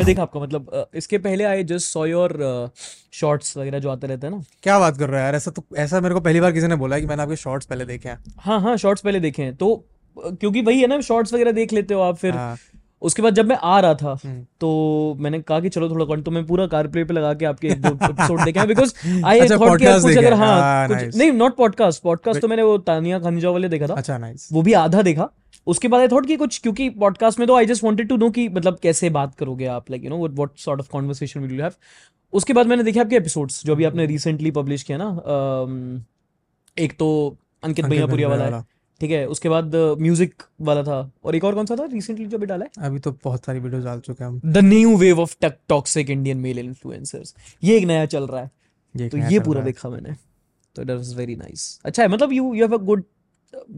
मैं देखा आपको मतलब इसके पहले आए जस्ट सॉ योर शॉर्ट्स वगैरह जो आते रहते हैं ना। क्या बात कर रहा है यार ऐसा तो ऐसा मेरे को पहली बार किसी ने बोला है कि मैंने आपके शॉर्ट्स पहले देखे हैं। हाँ हाँ शॉर्ट्स पहले देखे हैं। तो क्योंकि वही है ना शॉर्ट्स वगैरह देख लेते हो आप फिर हाँ। उसके बाद जब मैं आ रहा था हम्म। तो मैंने कहा कि चलो थोड़ा तो मैं पूरा कार प्ले पे लगा के आपके एक दो एपिसोड देखे बिकॉज़ आई थॉट कि कुछ अगर हाँ हाँ, कुछ नहीं नॉट पॉडकास्ट पॉडकास्ट तो मैंने वो तानिया खनिजा वाले देखा था। अच्छा नाइस वो भी आधा देखा। उसके बाद आई थॉट कि कुछ क्योंकि पॉडकास्ट में तो I just wanted to know कि मतलब कैसे बात करोगे आप like you know what sort of conversation will you have उसके बाद मैंने देखे आपके एपिसोड्स जो अभी आपने रिसेंटली पब्लिश किया ना एक तो अंकित भैयापुरिया वाला है। ठीक है उसके बाद म्यूज़िक वाला था। और एक और कौन सा था रिसेंटली जो अभी डाला है? अभी तो बहुत सारी वीडियोस डाल चुके हैं हम। The new wave of toxic Indian male influencers ये एक नया चल रहा है। ये तो ये पूरा देखा मैंने। तो इट वाज वेरी नाइस अच्छा है मतलब you you have a good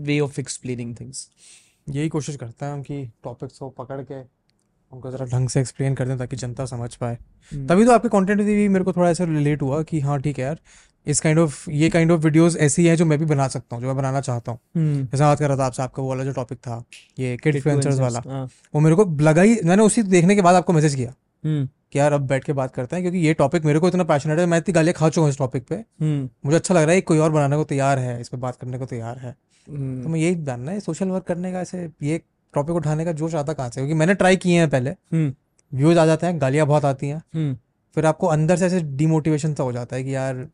way of explaining things यही कोशिश करता हैं हम कि टॉपिक्स को पकड़ के उनको ज़रा ढंग से एक्सप्लेन कर दें ताकि जनता समझ पाए। हम्म। तभी तो आपके कंटेंट भी मेरे को थोड़ा ऐसा रिलेट हुआ कि हाँ ठीक है यार इस काइंड ऑफ़ ये काइंड ऑफ़ वीडियोस ऐसी हैं जो मैं भी बना सकता हूँ जो मैं बनाना चाहता हूँ। हम्म। जैसे बात कर रहा था आपसे आपका वो वाला जो टॉपिक था ये किड इन्फ्लुएंसर्स वाला। हाँ। वो मेरे को लगा ही मैंने उसी देखने के बाद आपको मैसेज किया हम्म। कि यार अब बैठ के बात करते हैं क्योंकि ये टॉपिक मेरे को इतना पैशनेट है मैं इतनी गालियाँ खा चुका हूँ इस टॉपिक पे। हम्म। मुझे अच्छा लग रहा है कोई और बनाने को तैयार है इस पर बात करने को तैयार है। तो मैं यही जानना है सोशल वर्क करने का ऐसे ये टॉपिक उठाने का जोश आता कहाँ से? क्योंकि मैंने ट्राई किए हैं पहले। व्यूज़ आ जाते हैं गालियाँ बहुत आती हैं। फिर आपको अंदर से ऐसे डिमोटिवेशन सा हो जाता है कि यार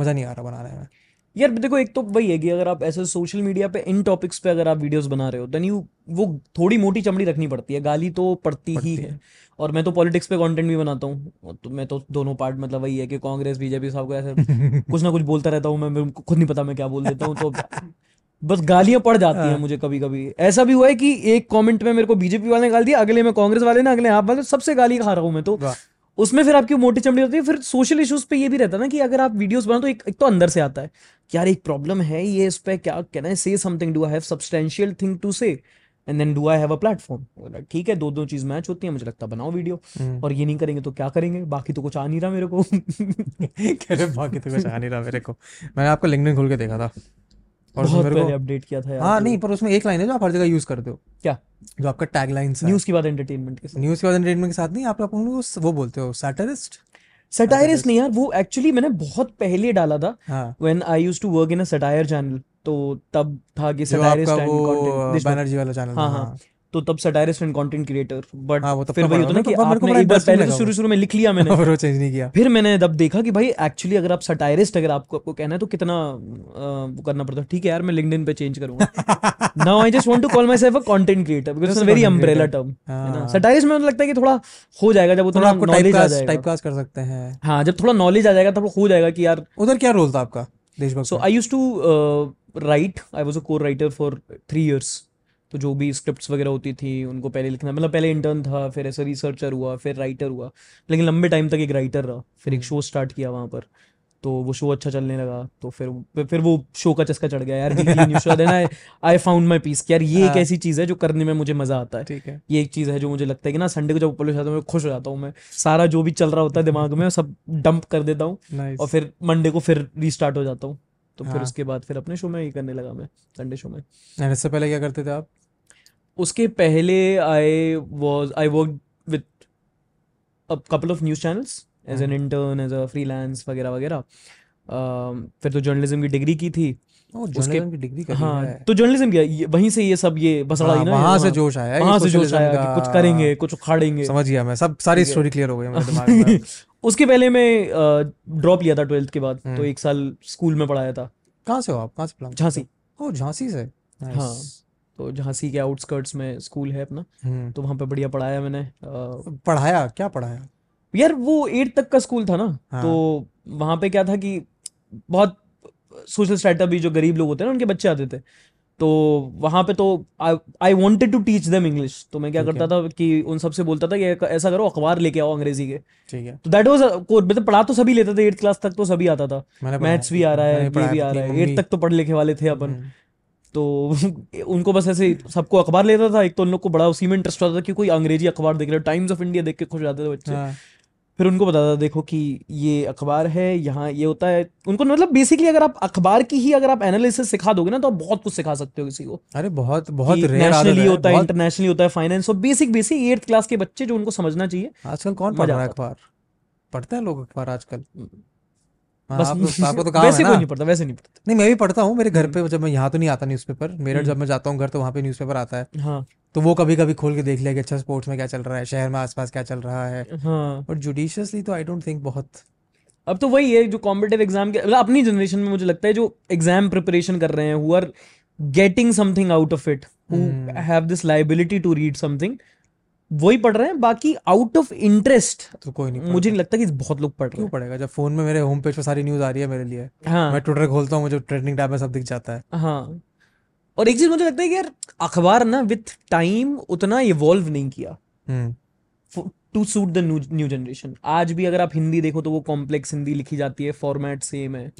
मज़ा नहीं आ रहा बनाने में। यार देखो एक तो वही है कि अगर आप ऐसे सोशल मीडिया पे इन टॉपिक्स पे अगर आप वीडियोस बना रहे हो देन यू वो थोड़ी मोटी चमड़ी रखनी पड़ती है गाली तो पड़ती पड़ती ही पड़ती है। और मैं तो पॉलिटिक्स पे कंटेंट भी बनाता हूँ। तो मैं तो दोनों पार्ट मतलब वही है कि कांग्रेस बीजेपी सबको ऐसे कुछ ना कुछ बोलता रहता हूँ मैं मेरे खुद नहीं पता मैं क्या बोल देता हूँ तो बस गालियाँ पड़ जाती हैं हाँ। मुझे कभी कभी ऐसा भी हुआ है कि एक कमेंट में मेरे को बीजेपी वाले ने गाल दिया अगले में कांग्रेस वाले ने अगले आप वाले सबसे गाली खा रहा हूँ मैं तो। उसमें फिर आपकी मोटी चमड़ी होती है फिर सोशल इश्यूज़ पे ये भी रहता है ना कि अगर आप वीडियोस बनाओ तो एक, एक तो अंदर से आता है कि यार एक प्रॉब्लम है ये इस पे क्या can I say something do I have substantial thing to say and then do I have a platform ठीक है दो दो चीज़ मैच होती है मुझे लगता है बनाओ वीडियो हम्म। और ये नहीं करेंगे तो क्या करेंगे? बाकी तो कुछ आ नहीं रहा मेरे को। कह रहे बाकी तो कुछ आ नहीं रहा मेरे को. मैंने आपका लिंक्डइन खोल के देखा था। और बहुत पहले अपडेट किया था यार हाँ तो। नहीं पर उसमें एक लाइन है जो आप हर जगह यूज़ करते हो। क्या? जो आपका टैग लाइन न्यूज़ के बाद एंटरटेनमेंट के साथ। न्यूज़ के बाद एंटरटेनमेंट के साथ नहीं आप लोग वो बोलते हो सैटरिस्ट सटायरिस्ट नहीं यार वो एक्चुअली मैंने बहुत पहले डाला था। When I used to work in a satire channel तो तब था कि सटायरिस्ट एंड कंटेंट बैनर्जी वाला चैनल हाँ। हाँ। तो तब satirist and content creator but हाँ, वो तब फिर वही होता ना कि आपने एक बार पहले तो शुरू शुरू में लिख लिया मैंने। और चेंज नहीं किया। फिर मैंने तब देखा कि भाई एक्चुअली अगर आप सटायरिस्ट अगर आपको आपको कहना है तो कितना वो करना पड़ता है। ठीक है यार मैं लिंक्डइन पे चेंज करूँगा। Now I just want to call myself a content creator because it's a very umbrella term है। ना। सटायरिस्ट में मुझे लगता है कि थोड़ा हो जाएगा जब थोड़ा उतना आपको नॉलेज आ टाइपकास्ट टाइपकास्ट कर सकते हैं। हाँ जब थोड़ा नॉलेज आ जाएगा तब हो जाएगा कि यार उधर क्या रोल था आपका Deshbhakt so I use to write I was a core writer for three years तो जो भी स्क्रिप्ट्स वगैरह होती थी उनको पहले लिखना मतलब पहले इंटर्न था फिर ऐसा रिसर्चर हुआ फिर राइटर हुआ लेकिन लंबे टाइम तक एक राइटर रहा फिर एक शो स्टार्ट किया वहाँ पर तो वो शो अच्छा चलने लगा तो फिर फिर वो शो का चस्का चढ़ गया यार आई फाउंड माई पीस यार ये एक हाँ। ऐसी चीज़ है जो करने में मुझे मज़ा आता है। ठीक है। ये एक चीज़ है जो मुझे लगता है कि ना संडे को जब पब्लिश आता हूँ मैं खुश हो जाता हूँ मैं सारा जो भी चल रहा होता है दिमाग में सब डंप कर देता हूँ और फिर मंडे को फिर रिस्टार्ट हो जाता हूँ। तो फिर हाँ। उसके बाद फिर अपने शो में ही करने लगा मैं संडे शो में। इससे पहले क्या करते थे आप? उसके पहले I was I work with couple of news channels as an intern as a freelance वगैरह वगैरह। Um, फिर तो जर्नलिज्म की डिग्री की थी। ओ जर्नलिज्म की डिग्री हाँ तो जर्नलिज्म किया। वहीं से ये सब ये बसड़ा ही ना वहाँ से जोश आया वहाँ से जोश आया कि कुछ करेंगे कुछ उखाड़ेंगे। समझ गया मैं सब सारी स्टोरी क्लियर हो गई मेरे दिमाग में। उसके पहले मैं ड्रॉप लिया था ट्वेल्थ के बाद तो हम्म। एक साल स्कूल में पढ़ाया था। कहाँ से हो आप? कहाँ से झांसी। ओ झांसी से? हाँ। तो झांसी के आउटस्कर्ट्स में स्कूल है अपना हम्म। तो वहाँ पे बढ़िया पढ़ाया मैंने पढ़ाया? क्या पढ़ाया? यार वो एट तक का स्कूल था ना हाँ। तो वहाँ पे क्या था कि बहुत सोशल स्ट्रेटा भी जो गरीब लोग होते हैं ना उनके बच्चे आते थे तो वहाँ पे तो I wanted to teach them English तो मैं क्या करता था कि उन सबसे बोलता था कि ऐसा करो अखबार लेके आओ अंग्रेज़ी के। ठीक है। तो दैट वाज मतलब पढ़ा तो सभी लेते थे एट क्लास तक तो सभी आता था। मैथ्स भी आ रहा है ये भी आ रहा है मम्मी- एट तक तो पढ़ लिखे वाले थे अपन। हम्म, तो उनको बस ऐसे सबको अखबार लेता था। एक तो उन लोग को बड़ा उसी में इंटरेस्ट होता था कि कोई अंग्रेज़ी अखबार देख रहे टाइम्स ऑफ़ इंडिया देख के खुश जाते थे बच्चे। हाँ, फिर उनको बताता था देखो कि ये अखबार है यहाँ ये होता है। उनको मतलब बेसिकली अगर आप अखबार की ही अगर आप एनालिसिस सिखा दोगे ना तो आप बहुत कुछ सिखा सकते हो किसी को। अरे बहुत बहुत नेशनली है होता है इंटरनेशनली होता है फाइनेंस और बेसिक बेसिक एट्थ क्लास के बच्चे जो उनको समझना चाहिए आजकल कौन पढ़ रहा है अखबार? पढ़ते हैं लोग अखबार आजकल। हाँ, बस आप आपको तो काम वैसे ना कोई नहीं पढ़ता वैसे नहीं पढ़ता। नहीं मैं भी पढ़ता हूँ मेरे घर पे जब मैं यहाँ तो नहीं आता न्यूज़पेपर मेरठ हम्म। जब मैं जाता हूँ घर तो वहाँ पे न्यूज़पेपर आता है। हाँ। तो वो कभी कभी खोल के देख लिया कि अच्छा स्पोर्ट्स में क्या चल रहा है शहर में आसपास क्या चल रहा है। हाँ। बट जुडिशियसली तो आई डोंट थिंक बहुत अब तो वही है जो कॉम्पिटिटिव एग्ज़ाम के मतलब अपनी जनरेशन में मुझे लगता है जो एग्ज़ाम प्रिपरेशन कर रहे हैं who are getting something out of it who have this liability to read something वही पढ़ रहे हैं बाकी आउट ऑफ़ इंटरेस्ट तो कोई नहीं मुझे नहीं लगता कि बहुत लोग पढ़ रहे क्यों पढ़ेगा? जब फ़ोन में मेरे होम पेज पे सारी न्यूज़ आ रही है मेरे लिए हाँ। मैं ट्विटर खोलता हूँ मुझे ट्रेंडिंग टैब में सब दिख जाता है। हाँ। और एक चीज़ मुझे लगता है कि यार अखबार ना विथ टाइम उतना इवॉल्व नहीं किया। To suit the new generation आज भी अगर आप हिंदी देखो तो वो कॉम्प्लेक्स हिंदी लिखी जाती है फॉर्मेट सेम है।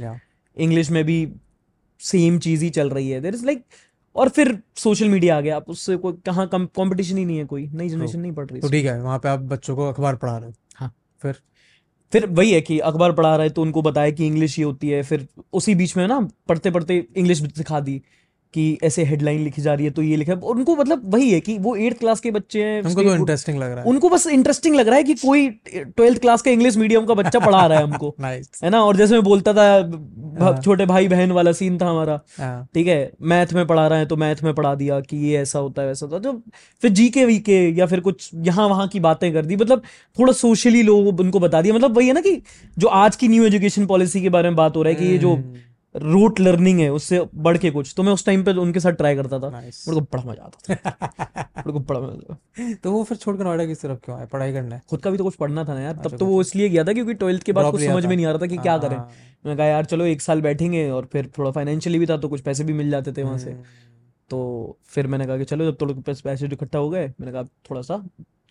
इंग्लिश में भी सेम चीज़ ही चल रही है। देर इज़ लाइक और फिर सोशल मीडिया आ गया। आप उससे कोई कहाँ कॉम्पिटिशन ही नहीं है कोई नई तो जनरेशन नहीं पढ़ रही तो ठीक है वहाँ पे आप बच्चों को अखबार पढ़ा रहे हो। हाँ। फिर? फिर वही है कि अखबार पढ़ा रहे तो उनको बताया कि इंग्लिश ये होती है फिर उसी बीच में ना पढ़ते पढ़ते इंग्लिश सिखा दी। कि ऐसे हेडलाइन लिखी जा रही है तो ये लिखा है। उनको मतलब वही है कि वो एट्थ क्लास के बच्चे हैं उनको तो इंटरेस्टिंग लग रहा है। उनको बस इंटरेस्टिंग लग रहा है कि कोई ट्वेल्थ क्लास का इंग्लिश मीडियम का बच्चा पढ़ा रहा है हमको। है ना? और जैसे मैं बोलता था हाँ। छोटे भाई बहन वाला सीन था हमारा। हाँ। ठीक है? मैथ में पढ़ा रहा है तो मैथ में पढ़ा दिया कि ये ऐसा होता है वैसा होता है। तो फिर जी के वी के या फिर कुछ यहाँ वहाँ की बातें कर दी। मतलब थोड़ा सोशली लोग उनको बता दिया। मतलब वही है ना कि जो आज की न्यू एजुकेशन पॉलिसी के बारे में बात हो रहा है कि ये जो हम्म। रूट लर्निंग है उससे बढ़ के कुछ। तो मैं उस टाइम पे उनके साथ ट्राई करता था। नाइस मेरे को बड़ा मज़ा आता था। मेरे को बड़ा मज़ा तो वो फिर छोड़कर नोएडा किस तरफ़ क्यों आए? पढ़ाई करना? है खुद का भी तो कुछ पढ़ना था ना यार। तब अच्छा तो वो इसलिए गया था क्योंकि ट्वेल्थ के बाद कुछ समझ में नहीं आ रहा था कि क्या करें। हाँ। मैं कहा यार चलो एक साल बैठेंगे और फिर थोड़ा फाइनेंशियली भी था तो कुछ पैसे भी मिल जाते थे वहाँ से। हम्म। तो फिर मैंने कहा कि चलो जब थोड़े पैसे इकट्ठा हो गए मैंने कहा थोड़ा सा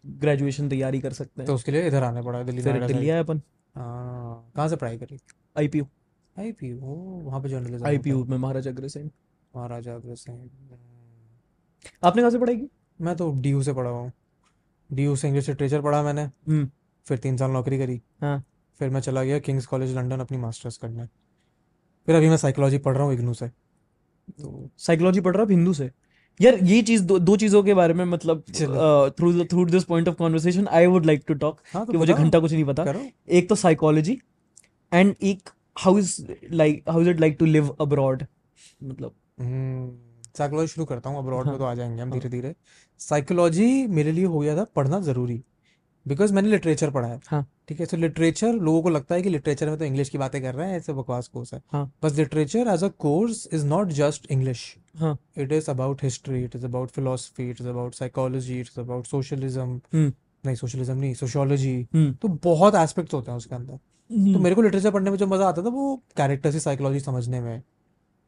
ग्रेजुएशन तैयारी कर सकते हैं। तो उसके लिए इधर आना पड़ा दिल्ली दिल्ली आए अपन। हाँ कहाँ से पढ़ाई करी? आईपीयू आईपीयू ओ वहाँ पे जर्नलिज्म है में महाराजा अग्रसेन। महाराजा अग्रसेन। आपने कहाँ से पढ़ाई की? मैं तो डीयू से पढ़ा हूँ। डीयू से इंग्लिश लिटरेचर पढ़ा मैंने। हम्म। फिर तीन साल नौकरी करी। हाँ। फिर मैं चला गया किंग्स कॉलेज लंदन अपनी मास्टर्स करने। फिर अभी मैं साइकोलॉजी पढ़ रहा हूँ इग्नू से। तो साइकोलॉजी पढ़ रहा आप हिंदू से? यार ये चीज़ दो, दो चीज़ों के बारे में मतलब through through this point of conversation I would like to talk हाँ कि मुझे घंटा कुछ नहीं पता। एक तो साइकोलॉजी एंड एक how is like how is it like to live abroad मतलब। हम्म साइकोलॉजी शुरू करता हूँ अब्रॉड में हाँ तो आ जाएँगे हम धीरे धीरे साइकोलॉजी मेरे लिए हो गया था पढ़ना ज़रूरी बिकॉज़ मैंने लिटरेचर पढ़ा है। हाँ। ठीक है तो लिटरेचर लोगों को लगता है कि लिटरेचर में तो इंग्लिश की बातें कर रहे हैं ऐसे बकवास कोर्स है। हाँ। बस literature as a course is not just English it is about history it is about philosophy it is about psychology it is about socialism hmm. नहीं सोशलिज्म नहीं सोशियोलॉजी हम्म। तो बहुत एस्पेक्ट्स होते हैं उसके अंदर। तो हम्म मेरे को लिटरेचर पढ़ने में जो मज़ा आता था वो कैरेक्टर की साइकोलॉजी समझने में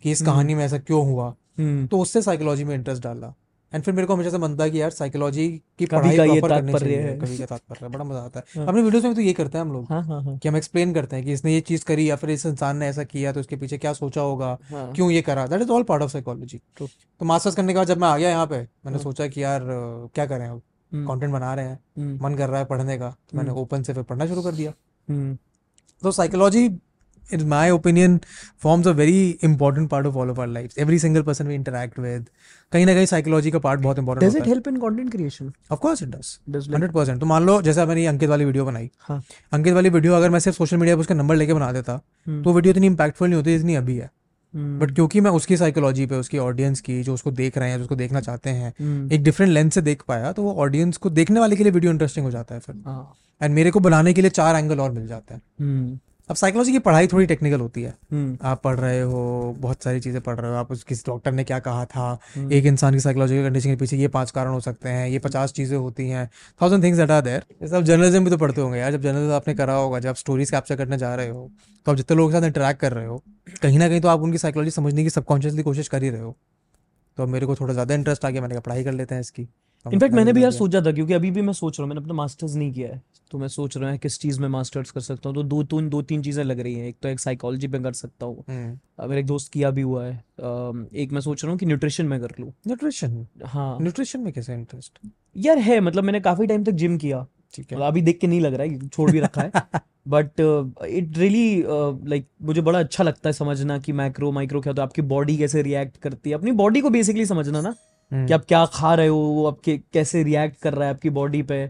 कि इस हम्म कहानी में ऐसा क्यों हुआ। हम्म तो उससे साइकोलॉजी में इंटरेस्ट डाला एंड फिर मेरे को हमेशा से मनता है कि यार साइकोलॉजी की पढ़ाई का ये प्रॉपर करनी चाहिए है। कभी का तात्पर्य है बड़ा मज़ा आता है। अपने वीडियोस में तो ये करते हैं हम लोग हाँ हाँ हाँ। कि हम एक्सप्लेन करते हैं कि इसने ये चीज़ करी या फिर इस इंसान ने ऐसा किया तो उसके पीछे क्या सोचा होगा हाँ। क्यों ये करा। That is all part of psychology तो मास्टर्स करने के बाद जब मैं आ गया यहाँ पे मैंने सोचा कि यार क्या करें अब? कंटेंट बना रहे हैं मन कर रहा है पढ़ने का तो मैंने ओपन से फिर पढ़ना शुरू कर दिया। So psychology, in my opinion, forms a very important part of all of our lives. Every single person we interact with, कहीं ना कहीं साइकोलॉजी का पार्ट बहुत important does it help in content creation of course it does does like hundred percent तो मान लो जैसे मैंने अंकित वाली वीडियो बनाई। हाँ। अंकित वाली वीडियो अगर मैं सिर्फ़ सोशल मीडिया पर उसका नंबर लेके बना देता हम्म। तो वीडियो इतनी इंपैक्टफुल नहीं होती जितनी अभी है। बट हम्म क्योंकि मैं उसकी साइकोलॉजी पे उसकी ऑडियंस की जो उसको देख रहे हैं जो उसको देखना चाहते हैं हम्म। एक डिफरेंट लेंस से देख पाया तो वो ऑडियंस को देखने वाले के लिए वीडियो इंटरेस्टिंग हो जाता है फिर। हाँ। एंड मेरे को बुलाने के लिए चार एंगल और मिल जाते हैं। हम्म। अब साइकोलॉजी की पढ़ाई थोड़ी टेक्निकल होती है। हम्म। आप पढ़ रहे हो बहुत सारी चीज़ें पढ़ रहे हो आप उस किसी डॉक्टर ने क्या कहा था? हम्म। एक इंसान की साइकोलॉजिकल कंडीशन के पीछे ये पाँच कारण हो सकते हैं ये पचास चीज़ें होती हैं thousand things that are there जैसे आप जर्नलिज्म भी तो पढ़ते होंगे यार जब जर्नलिज्म आपने करा होगा जब आप स्टोरीज कैप्चर करने जा रहे हो तो आप जितने लोगों के साथ इंटरेक्ट कर रहे हो कहीं ना कहीं तो आप उनकी साइकोलॉजी समझने की सबकॉन्शियसली कोशिश कर ही रहे हो। तो मेरे को थोड़ा ज़्यादा इंटरेस्ट आ गया मैंने कहा पढ़ाई कर लेते हैं इसकी। तो इनफैक्ट मैंने भी यार सोचा था क्योंकि अभी भी मैं सोच रहा हूँ मैंने अपना मास्टर्स नहीं किया है। तो मैं सोच रहा हूँ किस चीज़ में मास्टर्स कर सकता हूँ? तो दो तीन दो तीन चीज़ें लग रही हैं। एक तो एक साइकोलॉजी पे कर सकता हूँ। हम्म। मेरे एक दोस्त किया भी हुआ है। एक मैं सोच रहा हूँ कि न्यूट्रिशन में कर लूँ। न्यूट्रिशन हाँ। न्यूट्रिशन में कैसे इंटरेस्ट यार है मतलब मैंने काफ़ी टाइम तक जिम किया। ठीक है। मतलब अभी देख के नहीं लग रहा है छोड़ भी रखा है। बट इट रियली लाइक मुझे बड़ा अच्छा लगता है समझना कि मैक्रो माइक्रो क्या होता है आपकी बॉडी कैसे रिएक्ट करती है। अपनी बॉडी को बेसिकली समझना ना हम्म, कि आप क्या खा रहे हो वो आपके कैसे रिएक्ट कर रहा है आपकी बॉडी पे।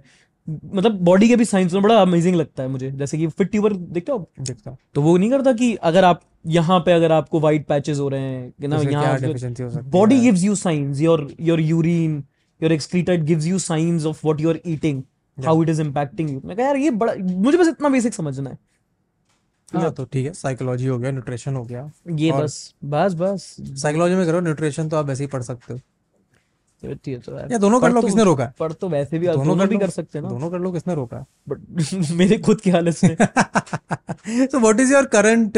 मतलब बॉडी के भी साइंस में बड़ा अमेजिंग लगता है मुझे। जैसे कि फिट ट्यूबर देखते हो देखता तो वो नहीं करता कि अगर आप यहाँ पे अगर आपको वाइट पैचेस हो रहे हैं कि ना यहाँ body gives you science your your urine your excreta gives you science of what you are eating how it is impacting you मैं कहा यार ये बड़ा मुझे बस इतना बेसिक समझना है। हाँ तो ठीक है साइकोलॉजी हो गया न्यूट्रिशन हो गया। ये बस बस बस। साइकोलॉजी में करो न्यूट्रिशन तो आप वैसे ही पढ़ सकते हो। तो या दोनों कर लो तो- किसने रोका? तो वैसे भी दोनों दोनों कर भी लो। कर सकते हैं दोनों कर लो किसने रोका? बट मेरे खुद की हालत में so what is your current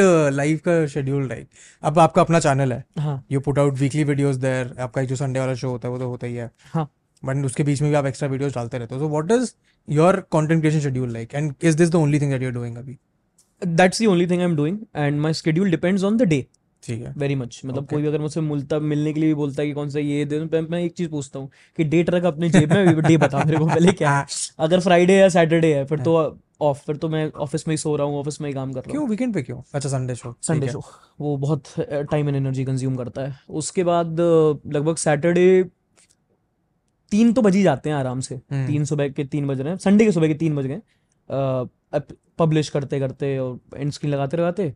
का शेड्यूल लाइक अब आपका अपना चैनल है। हाँ। You put out weekly videos there आपका जो संडे वाला शो होता है वो तो होता ही है। हाँ। बट उसके बीच में भी आप एक्स्ट्रा वीडियोस डालते रहते हो। So what is your content creation schedule like and is this the only thing that you are doing अभी? That's the only thing I am doing and my schedule depends on the day ठीक है। Very much मतलब Okay. कोई भी अगर मुझसे मिलता मिलने के लिए भी बोलता है कि कौन सा ये दे मैं, मैं एक चीज़ पूछता हूँ कि डेट रख अपने जेब में डे बता मेरे को पहले क्या है। अगर फ्राइडे या सैटरडे है फिर तो ऑफ़ फिर तो मैं ऑफ़िस में ही सो रहा हूँ ऑफ़िस में ही काम कर रहा हूँ। क्यों? वीकेंड पे क्यों? अच्छा संडे शो संडे शो वो बहुत टाइम एंड एनर्जी कंज्यूम करता है। उसके बाद लगभग सैटरडे तीन तो बज ही जाते हैं आराम से। हम्म। तीन सुबह के तीन बज रहे हैं। संडे के सुबह के तीन बज गए। पब्लिश करते करते और एंड स्क्रीन लगाते लगाते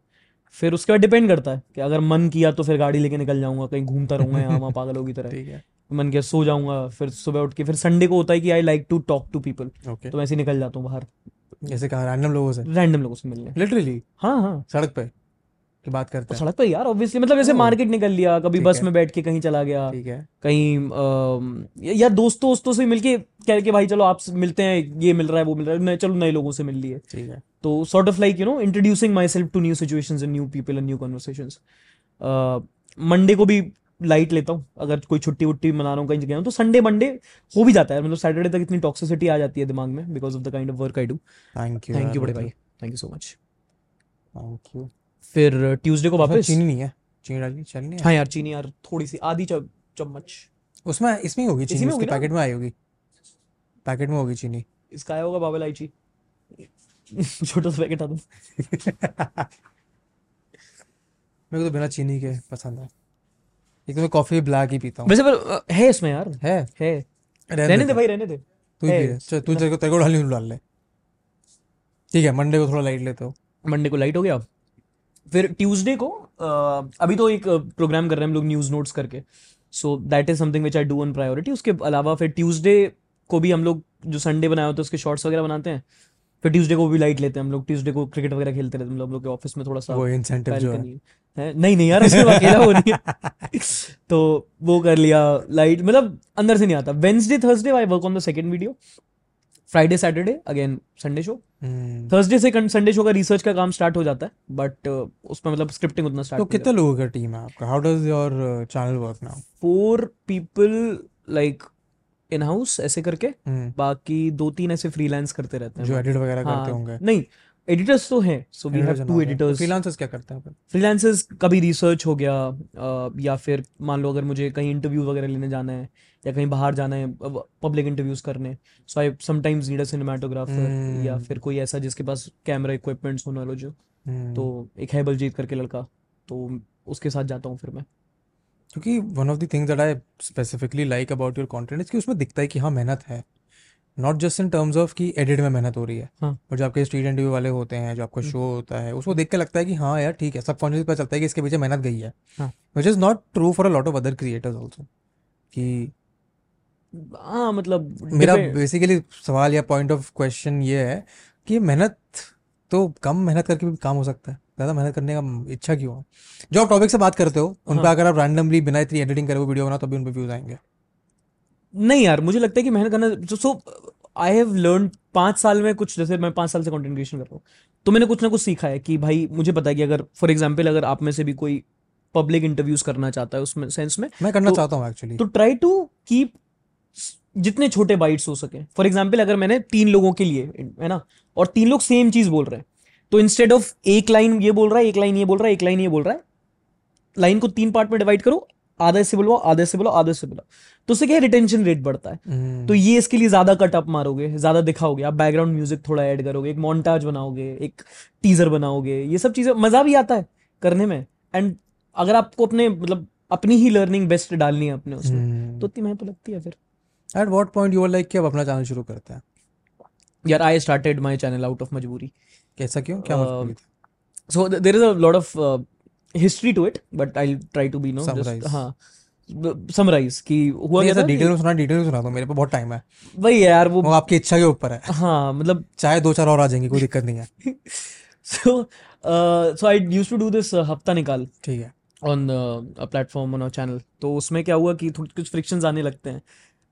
फिर उसके बाद डिपेंड करता है कि अगर मन किया तो फिर गाड़ी लेके निकल जाऊँगा कहीं घूमता रहूँगा यहाँ वहाँ पागलों की तरह। ठीक है। मन किया सो जाऊँगा फिर सुबह उठ के फिर संडे को होता है कि I like to talk to people तो मैं ऐसे निकल जाता हूँ बाहर। जैसे कहा रैंडम लोगों से। रैंडम लोगों से मिलने। लिटरली हाँ हाँ। सड़क पे? की बात करते तो हैं। सड़क पर यार ऑब्वियसली मतलब जैसे मार्केट निकल लिया कभी बस में बैठ के कहीं चला गया ठीक है। कहीं या दोस्तों दोस्तों से मिलके कह के भाई चलो आप मिलते हैं ये मिल रहा है वो मिल रहा है चलो नए लोगों से मिल लिए। ठीक है। तो sort of like you know introducing myself to new situations and new people and new conversations Monday को भी लाइट लेता हूँ अगर कोई छुट्टी वुट्टी मना रहा हूँ कहीं गया हूँ तो संडे मंडे हो भी जाता है मतलब सैटरडे तक इतनी टॉक्सिसिटी आ जाती है दिमाग में because of the kind of work I do thank you thank you बड़े भाई। Thank you so much thank you फिर ट्यूसडे को वापस? चीनी नहीं है। चीनी डाली चलनी है। हाँ यार चीनी यार थोड़ी सी आधी चम्मच। उसमें इसमें होगी चीनी में उसके पैकेट में आई होगी। पैकेट में होगी चीनी। इसका आया होगा बाबा इलायची। छोटा सा पैकेट आता मेरे को तो बिना चीनी के पसंद है। एक तो मैं कॉफ़ी ब्लैक ही पीता हूँ। वैसे पर है इसमें यार। है। है। रहने रहने दे भाई रहने दे। तू ही चल तू तेरे को तेरे को डालनी तू डाल ले। ठीक है मंडे को थोड़ा लाइट लेते हो। मंडे को लाइट हो गया? फिर ट्यूसडे को अभी तो एक प्रोग्राम कर रहे हैं हम लोग न्यूज़ नोट्स करके। So that is something which I do on priority उसके अलावा फिर ट्यूसडे को भी हम लोग जो संडे बनाए होते हैं उसके शॉर्ट्स वगैरह बनाते हैं। फिर ट्यूसडे को भी लाइट लेते हैं हम लोग। ट्यूसडे को क्रिकेट वगैरह खेलते रहते हैं हम लोग। के ऑफ़िस में थोड़ा सा वो इंसेंटिव जो है। है? नहीं नहीं यार उसमें अकेला वो नहीं है। तो वो कर लिया लाइट मतलब अंदर से नहीं आता। Wednesday Thursday I work on the second video Friday Saturday again Sunday show Thursday से संडे शो का रिसर्च का काम स्टार्ट हो जाता है बट uh, उसमें मतलब स्क्रिप्टिंग उतना स्टार्ट तो कितने लोगों का टीम है आपका? How does your channel work now four people like in house ऐसे करके हम्म, बाकी दो तीन ऐसे फ्रीलांस करते रहते हैं। जो एडिट वगैरह हाँ, करते होंगे। नहीं एडिटर्स तो हैं so we have two editors freelancers क्या करते हैं फिर फ्रीलांसर्स कभी रिसर्च हो गया या फिर मान लो अगर मुझे कहीं इंटरव्यू वगैरह लेने जाना है या कहीं बाहर जाना है पब्लिक इंटरव्यूज़ करने। So I sometimes need a cinematographer या। फिर कोई ऐसा जिसके पास कैमरा इक्विपमेंट्स हो नॉलेज हो। हम्म, तो एक है बलजीत करके लड़का तो उसके साथ जाता हूँ फिर मैं। क्योंकि one of the things that I specifically like about your content is कि उसमें दिखता है कि हाँ मेहनत है। Not just in terms of कि एडिट में मेहनत हो रही है हाँ। और जो आपके स्ट्रीट इंटरव्यू वाले होते हैं जो आपका शो होता है उसको देख के लगता है कि हाँ यार ठीक है सब कॉन्शियस पता चलता है कि इसके पीछे मेहनत गई है। हाँ। Which is not true for a lot of other creators also कि हाँ मतलब मेरा बेसिकली सवाल या पॉइंट ऑफ़ क्वेश्चन ये है कि मेहनत तो कम मेहनत करके भी काम हो सकता है ज़्यादा मेहनत करने का इच्छा क्यों है जो आप टॉपिक से बात करते हो उन हाँ. पर। अगर आप रैंडमली बिना इतनी एडिटिंग करे वो वीडियो बनाओ तभी उन पर व्यूज़ आएँगे नहीं यार मुझे लगता है कि मेहनत करना सो आई हैव लर्न पाँच साल में कुछ जैसे मैं पाँच साल से कंटेंट क्रिएशन कर रहा हूँ तो मैंने कुछ ना कुछ सीखा है कि भाई मुझे पता है कि अगर फॉर एग्ज़ाम्पल अगर आप में से भी कोई पब्लिक इंटरव्यूज़ करना चाहता है उसमें सेंस में मैं करना तो- चाहता हूँ एक्चुअली तो ट्राई टू कीप जितने छोटे बाइट्स हो सके। फॉर एग्ज़ाम्पल अगर मैंने तीन लोगों के लिए है ना और तीन लोग सेम चीज़ बोल रहे हैं तो इंस्टेड ऑफ़ एक लाइन ये बोल रहा है एक लाइन ये बोल रहा है एक लाइन ये बोल रहा है लाइन को तीन पार्ट में डिवाइड करो आधे से बुलवाओ आधे से बुलाओ आधे से बुलाओ तो उससे क्या रिटेंशन रेट बढ़ता है। हम्म, तो ये इसके लिए ज़्यादा कट अप मारोगे ज़्यादा दिखाओगे। आप बैकग्राउंड म्यूज़िक थोड़ा ऐड करोगे एक मोन्टाज बनाओगे एक टीजर बनाओगे ये सब चीज़ें मज़ा भी आता है करने में। एंड अगर आपको अपने मतलब अपनी ही लर्निंग बेस्ट डालनी है अपने उसमें हम्म। तो इतनी मेहनत तो लगती है फिर। At what point you were like कि अब अपना चैनल शुरू करते हैं यार I started my channel out of मजबूरी कैसा क्यों क्या a lot of uh, history to it but i'll try to be no Summarize. just हाँ समराइज कि हुआ क्या था डिटेल में सुना डिटेल में सुना दो मेरे पे बहुत टाइम है। वही है यार वो वो आपकी इच्छा के ऊपर है। हाँ मतलब चाहे दो चार और आ जाएँगे कोई दिक्कत नहीं है। So so I used to do this uh, हफ़्ता निकाल ठीक है। on a platform on our तो उसमें क्या हुआ कि थोड़ी कुछ फ्रिक्शंस आने लगते हैं।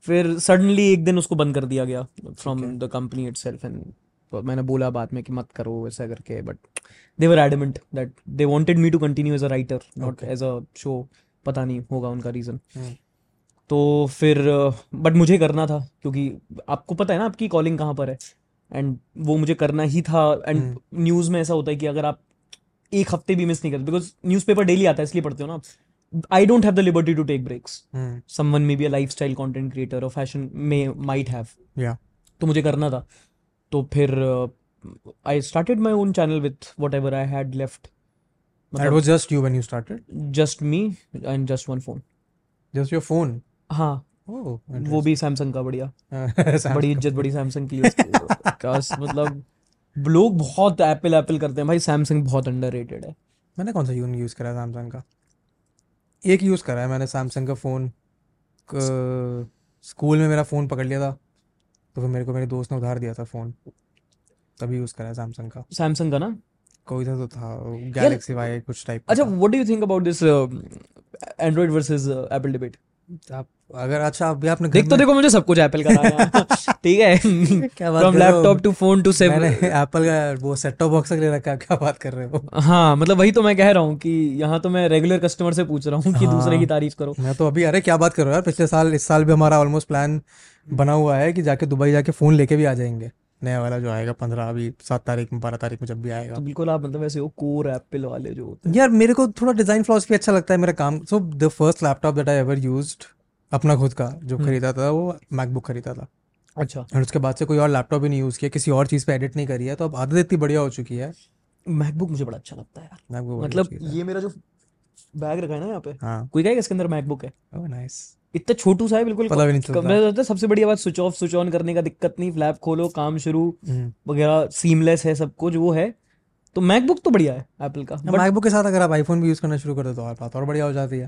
फिर सडनली एक दिन उसको बंद कर दिया गया from the company itself and मैंने बोला बाद में कि मत करो ऐसा करके but they were adamant that they wanted me to continue as a writer not as a show पता नहीं होगा उनका रीज़न हम्म, तो फिर बट मुझे करना था क्योंकि आपको पता है ना आपकी कॉलिंग कहाँ पर है? एंड वो मुझे करना ही था एंड। न्यूज़ में ऐसा होता है कि अगर आप एक हफ़्ते भी मिस नहीं करते बिकॉज़ न्यूज़पेपर डेली आता है इसलिए पढ़ते हो ना I don't have the liberty to take breaks hmm, someone may be a lifestyle content creator और फ़ैशन में माइट हैव या तो मुझे करना था। तो फिर I started my own channel with whatever I had left just you when you started just me and just one phone just your phone हाँ। ओह वो भी सैमसंग का बढ़िया। बड़ी इज़्ज़त बड़ी सैमसंग की मतलब लोग बहुत एप्पल एप्पल करते हैं। भाई सैमसंग बहुत अंडररेटेड है। मैंने कौन सा यून यूज़ करा सैमसंग का? एक यूज़ करा है मैंने सैमसंग का फ़ोन। स्कूल में मेरा फ़ोन पकड़ लिया था तो फिर मेरे को मेरे दोस्त ने उधार दिया था फ़ोन। तभी यूज़ करा है सैमसंग का। सैमसंग का ना? कोई था तो था गैलेक्सी वाई कुछ टाइप अच्छा what do you think about this Android versus Apple debate आप अगर अच्छा अभी आपने देख तो देखो मुझे सब कुछ एप्पल का ठीक है? क्या बात फ्रॉम हो? Laptop to phone to save Apple का वो सेट टॉप बॉक्स ले रखा है क्या बात कर रहे हो? हाँ मतलब वही तो मैं कह रहा हूँ कि यहाँ तो मैं रेगुलर कस्टमर से पूछ रहा हूँ कि दूसरे की हाँ। तारीफ़ करो। मैं तो अभी अरे क्या बात कर रहे हो यार? पिछले साल इस साल भी हमारा ऑलमोस्ट प्लान बना हुआ है कि जाके दुबई जाके फ़ोन लेके भी आ जाएँगे। नया वाला जो आएगा पंद्रह अभी सात तारीख में बारह तारीख में जब भी आएगा। तो बिल्कुल आप मतलब ऐसे हो कोर एप्पल वाले जो होते हैं। यार मेरे को थोड़ा डिज़ाइन फिलोसफी अच्छा लगता है मेरा काम। So the first laptop that I ever used अपना खुद का जो हम्म। खरीदा था वो मैकबुक खरीदा था। अच्छा। और उसके बाद से कोई और लैपटॉप भी नहीं यूज़ किया किसी और चीज़ पे एडिट नहीं करी है तो अब आदत इतनी बढ़िया हो चुकी है। मैकबुक मुझे बड़ा अच्छा लगता है यार। मैकबुक मतलब ये मेरा जो बैग रखा है ना यहाँ पे हाँ। कोई कहेगा इसके अंदर मैकबुक है? ओह नाइस इतना छोटू सा है बिल्कुल पता भी नहीं चलता। में सबसे बड़ी बात स्विच ऑफ़ स्विच ऑन करने का दिक्कत नहीं फ्लैप खोलो काम शुरू हम्म। वगैरह सीमलेस है सब कुछ वो है। तो मैकबुक तो बढ़िया है एप्पल का। मैकबुक के साथ अगर आप आईफोन भी यूज़ करना शुरू कर दो तो और बात और बढ़िया हो जाती है।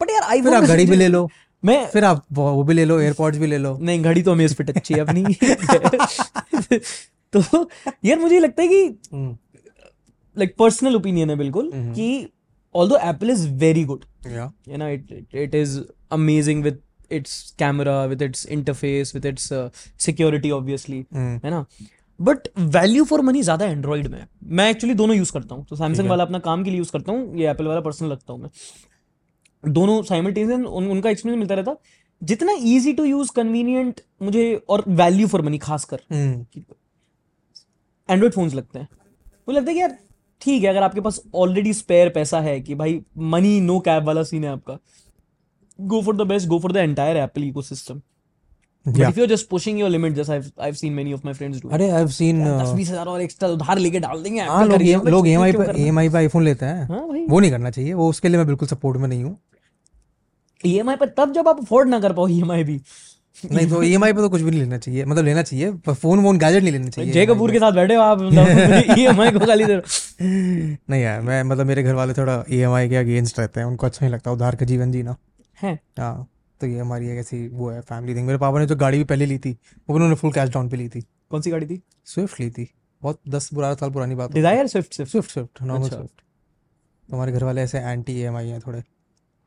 बट यार आईफोन आप घड़ी भी ले लो। मैं फिर आप वो भी ले लो एयरपॉड्स भी ले लो। नहीं घड़ी तो अमेज फिट अच्छी है अपनी तो यार मुझे लगता है कि लाइक पर्सनल ओपिनियन है बिल्कुल हम्म। कि although Apple is very good या it is amazing with its camera with its interface with its uh, security obviously hmm, है ना? बट वैल्यू फॉर मनी ज़्यादा एंड्रॉइड में मैं एक्चुअली दोनों यूज़ करता हूँ। तो सैमसंग वाला अपना काम के लिए यूज़ करता हूँ ये एप्पल वाला पर्सनल लगता हूँ मैं। दोनों साइमल्टेनियस उन, उनका एक्सपीरियंस मिलता रहता। जितना इजी टू यूज़ कन्वीनियंट मुझे और वैल्यू फॉर मनी खासकर। हम्म, एंड्रॉइड फोन्स लगते हैं। मुझे लगता है कि यार ठीक है अगर आपके पास ऑलरेडी स्पेयर पैसा है कि भाई मनी नो कैप वाला सीन है आपका go for the best go for the entire Apple ecosystem अरे दस बीस हज़ार और एक्स्ट्रा उधार लेके डाल देंगे हाँ लोग आईफोन लेते हैं। हाँ वो नहीं करना चाहिए वो उसके लिए मैं बिल्कुल सपोर्ट में नहीं हूँ। ईएमआई पर तब जब आप अफोर्ड ना कर पाओ ईएमआई भी। नहीं तो ईएमआई पे तो कुछ भी नहीं लेना चाहिए। मतलब लेना चाहिए पर फ़ोन वोन गैजेट नहीं लेना चाहिए। जय कपूर के साथ बैठे हो आप मतलब ईएमआई को गाली दे नहीं यार मैं मतलब मेरे घर वाले थोड़ा ईएमआई के अगेंस्ट रहते हैं उनको अच्छा नहीं लगता उधार का जीवन जीना। हैं। हाँ तो ये हमारी एक ऐसी वो है फैमिली थिंग मेरे पापा ने जो गाड़ी भी पहले ली थी वो उन्होंने फुल कैश डाउन पे ली थी। कौन सी गाड़ी थी? स्विफ्ट ली थी। बहुत दस बारह साल पुरानी बात Dzire Swift Swift Swift normal. Swift तो हमारे घर वाले ऐसे एंटी ई हैं थोड़े।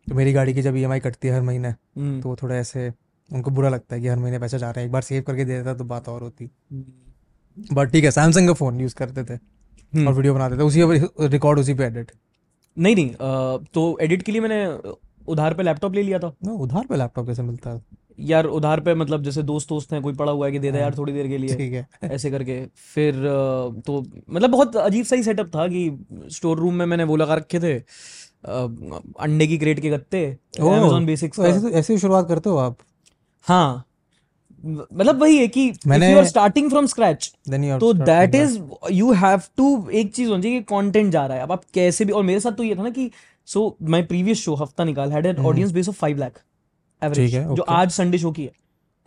तो मेरी गाड़ी की जब ईएमआई कटती है हर महीने हम्म, तो वो थोड़ा ऐसे उनको बुरा लगता है कि हर महीने पैसा जा रहा है। एक बार सेव करके दे देता तो बात और होती। बट ठीक है सैमसंग का फ़ोन यूज़ करते थे हम्म। और वीडियो बनाते थे। उसी पर रिकॉर्ड उसी पे एडिट नहीं नहीं तो एडिट के लिए मैंने उधार पे लैपटॉप ले लिया था। ना उधार पे लैपटॉप कैसे मिलता है? यार उधार पे मतलब जैसे दोस्त दोस्त हैं कोई पड़ा हुआ है कि दे दे यार हाँ। थोड़ी देर के लिए। ठीक है। ऐसे करके। फिर तो मतलब बहुत अजीब सा ही सेटअप था कि स्टोर रूम में मैंने वो लगा रखे थे। अंडे की क्रेट के गत्ते अमेजोन बेसिक्स ऐसे तो ऐसे ही शुरुआत करते हो आप? हाँ। मतलब वही है कि इफ़ मैंने you are starting from scratch तो that is you have to एक चीज़ होनी चाहिए कि कंटेंट जा रहा है। अब आप कैसे भी और मेरे साथ तो ये था ना कि सो माय प्रीवियस शो हफ़्ता निकाल had an audience base of five lakh average जो आज संडे शो की है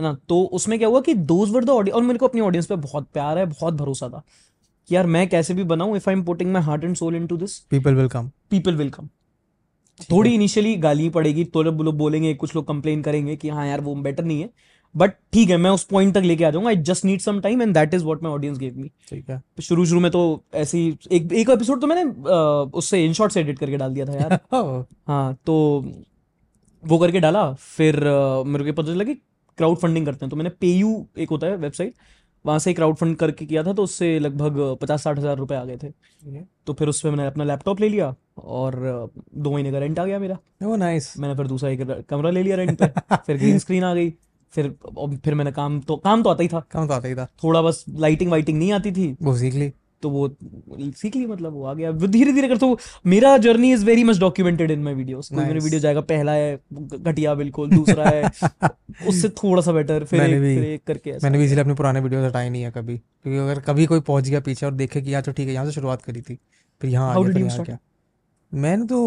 है ना? तो उसमें क्या हुआ कि दोज वर द ऑडियंस और मेरे को अपनी ऑडियंस पे बहुत प्यार है बहुत भरोसा था कि यार मैं कैसे भी बनाऊँ if I am putting my heart and soul into this people will come people will come थोड़ी इनिशियली गाली पड़ेगी तो जब लोग बोलेंगे कुछ लोग कंप्लेन करेंगे कि हाँ यार वो बेटर नहीं है। बट ठीक है मैं उस पॉइंट तक लेके आ जाऊँगा। I just need some time and that is what my audience gave me ठीक है। शुरू शुरू में तो ऐसे ही एक एक एपिसोड तो मैंने अ, उससे इन शॉर्ट से एडिट करके डाल दिया था यार। हाँ तो वो करके डाला फिर अ, मेरे को पता चला कि क्राउड फंडिंग करते हैं। तो मैंने पेयू एक होता है वेबसाइट वहाँ से क्राउड फंड करके किया था तो उससे लगभग पचास साठ हज़ार रुपए आ गए थे। तो फिर उस पर मैंने अपना लैपटॉप ले लिया और दो महीने का रेंट आ गया मेरा। ओह नाइस मैंने फिर दूसरा एक कमरा ले लिया रेंट पे फिर ग्रीन स्क्रीन आ गई फिर फिर मैंने काम तो काम तो आता ही था। काम तो आता ही था। थोड़ा बस लाइटिंग वाइटिंग नहीं आती थी। वो सीख ली। तो वो सीख ली मतलब वो आ गया। धीरे धीरे कर तो मेरा journey is very much documented in my videos कोई मेरे. वीडियो जाएगा पहला है घटिया बिल्कुल दूसरा है उससे थोड़ा सा बेटर फिर एक भी- फिर एक करके ऐसा मैंने भी इसलिए अपने पुराने वीडियोस हटाए नहीं है कभी। क्योंकि अगर कभी कोई पहुँच गया पीछे और देखे कि यार तो ठीक है यहाँ से शुरुआत करी थी। फिर यहाँ आ गया मैंने तो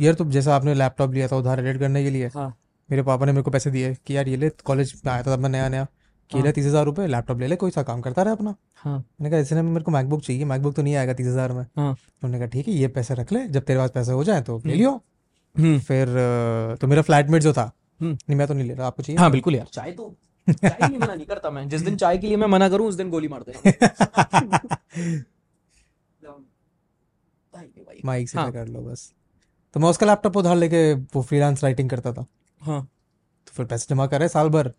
यार तो जैसा आपने लैपटॉप लिया था उधार एडिट करने के लिए हाँ। मेरे पापा ने मेरे को पैसे दिए कि यार ये ले कॉलेज में आया था तब मैं नया नया कि ले हाँ। तीस हज़ार रुपये लैपटॉप ले ले कोई सा काम करता रहे अपना। हाँ। मैंने कहा इसने मेरे को मैकबुक चाहिए मैकबुक तो नहीं आएगा तीस हज़ार में। हाँ। उन्होंने कहा ठीक है ये पैसे रख ले जब तेरे पास पैसे हो जाए तो ले लियो। हम्म। फिर तो मेरा फ्लैटमेट जो था हम्म। नहीं मैं तो नहीं ले रहा आपको चाहिए? हाँ बिल्कुल यार। चाय तो चाय लिए मना नहीं करता मैं। जिस दिन चाय के लिए मैं मना करूँ उस दिन गोली मार देना भाई। माइक से हाँ। कर लो बस। तो मैं उसका लैपटॉप उधार लेके वो फ्रीलांस राइटिंग करता था। हाँ। तो फिर पैसे जमा करे साल भर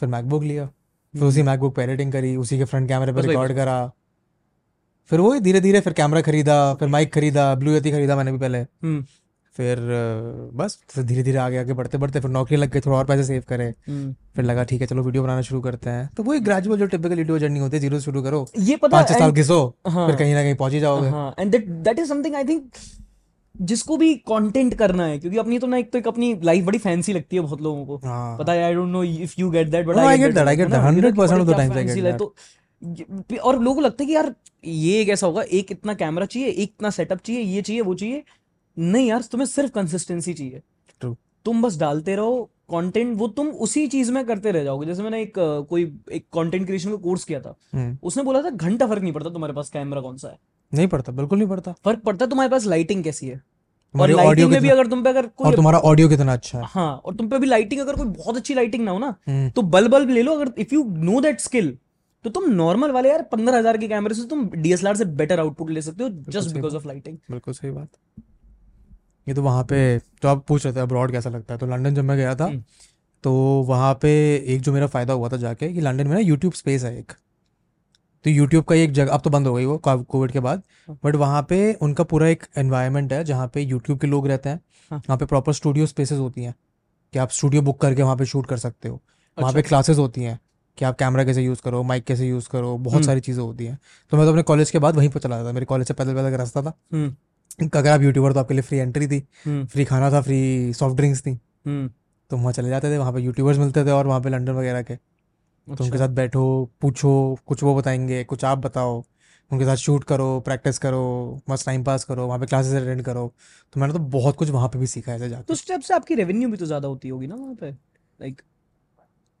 फिर मैकबुक लिया। फिर उसी मैकबुक पे एडिटिंग करी उसी के फ्रंट कैमरे पर रिकॉर्ड करा। फिर वही धीरे धीरे फिर कैमरा खरीदा फिर माइक खरीदा ब्लू यती खरीदा मैंने भी पहले। हम्म। फिर बस फिर धीरे धीरे आगे आगे बढ़ते बढ़ते फिर नौकरी लग गई थोड़ा और पैसे सेव करे। हम्म। फिर लगा ठीक है चलो वीडियो बनाना शुरू करते हैं। तो वो एक ग्रेजुअल जो टिपिकल वीडियो जर्नी होती है ज़ीरो से शुरू करो। ये पता पाँच है साल घिसो हाँ। फिर कहीं ना कहीं पहुँच ही जाओगे। And that that is something I think जिसको भी कंटेंट करना है क्योंकि अपनी तो ना एक तो एक अपनी लाइफ बड़ी फैंसी लगती है बहुत लोगों को। हाँ। पता है I don't know if you get that but I get that, I get that. 100% of the times I get that. तो और लोगों को लगता है कि यार ये कैसा होगा एक इतना कैमरा चाहिए एक इतना सेटअप चाहिए ये चाहिए वो चाहिए। नहीं यार तुम्हें सिर्फ़ कंसिस्टेंसी चाहिए। True. तुम बस डालते रहो कंटेंट वो तुम उसी चीज़ में करते रह जाओगे। जैसे मैंने एक अ, कोई एक कंटेंट क्रिएशन का कोर्स किया था। हम्म। उसने बोला था घंटा फ़र्क नहीं पड़ता तुम्हारे पास कैमरा कौन सा है। नहीं पड़ता बिल्कुल नहीं पड़ता। फ़र्क पड़ता है तुम्हारे पास लाइटिंग कैसी है। और तुम्हारी ऑडियो लाइटिंग में भी कितना अगर तुम पे अगर और कोई तुम्हारा ऑडियो कितना अच्छा है। हाँ और तुम पे भी लाइटिंग अगर कोई बहुत अच्छी लाइटिंग ना हो ना हम्म। तो बल्ब बल्ब ले लो अगर if you know that skill तो तुम नॉर्मल वाले यार पंद्रह हज़ार के कैमरे से तुम डीएसएलआर से बेटर आउटपुट ले सकते हो जस्ट सही बिकॉज़ ऑफ़ लाइटिंग बिल्कुल सही बात। ये तो वहाँ पे तो आप पूछ रहे थे अब्रॉड कैसा लगता है तो लंदन जब मैं गया था हम्म। तो वहाँ पे एक जो मेरा फ़ायदा हुआ था जाके कि लंदन में ना यूट्यूब स्पेस है एक तो यूट्यूब का एक जगह अब तो बंद हो गई वो कोविड के बाद हाँ। बट वहाँ पे उनका पूरा एक एनवायरनमेंट है जहाँ पे यूट्यूब के लोग रहते हैं हाँ। वहाँ पे प्रॉपर स्टूडियो स्पेसेस होती हैं कि आप स्टूडियो बुक करके वहाँ पे शूट कर सकते हो वहाँ पे अच्छा। क्लासेस होती हैं कि आप कैमरा कैसे यूज़ करो माइक कैसे यूज़ करो बहुत हम्म। सारी चीज़ें होती हैं तो मैं तो अपने कॉलेज के बाद वहीं पर चला जाता था मेरे कॉलेज से पैदल पैदल का रास्ता था हम्म अगर आप यूट्यूबर तो आपके लिए फ्री एंट्री थी हम्म। फ्री खाना था फ्री सॉफ्ट ड्रिंक्स थी। हम्म। तो वहाँ चले जाते थे वहाँ पे यूट्यूबर्स मिलते थे और वहाँ पे लंदन वगैरह के। तो उनके अच्छा साथ बैठो पूछो कुछ वो बताएँगे कुछ आप बताओ। उनके साथ शूट करो प्रैक्टिस करो मस्त टाइम पास करो वहाँ पे क्लासेस अटेंड करो। तो मैंने तो बहुत कुछ वहाँ पे भी सीखा है तो उस स्टेप से आपकी रेवेन्यू भी तो ज़्यादा होती होगी ना वहाँ पे like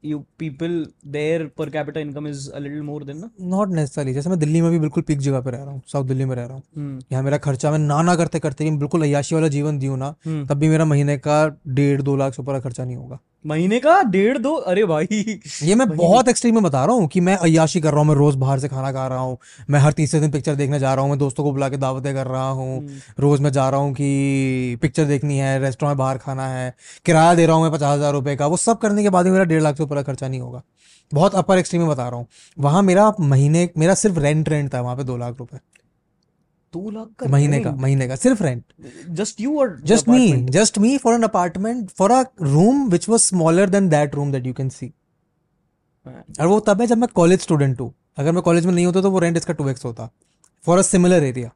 you people there per capita income is a little more than ना नॉट नेसेसरी जैसे मैं दिल्ली में भी बिल्कुल पीक जगह पे रह रहा हूँ साउथ दिल्ली में रह रहा हूँ hmm. यहाँ मेरा खर्चा मैं ना ना करते करते बिल्कुल अयाशी वाला जीवन दी ना hmm. तब भी मेरा महीने का डेढ़ दो लाख से ऊपर खर्चा नहीं होगा महीने का डेढ़ दो अरे भाई। ये मैं बहुत एक्सट्रीम में बता रहा हूँ कि मैं अयाशी कर रहा हूँ मैं रोज बाहर से खाना खा रहा हूँ मैं हर तीसरे दिन पिक्चर देखने जा रहा हूँ मैं दोस्तों को बुला के दावतें कर रहा हूँ हम्म, रोज मैं जा रहा हूँ कि पिक्चर देखनी है रेस्टोरेंट में बाहर खाना है किराया दे रहा हूँ मैं पचास हज़ार रुपये का वो सब करने के बाद भी मेरा डेढ़ लाख से ऊपर का खर्चा नहीं होगा। बहुत अपर एक्सट्रीम में बता रहा हूँ। वहाँ मेरा महीने मेरा सिर्फ़ रेंट रेंट था वहाँ पे दो लाख रुपए। दो लाख का महीने का महीने का सिर्फ़ रेंट जस्ट यू और just me just me for an apartment for a room which was smaller than that room that you can see और वो तब है जब मैं कॉलेज स्टूडेंट हूँ। अगर मैं कॉलेज में नहीं होता तो वो रेंट इसका टू एक्स होता। For a similar area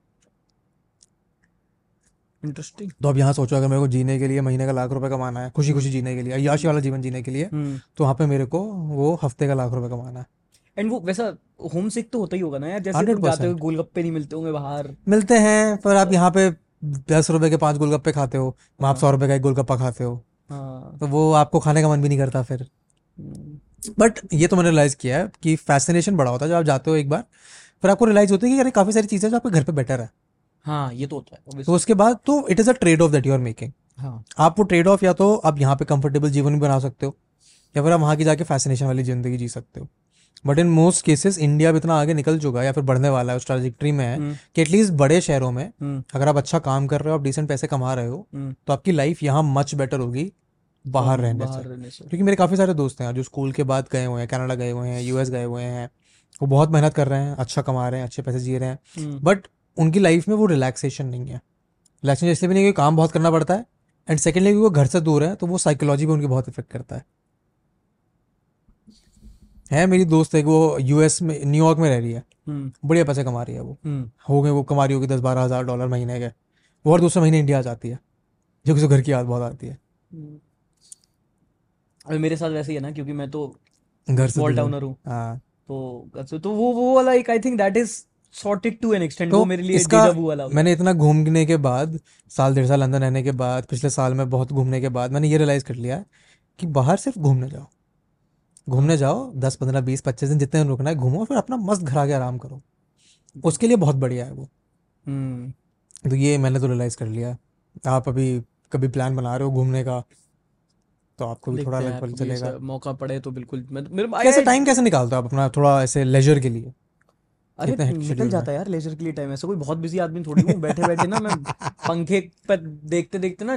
interesting तो अब यहाँ सोचो अगर मेरे को जीने के लिए महीने का लाख रुपए कमाना है खुशी खुशी जीने के लिए अय्याशी वाला जीवन जीने के लिए हम्म। तो वहाँ पे मेरे को वो हफ़्ते का लाख रुपए कमाना है। एंड वो वैसा होम सिक तो होता ही होगा ना यार जैसे तुम जाते हो गोलगप्पे नहीं मिलते होंगे बाहर। मिलते हैं पर आप यहाँ पे दस रुपए के पाँच गोलगप्पे खाते हो वहाँ आप सौ रुपए का एक गोलगप्पा खाते हो। हाँ। तो वो आपको खाने का मन भी नहीं करता फिर। बट ये तो मैंने रियलाइज़ किया है कि फैसिनेशन बड़ा होता है जब आप जाते हो एक बार फिर आपको रियलाइज़ होता है कि अरे काफ़ी सारी चीज़ें जो आपके घर पे बेटर है। हाँ ये तो होता है तो उसके बाद तो it is a trade off that you are making हाँ। आप वो ट्रेड ऑफ़ या तो आप यहाँ पे कंफर्टेबल जीवन भी बना सकते हो या फिर आप वहाँ की जाके फैसिनेशन वाली ज़िंदगी जी सकते हो। But in most cases India अब इतना आगे निकल चुका है या फिर बढ़ने वाला है उस ट्राजेक्ट्री में है हम्म। कि एटलीस्ट बड़े शहरों में हम्म। अगर आप अच्छा काम कर रहे हो आप डिसेंट पैसे कमा रहे हो हम्म। तो आपकी लाइफ यहाँ मच बेटर होगी बाहर हाँ रहने से। क्योंकि मेरे काफ़ी सारे दोस्त हैं जो स्कूल के बाद गए हुए हैं कनाडा गए हुए हैं यूएस गए हुए हैं वो बहुत मेहनत कर रहे हैं अच्छा कमा रहे हैं अच्छे पैसे जी रहे हैं। बट उनकी लाइफ में वो रिलैक्सेशन नहीं है। रिलैक्सेशन इसलिए भी नहीं क्योंकि काम बहुत करना पड़ता है एंड सेकेंडली क्योंकि वो घर से दूर है तो वो साइकोलॉजी पे उनकी बहुत इफ़ेक्ट करता है। है मेरी दोस्त एक वो यूएस में न्यूयॉर्क में रह रही है। हम्म। बढ़िया पैसे कमा रही है वो। हम्म। हो गए वो कमा रही होगी दस बारह हज़ार डॉलर महीने के। वो और दूसरे महीने इंडिया आ जाती है जो किसी घर की याद बहुत आती है। हम्म। अभी मेरे साथ वैसे ही है ना क्योंकि मैं तो घर से स्मॉल टाउनर हूँ। हाँ। तो तो वो वो वाला एक I think that is sorted to an extent वो मेरे लिए इसका वाला मैंने इतना घूमने के बाद साल डेढ़ साल लंदन रहने के बाद पिछले साल में बहुत घूमने के बाद मैंने ये रियलाइज़ कर लिया कि बाहर सिर्फ़ घूमने जाओ। घूमने जाओ दस पंद्रह बीस पच्चीस दिन जितने दिन रुकना है घूमो फिर अपना मस्त घर आके आराम करो। उसके लिए बहुत बढ़िया है वो। हम्म। तो ये मैंने तो रियलाइज़ कर लिया आप अभी कभी प्लान बना रहे हो घूमने का तो आपको भी थोड़ा पता चलेगा। मौका पड़े तो बिल्कुल मैं मेरे कैसे टाइम कैसे निकालते हो आप अपना थोड़ा ऐसे लेजर के लिए? अरे निकल जाता है यार लेजर के लिए टाइम ऐसा कोई बहुत बिज़ी आदमी थोड़ी हूँ बैठे बैठे ना मैं पंखे पर देखते देखते ना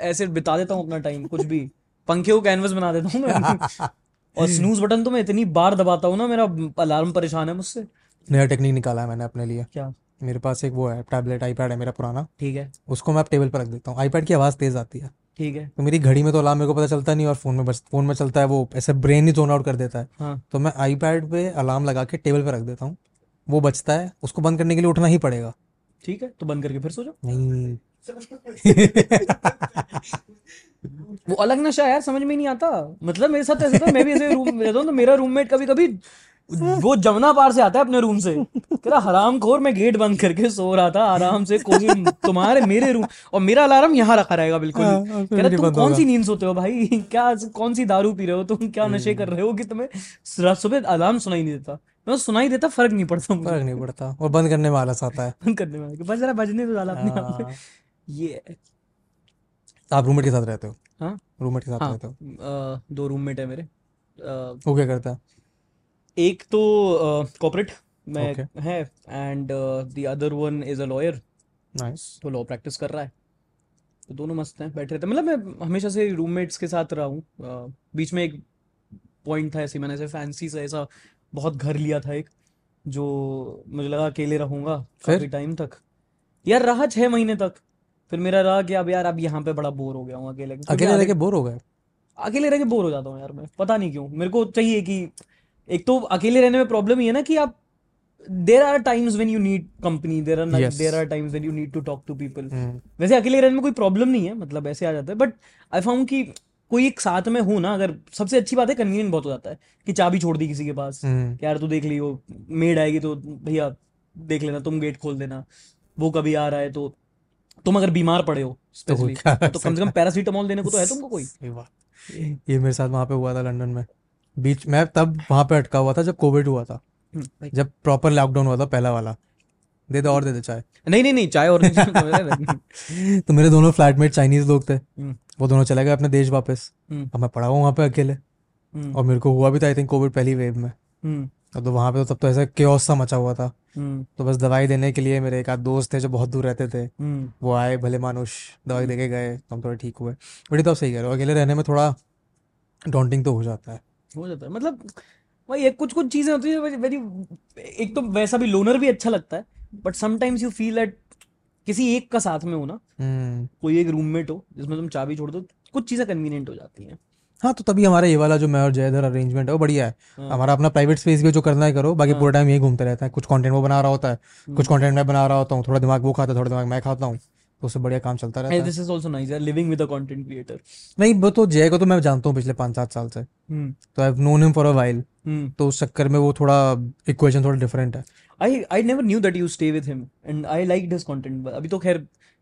ऐसे बिता देता हूँ अपना टाइम कुछ भी। पंखे को कैनवस बना देता हूँ और स्नूज बटन तो मैं इतनी बार दबाता हूँ ना मेरा अलार्म परेशान है मुझसे। नया टेक्निक निकाला है मैंने अपने लिए। क्या? मेरे पास एक वो है टैबलेट आईपैड है मेरा पुराना। ठीक है। उसको मैं अब टेबल पर रख देता हूँ। आईपैड की आवाज़ तेज़ आती है। ठीक है। तो मेरी घड़ी में तो अलार्म मेरे को पता चलता नहीं और फ़ोन में बस फ़ोन में चलता है वो ऐसे ब्रेन ही जोन आउट कर देता है। हाँ। तो मैं आईपैड पे अलार्म लगा के टेबल पे रख देता हूँ। वो बचता है उसको बंद करने के लिए उठना ही पड़ेगा। ठीक है तो बंद करके फिर सो जाओ। नहीं। वो अलग नशा यार समझ में नहीं आता। मतलब मेरे साथ ऐसा था मैं भी ऐसे रूम में रहता हूँ तो मेरा रूममेट कभी कभी वो जमुना पार से आता है अपने रूम से। कह हराम खोर मैं गेट बंद करके सो रहा था आराम से कोई तुम्हारे मेरे रूम और मेरा अलार्म यहाँ रखा रहेगा बिल्कुल। हाँ, कह रहा तुम कौन सी नींद सोते हो भाई? क्या कौन सी दारू पी रहे हो? तुम क्या नशे कर रहे हो कि तुम्हें? सुबह अलार्म सुनाई नहीं देता। मैं सुनाई देता फ़र्क नहीं पड़ता फ़र्क नहीं पड़ता और बंद करने में आलस आता है। बंद करने में बज रहा बजने तो ज़्यादा अपने आप हाँ, ये। आप रूममेट के साथ रहते हो? हाँ। रूममेट के साथ हाँ। रहते हो? अ, दो रूममेट है मेरे। वो क्या करता है? एक तो कॉर्पोरेट में ओके है and the other one is a lawyer nice तो लॉ प्रैक्टिस कर रहा है। तो दोनों मस्त हैं बैठे रहते हैं। मतलब मैं हमेशा से रूममेट्स के साथ रहा हूँ। बीच में एक पॉइंट था ऐसे मैंने ऐसे फैंसी सा ऐसा बहुत घर लिया था एक जो मुझे लगा अकेले रहूँगा काफ़ी टाइम तक। यार रहा छह महीने तक। फिर मेरा रहा कि अब यार अब यहाँ पे बड़ा बोर हो गया हूँ अकेले अकेले रह के बोर हो गए? अकेले रह के बोर हो जाता हूँ यार मैं। पता नहीं क्यों। मेरे को चाहिए कि एक तो अकेले रहने में प्रॉब्लम ये है ना कि आप there are times when you need company there are there are times when you need to talk to people वैसे अकेले रहने में कोई प्रॉब्लम नहीं है मतलब ऐसे आ जाता है। बट आई फाउंड कि कोई एक साथ में हो ना अगर सबसे अच्छी बात है कन्वीनियंट बहुत हो जाता है कि चाबी छोड़ दी किसी के पास। कि यार तू देख लियो मेड आएगी तो भैया देख लेना तुम गेट खोल देना। वो कभी आ रहा है तो तुम अगर बीमार पड़े हो तो तो कम से कम पैरासीटामोल देने को तो है तुमको कोई? ये मेरे साथ वहाँ पे हुआ था लंदन में। बीच मैं तब वहाँ पे अटका हुआ था जब कोविड हुआ था। हम्म, जब प्रॉपर लॉकडाउन हुआ था पहला वाला। दे दे और दे दे चाय। नहीं नहीं नहीं चाय और तो मेरे दोनों फ्लैटमेट चाइनीज़ लोग थे। हम्म, वो दोनों चले गए अपने देश वापस। हम्म, अब मैं पड़ा हुआ वहाँ पे अकेले। और मेरे को हुआ भी था आई थिंक कोविड पहली वेव में। अब तो वहाँ पे तो तब तो ऐसा सा मचा हुआ था। तो बस दवाई देने के लिए मेरे एक आध दोस्त थे जो बहुत दूर रहते थे। हम्म, वो आए भले मानुष दवाई दे के गए तो हम थोड़े ठीक हुए। बट तो आप सही कह रहे हो अकेले रहने में थोड़ा डॉन्टिंग तो हो जाता है। हो जाता है। मतलब वही एक कुछ कुछ चीज़ें होती है वेरी एक तो वैसा भी लोनर भी अच्छा लगता है but sometimes you feel that किसी एक का साथ में हो ना हम्म। कोई एक रूममेट हो जिसमें तुम चाबी छोड़ दो कुछ चीज़ें कन्वीनियंट हो जाती हैं। हाँ तो तभी हमारा ये वाला जो मैं और जयधर अरेंजमेंट है वो बढ़िया है हाँ हमारा अपना प्राइवेट स्पेस भी जो करना है करो बाकी हाँ पूरा टाइम यही घूमते रहता है कुछ कंटेंट वो बना रहा होता है कुछ हम्म, कंटेंट मैं बना रहा होता हूँ थोड़ा दिमाग वो खाता है थोड़ा दिमाग मैं खाता हूँ तो उससे बढ़िया काम चलता रहता है is also nice, yeah, living with a content creator. नहीं वो तो जय को तो मैं जानता हूँ पिछले पाँच सात साल से Hmm. तो I have known him for a while. तो उस चक्कर में वो थोड़ा इक्वेशन थोड़ा डिफरेंट है I I never knew that you stay with him, and I liked his content. अभी तो खैर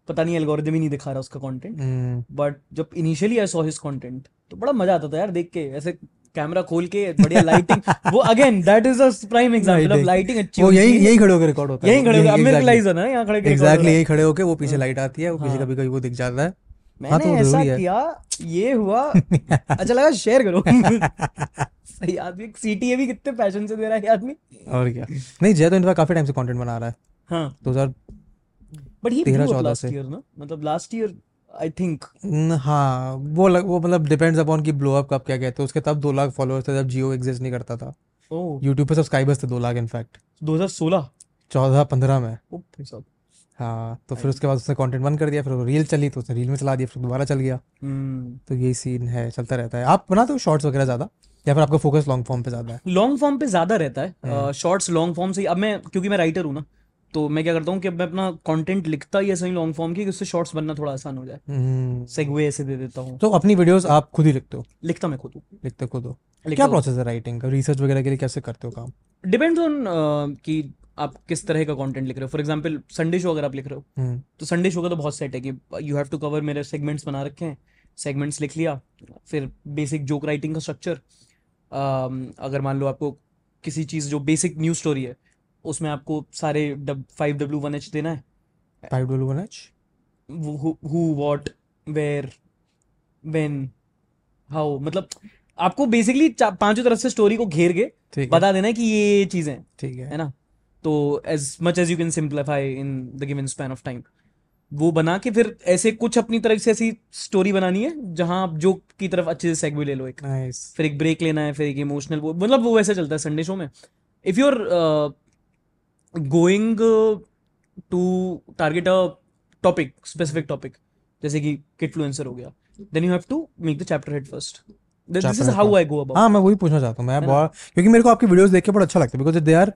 पता नहीं एल्गोरिदम ही नहीं दिखा रहा उसका कंटेंट हम्म, बट जब initially I saw his content तो बड़ा मज़ा आता था यार देख के ऐसे कैमरा खोल के बढ़िया लाइटिंग वो again that is a prime example Lighting. Lighting अच्छी वो यही यही खड़े होकर रिकॉर्ड होता है। यहीं खड़े हो अब मेरे लाइज है ना यहाँ खड़े के record हो। एग्जैक्टली यही खड़े होके वो पीछे हाँ। लाइट आती है वो पीछे हाँ। कभी कभी वो दिख जाता है। हाँ मैंने तो ऐसा किया ये हुआ अच्छा लगा शेयर करो। सही आदमी सीटीए भी कितने पैशन से दे रहा है आदमी। और क्या। नहीं जय तो इनफैक्ट काफ़ी टाइम से कंटेंट बना रहा है। हाँ। 2000 बट ही तेरह चौदह से। ना? मतलब लास्ट ईयर आई थिंक हाँ वो लग, वो मतलब डिपेंड्स अपॉन कि ब्लो अप कब क्या कहते हैं उसके तब दो लाख फॉलोअर्स थे जब जियो एग्जिस्ट नहीं करता था। ओह यूट्यूब पे सब्सक्राइबर्स थे दो लाख इनफैक्ट 2016 चौदह पंद्रह में। ओ हाँ तो फिर उसके बाद उसने कंटेंट बंद कर दिया फिर रील चली तो उसने रील में चला दिया फिर दोबारा चल गया। हम्म। तो यही सीन है चलता रहता है। आप बनाते हो शॉर्ट्स वगैरह ज़्यादा? या फिर आपका फोकस लॉन्ग फॉर्म पे ज़्यादा है? लॉन्ग फॉर्म पे ज़्यादा रहता है। शॉर्ट्स लॉन्ग फॉर्म से अब मैं क्योंकि मैं राइटर हूँ ना तो मैं क्या करता हूँ कि मैं अपना कंटेंट लिखता ही ऐसा ही लॉन्ग फॉर्म की कि उससे शॉर्ट्स बनना थोड़ा आसान हो जाए। हम्म, सेगवे ऐसे दे देता हूँ। तो अपनी वीडियोस आप खुद ही लिखते हो? लिखता मैं खुद। हूँ लिखते खुद हो। क्या प्रोसेस है राइटिंग का? रिसर्च वगैरह के लिए कैसे करते हो काम? डिपेंड्स ऑन कि आप किस तरह का कंटेंट लिख रहे हो। फॉर एग्जांपल संडे शो अगर आप लिख रहे हो हम्म। तो संडे शो का तो बहुत सेट है कि यू हैव टू कवर मेरे सेगमेंट्स बना रखे हैं। सेगमेंट्स लिख लिया फिर बेसिक जोक राइटिंग का स्ट्रक्चर अगर मान लो आपको किसी चीज़ जो बेसिक न्यूज़ स्टोरी है उसमें आपको सारे फाइव डब्ल्यू वन एच देना है। Five W one H who what where when how मतलब आपको बेसिकली पाँचों तरफ़ से स्टोरी को घेर के बता देना है कि ये चीज़ें ठीक है। है ना? तो as much as you can simplify in the given span of time वो बना के फिर ऐसे कुछ अपनी तरफ़ से ऐसी स्टोरी बनानी है जहाँ आप जोक की तरफ़ अच्छे से सेगवे ले लो एक। नाइस फिर एक ब्रेक लेना है फिर एक इमोशनल वो मतलब वो वैसे चलता है संडे शो में। If you are going to target a topic specific topic जैसे कि किटफ्लुएंसर हो गया। Then you have to make the chapter head first this is how I go about हाँ मैं वही पूछना चाहता हूँ। मैं बहुत क्योंकि मेरे को आपकी वीडियोस देख के बड़ा अच्छा लगता है because they are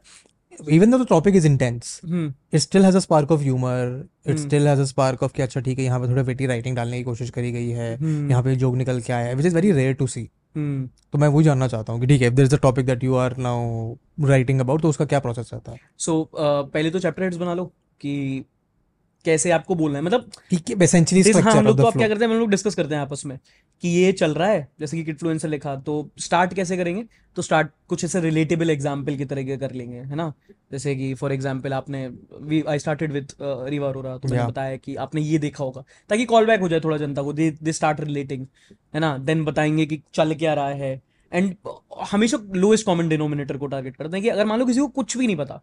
even though topic is intense it still has a spark of humour it still has a spark of कि अच्छा ठीक है यहाँ पे थोड़ा वेटी राइटिंग डालने की कोशिश करी गई है हम्म। यहाँ पे जोक निकल के आया है which is very rare to see तो मैं वही जानना चाहता हूँ कि ठीक है if there is a topic that you are now writing about तो उसका क्या प्रोसेस रहता है? सो so, uh, पहले तो चैप्टर हेड्स बना लो कि कैसे आपको बोलना है? मतलब ठीक है हाँ हम लोग तो आप क्या करते हैं हम लोग डिस्कस करते हैं आपस में कि ये चल रहा है जैसे कि इन्फ्लुएंसर लिखा तो स्टार्ट कैसे करेंगे? तो स्टार्ट कुछ ऐसे रिलेटेबल एग्ज़ाम्पल की तरह के कर लेंगे है ना? जैसे कि फॉर एग्ज़ाम्पल आपने I started with Riva Arora तो मैंने बताया कि आपने ये देखा होगा ताकि कॉल बैक हो जाए थोड़ा जनता को दे दे स्टार्ट रिलेटिंग है ना? देन बताएँगे कि चल क्या रहा है एंड हमेशा लोएस्ट कॉमन डिनोमिनेटर को टारगेट करते हैं कि अगर मान लो किसी को कुछ भी नहीं पता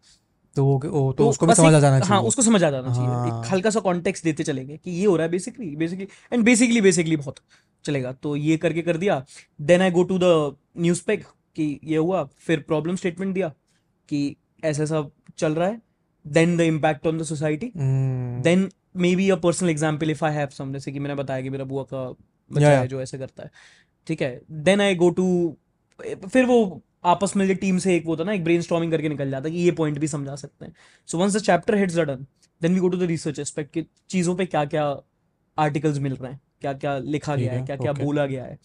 तो वो वो तो तो उसको भी समझ आ जाना हाँ उसको समझ आ जाना चाहिए। हाँ। एक हल्का सा कॉन्टेक्स्ट देते चलेंगे कि ये हो रहा है basically basically and basically basically बहुत चलेगा। तो ये करके कर दिया। Then I go to the news peg कि ये हुआ। फिर प्रॉब्लम स्टेटमेंट दिया कि ऐसा ऐसा चल रहा है। Then the impact on the society then maybe a personal example if I have some जैसे कि मैंने बताया कि मेरा बुआ का बच्चा है जो ऐसे करता है। ठीक है। देन आई गो टू फिर वो आपस में टीम से एक वो है ना एक ब्रेन करके निकल जाता है कि ये पॉइंट भी समझा सकते हैं। So once the chapter heads are done then we go to the research aspect कि चीज़ों पे क्या क्या आर्टिकल्स मिल रहे हैं क्या क्या लिखा गया है क्या क्या बोला गया है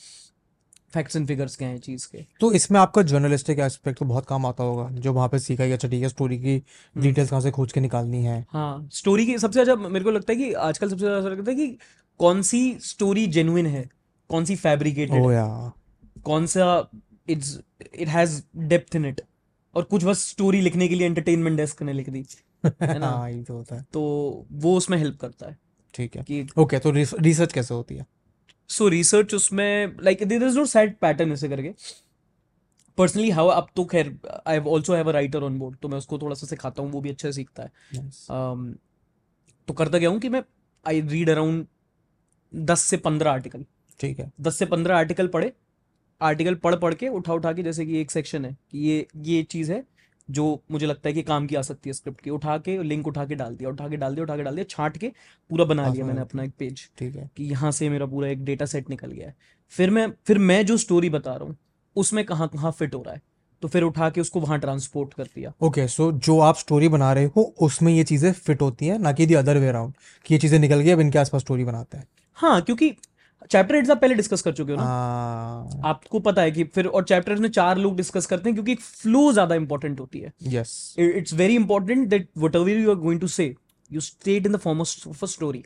फैक्ट्स एंड फिगर्स क्या हैं चीज़ के। तो इसमें आपका जर्नलिस्टिक एस्पेक्ट तो बहुत काम आता होगा जो वहाँ पे सीखा गया अच्छा ठीक है स्टोरी की हम्म। डिटेल्स कहाँ से खोज के निकालनी है। हाँ स्टोरी की सबसे ज़्यादा मेरे को लगता है कि आजकल सबसे ज़्यादा लगता है कि कौन सी स्टोरी जेन्युइन है कौन सी फैब्रिकेटेड है कौन सा it's it has depth in it और कुछ बस स्टोरी लिखने के लिए एंटरटेनमेंट डेस्क ने लिख दी है ना? हाँ ये तो होता है। तो वो उसमें हेल्प करता है ठीक है। कि ओके तो रिसर्च कैसे होती है? सो रिसर्च उसमें like there is no set pattern ऐसे करके। पर्सनली हाउ अब तो खैर I also have a writer on board तो मैं उसको थोड़ा सा सिखाता हूँ वो भी अच्छे सीखता है। नाइस um, तो करता क्या हूँ कि मैं आई रीड अराउंड दस से पंद्रह आर्टिकल ठीक है। दस से पंद्रह आर्टिकल पढ़े आर्टिकल पढ़ पढ़ के उठा उठा के जैसे कि एक सेक्शन है कि ये ये चीज़ है जो मुझे लगता है कि काम की आ सकती है स्क्रिप्ट की। उठा के लिंक उठा के डाल दिया उठा के डाल दिया उठा के डाल दिया छांट के पूरा बना लिया मैंने अपना एक पेज ठीक है। कि यहाँ से मेरा पूरा एक डेटा सेट निकल गया है। फिर मैं फिर मैं जो स्टोरी बता रहा हूँ उसमें कहाँ कहाँ फिट हो रहा है? तो फिर उठा के उसको वहाँ ट्रांसपोर्ट कर दिया। ओके okay, सो so जो आप स्टोरी बना रहे हो उसमें ये चीज़ें फिट होती हैं ना कि दी अदर वे अराउंड कि ये चीज़ें निकल गई अब इनके आसपास स्टोरी बनाते हैं। हाँ क्योंकि चैप्टर हेड्स आप पहले डिस्कस कर चुके हो ना? हाँ। आपको पता है कि फिर और चैप्टर में चार लोग डिस्कस करते हैं क्योंकि फ्लो ज़्यादा इंपॉर्टेंट होती है। Yes it's very important that whatever you are going to say you state in the form of a story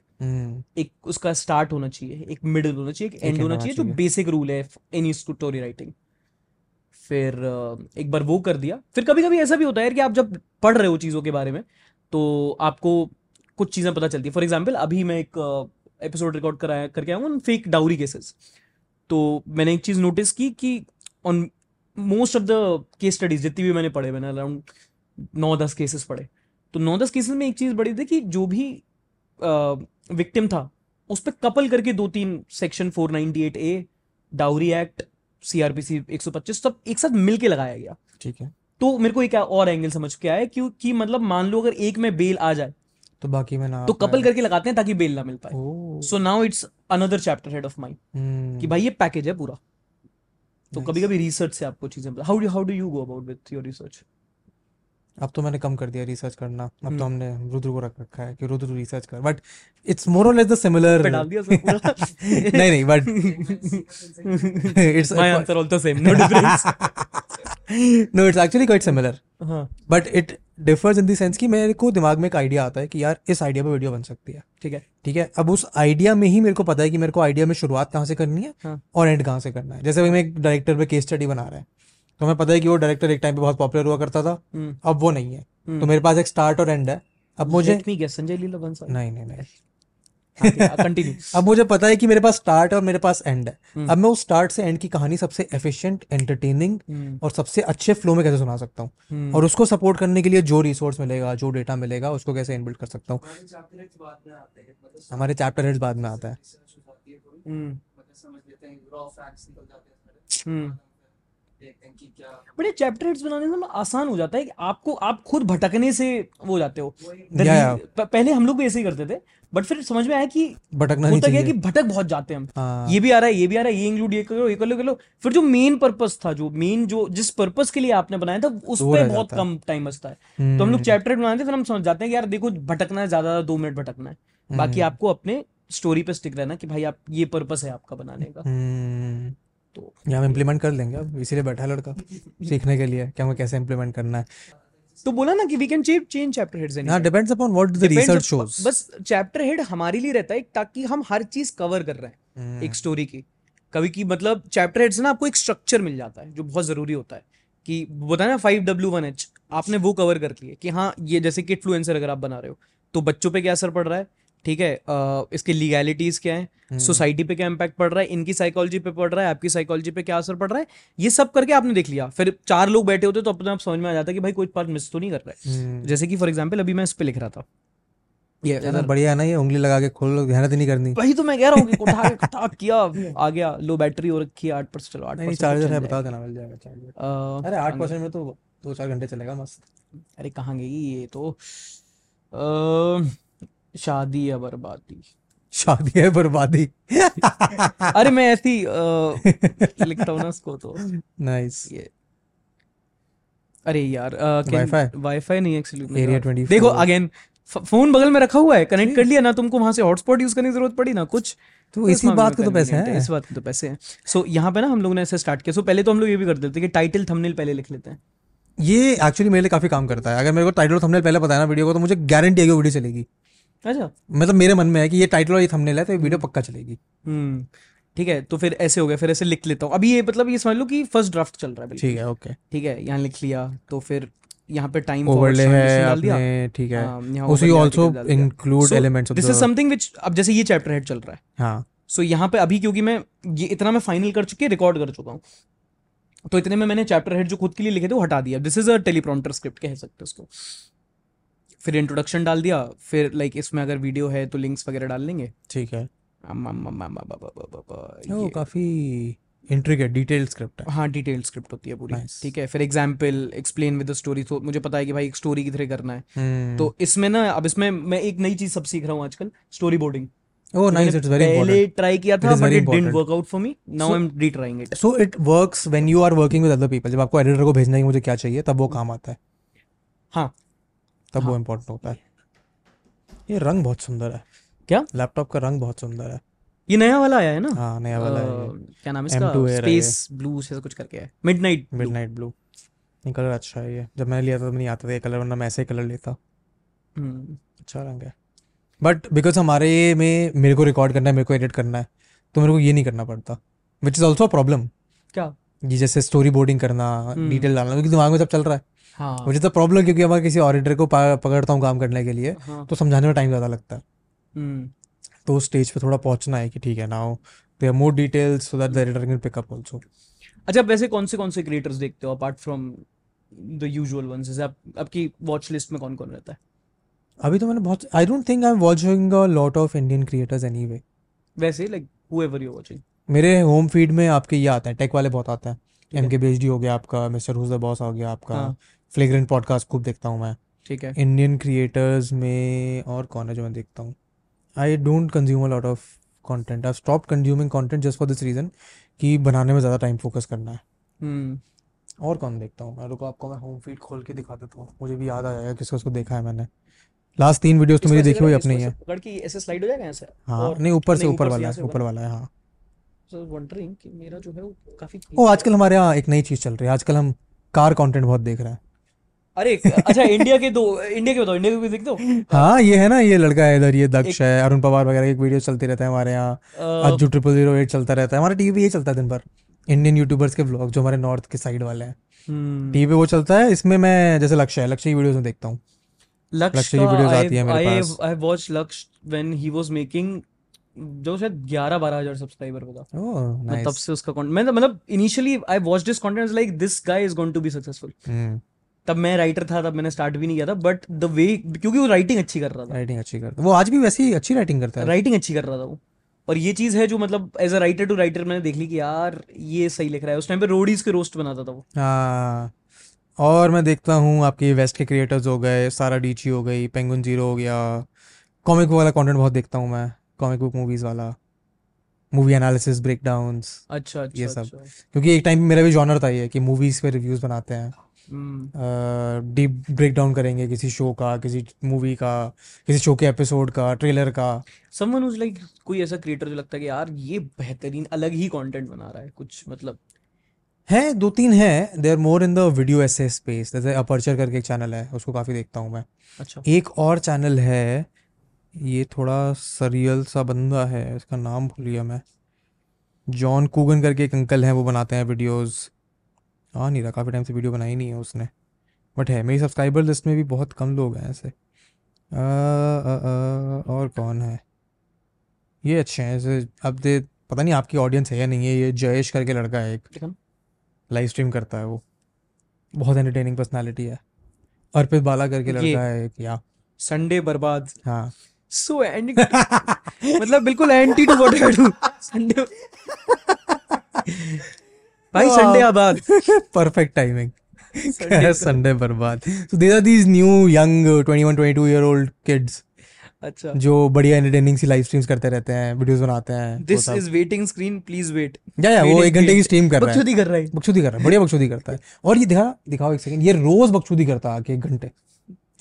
एक उसका स्टार्ट होना चाहिए एक मिडिल होना चाहिए एक एंड होना होना चाहिए जो बेसिक रूल है एनी स्टोरी राइटिंग फिर एक बार वो कर दिया। फिर कभी कभी ऐसा भी होता है कि आप जब पढ़ रहे हो चीज़ों के बारे में तो आपको कुछ चीज़ें पता चलती है। फॉर एग्ज़ाम्पल अभी मैं एक एपिसोड रिकॉर्ड कराया करके आया हूँ फेक डाउरी केसेस तो मैंने एक चीज़ नोटिस की कि on most of the case studies जितनी भी मैंने पढ़े मैंने अराउंड नौ दस केसेस पढ़े तो नौ दस केसेस में एक चीज़ बड़ी थी कि जो भी विक्टिम था उस पर कपल करके दो तीन section 498 A dowry act CrPC 125 सब एक साथ मिलके लगाया गया। ठीक है। तो मेरे को एक और एंगल समझ के आया क्योंकि मतलब मान लो अगर एक में बेल आ जाए तो बाकी में ना तो कपल करके लगाते हैं ताकि बेल ना मिल पाए। So now it's another chapter head of mind कि भाई ये पैकेज है पूरा। तो कभी कभी रिसर्च से आपको चीज़ें how do how do you go about with your research अब तो मैंने कम कर दिया रिसर्च करना। अब तो हम्म। हमने रुद्र को रख रखा है कि रुद्र रिसर्च कर। बट इट्स मोर और लेस द सिमिलर नहीं नहीं but it's my answer also same no difference no it's actually quite similar but it differs in dense कि मेरे को दिमाग में एक आइडिया आता है कि यार इस आइडिया पर वीडियो बन सकती है। ठीक है? ठीक है? अब उस आइडिया में ही मेरे को पता है कि मेरे को आइडिया में शुरुआत कहाँ से करनी है हाँ। और एंड कहाँ से करना है। जैसे अभी मैं एक डायरेक्टर पे केस स्टडी बना रहा है तो मैं पता है कि वो डायरेक्टर एक टाइम पे बहुत पॉपुलर हुआ करता था हम्म। अब वो नहीं है। तो हम्म मेरे पास एक स्टार्ट और एंड है। अब मुझे संजय लीला बंसल नहीं नहीं नहीं। कंटिन्यू अब मुझे पता है कि मेरे पास स्टार्ट और मेरे पास एंड है। हम्म। अब मैं उस स्टार्ट से एंड की कहानी सबसे एफिशिएंट एंटरटेनिंग हम्म। और सबसे अच्छे फ्लो में कैसे सुना सकता हूँ? हम्म। और उसको सपोर्ट करने के लिए जो रिसोर्स मिलेगा जो डेटा मिलेगा उसको कैसे इनबिल्ड कर सकता हूँ? हमारे चैप्टर एक बाद में आते हैं मतलब हमारे स्टार्टिंग चैप्टर हेड्स बाद में आता है। हम्म मतलब हम्म ये चैप्टर हेड्स बनाने से ना आसान हो जाता है कि आपको आप खुद भटकने से वो जाते हो। या पहले हम लोग भी ऐसे ही करते थे बट फिर समझ में आया कि भटकना नहीं होता क्या कि भटक बहुत जाते हैं हम। हाँ। ये भी आ रहा है ये भी आ रहा है ये इंक्लूड ये करो ये कर लो कर लो। फिर जो मेन पर्पस था जो मेन जो जिस पर्पस के लिए आपने बनाया था उस वो पे रह बहुत कम टाइम बचता है। तो हम लोग हम्म। चैप्टर बनाते फिर हम समझ जाते हैं कि यार देखो भटकना है ज़्यादा दो मिनट भटकना है। बाकी हम्म। आपको अपने स्टोरी पे स्टिक रहना कि भाई आप ये पर्पस है आपका बनाने का। हम्म। तो ये हम इम्प्लीमेंट कर लेंगे अब इसीलिए बैठा है लड़का सीखने के लिए कि हमें कैसे इम्प्लीमेंट करना है। तो बोला ना कि we can change change chapter heads हाँ depends upon what the research shows बस चैप्टर हेड हमारे लिए रहता है ताकि हम हर चीज़ कवर कर रहे हैं हम्म। एक स्टोरी की। कभी की मतलब चैप्टर हेड से ना आपको एक स्ट्रक्चर मिल जाता है जो बहुत ज़रूरी होता है। कि बताया ना फाइव डब्ल्यू वन एच आपने वो कवर कर लिए कि हाँ ये जैसे कि इन्फ्लुएंसर अगर आप बना रहे हो तो बच्चों पे क्या असर पड़ रहा है? ठीक है इसके लीगैलिटीज क्या है? हम्म। सोसाइटी पे क्या इम्पैक्ट पड़ रहा है? इनकी साइकोलॉजी पे पड़ रहा है? आपकी साइकोलॉजी पे क्या असर पड़ रहा है? ये सब करके आपने देख लिया। फिर चार लोग बैठे होते तो अपने आप समझ में आ जाता कि भाई कोई पार्ट मिस तो नहीं कर रहा है। हम्म। जैसे कि फॉर एग्ज़ाम्पल अभी मैं इस पे लिख रहा था। ये बढ़िया है ना ये उंगली लगा के खोल लो मेहनत नहीं करनी। वही तो मैं कह रहा हूँ उठा के खटाक किया आ गया लो बैटरी हो रखी है आठ परसेंट चलो आठ नहीं चार्जर है बता देना मिल जाएगा चार्जर अरे आठ परसेंट में तो दो चार घंटे चलेगा मस्त। अरे कहाँ गई ये तो? अ, शादी या बर्बादी। शादी है बर्बादी। अरे मैं ऐसी लिखता हूँ ना उसको तो। नाइस ये। अरे यार वाईफाई वाईफाई नहीं एक्चुअली एरिया देखो अगेन फ़ोन बगल में रखा हुआ है कनेक्ट कर लिया ना तुमको वहाँ से हॉटस्पॉट यूज़ करने की ज़रूरत पड़ी ना कुछ। तो तो इसी बात के तो पैसे हैं इस बात के तो पैसे हैं। सो यहाँ पे ना हम लोग ने ऐसे स्टार्ट किया। सो पहले तो हम लोग ये भी कर देते कि टाइटल थंबनेल पहले लिख लेते हैं। ये एक्चुअली मेरे लिए काफ़ी काम करता है। अगर मेरे को टाइटल थंबनेल पहले बताया ना वीडियो को तो मुझे गारंटी है कि वीडियो चलेगी। अच्छा। मतलब मेरे मन में है कि ये टाइटल और ये थंबनेल है तो ये वीडियो पक्का चलेगी। हम्म ठीक है तो फिर ऐसे हो गया फिर ऐसे लिख लेता हूँ। अभी ये मतलब ये समझ लो कि फ़र्स्ट ड्राफ्ट चल रहा है ठीक है ओके ठीक है यहाँ लिख लिया तो फिर यहाँ पे टाइम ओवरले है आपने ठीक है। उसी also include elements of this is something which अब जैसे ये चैप्टर हेड चल रहा है। हाँ। सो यहाँ पे अभी क्योंकि मैं ये इतना मैं फाइनल कर चुके रिकॉर्ड कर चुका हूँ। तो इतने में मैंने चैप्टर हेड जो खुद के लिए लिखे थे वो हटा दिया। This is a teleprompter script कह सकते हो उसको। फिर इंट्रोडक्शन डाल दिया फिर लाइक इसमें अगर वीडियो है तो लिंक्स वगैरह डाल लेंगे। ठीक है। काफ़ी इंट्रिकेट डिटेल स्क्रिप्ट है। हाँ डिटेल स्क्रिप्ट होती है पूरी। ठीक है फिर एग्ज़ाम्पल एक्सप्लेन विद स्टोरी तो मुझे पता है कि भाई एक स्टोरी की तरह करना है। हम्म। तो इसमें ना अब इसमें मैं एक नई चीज़ सब सीख रहा हूँ आजकल story boarding Oh, nice. It's very पहले ट्राई किया था but it didn't work out for me now I am retrying it so it works when you are working with other people जब आपको एडिटर को भेजना है मुझे क्या चाहिए तब वो काम आता है। हाँ तब वो हाँ। इम्पोर्टेंट होता है। ये रंग बहुत सुंदर है। क्या? लैपटॉप का रंग बहुत सुंदर है। ये नया वाला आया है ना? हाँ नया वाला है क्या नाम है इसका? है। स्पेस ब्लू ऐसा कुछ करके है। मिडनाइट मिडनाइट ब्लू ये कलर अच्छा है ये। जब मैंने लिया था तो नहीं आता था ये कलर वरना मैं ऐसे ही कलर लेता। हम्म। अच्छा रंग है। बट बिकॉज़ हमारे में मेरे को रिकॉर्ड करना है मेरे को एडिट करना है तो मेरे को ये नहीं करना पड़ता। विच इज़ ऑल्सो प्रॉब्लम क्या? ये जैसे स्टोरी बोर्डिंग करना हम्म। डिटेल डालना क्योंकि दिमाग में सब चल रहा है। हाँ। मुझे तो प्रॉब्लम क्योंकि अगर किसी ऑडिटर को पकड़ता हूँ काम करने के लिए हाँ। तो समझाने में टाइम ज़्यादा लगता है। हम्म। तो उस स्टेज पे थोड़ा पहुँचना है कि ठीक है now there more details so that the editor can pick up also अच्छा वैसे कौन से कौन से क्रिएटर्स देखते हो apart from the usual ones जैसे आप आपकी वॉच लिस्ट में कौन कौन रहता है? अभी तो मैंने बहुत I don't think I am watching a lot of Indian creators anyway वैसे लाइक हुएवर यू वाचिंग मेरे होम फ़ीड में आपके ये आते हैं टेक वाले बहुत आते हैं। है। एम के बी हो गया आपका मिस्टर हुज द बॉस हो गया आपका हाँ। फ्लेग्रेंट पॉडकास्ट खूब देखता हूँ मैं। ठीक है। इंडियन क्रिएटर्स में और कौन है जो मैं देखता हूँ? I don't consume a lot of content I stop consuming content just for this reason कि बनाने में ज़्यादा टाइम फोकस करना है। हम्म। और कौन देखता हूँ मैं? रुको आपको मैं होम फ़ीड खोल के दिखा देता हूँ। मुझे भी याद आ जाएगा किसको उसको देखा है मैंने। लास्ट तीन वीडियोस तो मेरी देखी हुई अपनी है। पकड़ के ऐसे स्लाइड हो जाएगा ऐसे हाँ नहीं ऊपर से ऊपर वाला है ऊपर वाला है हाँ। वंडरिंग कि मेरा जो है वो काफ़ी ओ आजकल हमारे यहाँ एक नई चीज़ चल रही है। आजकल हम कार कंटेंट बहुत देख रहे हैं। अरे अच्छा इंडिया के दो इंडिया के बताओ इंडिया के भी देखते हो हाँ ये है ना ये लड़का है इधर ये दक्ष है अरुण पवार वगैरह की वीडियो चलती रहते हैं हमारे यहाँ। अज्जू ट्रिपल ज़ीरो एट चलता रहता है हमारे टीवी पे ये चलता है दिन भर। इंडियन यूट्यूबर्स के व्लॉग जो हमारे नॉर्थ के साइड वाले हैं। हम्म, टीवी पे वो चलता है इसमें मैं जैसे लक्ष्य है लक्ष्य की वीडियोस में देखता हूँ। लक्ष्य की videos I आती है मेरे पास। I watched लक्ष्य when he was making जो शायद 11 12 हज़ार सब्सक्राइबर मैं तब से उसका मैं मतलब initially I watch this content like this guy is going to be successful hmm. तब मैं राइटर था तब मैंने स्टार्ट भी नहीं किया था बट द वे क्योंकि वो राइटिंग अच्छी कर रहा था। राइटिंग अच्छी करता वो आज भी वैसे ही अच्छी राइटिंग करता है। राइटिंग अच्छी कर रहा था वो। और ये चीज़ है जो मतलब as a writer to writer मैंने देख ली कि यार ये सही लिख रहा है। उस टाइम पे रोडीज के रोस्ट बनाता था वो। हाँ। और मैं देखता हूँ आपके वेस्ट के क्रिएटर्स हो गए सारा डीची हो गई पेंगुइन ज़ीरो हो गया। कॉमिक बुक वाला कंटेंट बहुत देखता हूँ मैं। कॉमिक बुक मूवीज़ वाला। मूवी एनालिसिस ब्रेकडाउन्स अच्छा अच्छा ये सब। अच्छा। क्योंकि एक टाइम मेरा भी जॉनर था ये कि मूवीज़ पे रिव्यूज़ बनाते हैं। डीप ब्रेक डाउन करेंगे किसी शो का किसी मूवी का किसी शो के एपिसोड का ट्रेलर का। समवन हुज लाइक कोई ऐसा क्रिएटर जो लगता है कि यार ये बेहतरीन अलग ही कंटेंट बना रहा है कुछ मतलब। है दो तीन है they are more in the video essay space जैसे अपर्चर करके एक चैनल है उसको काफ़ी देखता हूँ मैं। अच्छा। एक और चैनल है ये थोड़ा सरियल सा बंदा है इसका नाम भूल गया मैं। जॉन कूगन करके एक अंकल हैं वो बनाते हैं वीडियोस आ नहीं रहा काफ़ी टाइम से वीडियो बनाई नहीं है उसने। बट है मेरी सब्सक्राइबर लिस्ट में भी बहुत कम लोग हैं ऐसे। आ, आ, आ, और कौन है? ये अच्छे हैं ऐसे अब दे पता नहीं आपकी ऑडियंस है या नहीं है ये जयेश करके लड़का है एक। लाइव स्ट्रीम करता है वो। बहुत एंटरटेनिंग पर्सनालिटी है। अर्पित बाला करके लड़का है एक या। संडे बर्बाद। हाँ। सो एंड मतलब बिल्कुल anti to what I do Sunday भाई संडे आबाद। Perfect timing Sunday संडे बर्बाद। These are these new young uh, 21 22 year old kids अच्छा। जो बढ़िया एंटरटेनिंग सी लाइव स्ट्रीम्स करते रहते हैं वीडियोस बनाते हैं this is waiting screen please wait yeah yeah वो एक घंटे की स्ट्रीम कर रहा है। बकचोदी कर रहा है। बकचोदी कर रहा है बढ़िया बकचोदी करता है। और ये दिखा दिखाओ एक सेकंड ये रोज बकचोदी करता है आके एक घंटे।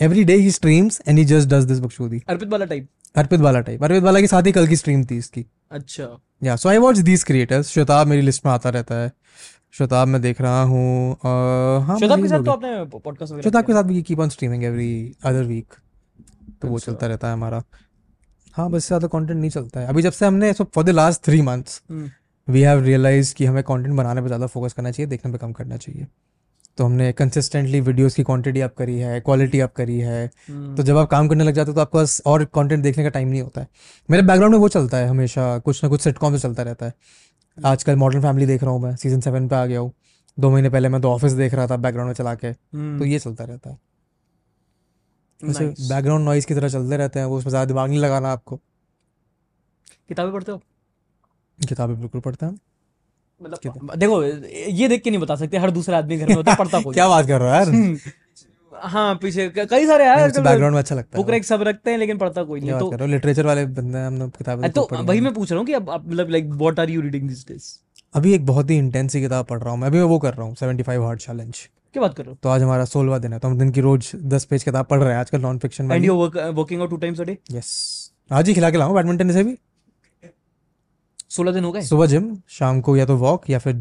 Every day he streams and he just does this बकचोदी अर्पित वाला टाइप अर्पित वाला टाइप अर्पित वाला के साथ ही कल की स्ट्रीम थी इसकी। अच्छा। Yeah so I watch these creators Shatab मेरी लिस्ट में आता रहता है। शताब मैं देख रहा हूँ uh, हाँ शताब के साथ तो आपने पॉडकास्ट शताब के साथ भी keep on streaming every other week तो वो अच्छा। चलता रहता है हमारा। हाँ बस ज़्यादा कंटेंट नहीं चलता है। अभी जब से हमने for the last three months we have realise कि हमें कंटेंट बनाने पे ज़्यादा फोकस करना चाहिए देखने पे कम करना चाहिए। तो हमने कंसिस्टेंटली वीडियोस की क्वांटिटी अप करी है क्वालिटी अप करी है। हम्म, तो जब आप काम करने लग जाते हो तो आपके पास और कंटेंट देखने का टाइम नहीं होता है। मेरे बैकग्राउंड में वो चलता है हमेशा कुछ ना कुछ सिटकॉम से चलता रहता है। आजकल मॉडर्न फैमिली देख रहा हूँ मैं सीज़न सेवन पे आ गया हूँ। दो महीने पहले मैं द ऑफ़िस देख रहा था बैकग्राउंड में चला के। हम्म, तो ये चलता रहता है। वैसे बैकग्राउंड नॉइज़ की तरह चलते रहते हैं वो उसमें ज़्यादा दिमाग नहीं लगाना आपको। किताबें पढ़ते हो? किताबें बिल्कुल पढ़ते हैं। मतलब देखो ये देख के नहीं बता सकते हर दूसरा आदमी घर में होता है पढ़ता कोई क्या बात कर रहा है यार? हाँ पीछे कई सारे यार बैकग्राउंड में अच्छा लगता है। बुक सब रखते हैं लेकिन पढ़ता कोई नहीं तो कर लिटरेचर वाले बंदे हैं हम किताबें तो तो वही मैं पूछ रहा हूँ कि मतलब like what are you reading this days अभी एक बहुत ही इंटेंस सी किताब पढ़ रहा हूँ मैं अभी मैं वो कर रहा हूँ सेवेंटी फाइव हार्ड चैलेंज क्या बात कर रहे हो? तो आज हमारा सोलवा दिन है तो हम दिन की रोज दस पेज किताब पढ़ रहे हैं आजकल non fiction and you working out two times a day yes आज ही खिला के लाऊं बैडमिंटन से भी? 16 दिन हो गए? सुबह जिम शाम को या तो वॉक या फिर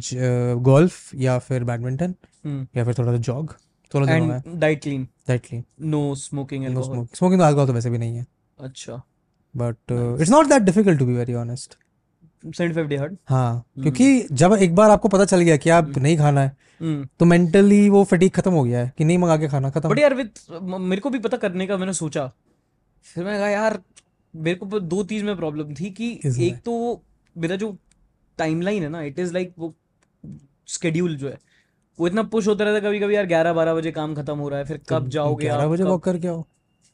गोल्फ या फिर बैडमिंटन हम्म। या फिर थोड़ा सा जॉग सोलह दिन हो गए। And diet clean no smoking smoking तो तो वैसे भी नहीं है। अच्छा। But it's not that difficult to be very honest 75 day हाँ क्योंकि जब एक बार आपको पता चल गया कि आप नहीं खाना है हम्म तो मेंटली वो फटीक खत्म हो गया है कि नहीं मंगा के खाना खत्म। बट यार मेरे को भी पता करने का मैंने सोचा। फिर मैं कहा यार मेरे को दो चीज़ में प्रॉब्लम थी कि एक तो मेरा जो टाइमलाइन है ना इट इज़ लाइक वो स्केड्यूल जो है वो इतना पुश होता रहता है कभी कभी यार ग्यारह बारह बजे काम खत्म हो रहा है फिर कब जाओगे ग्यारह बजे वॉक करके आओ।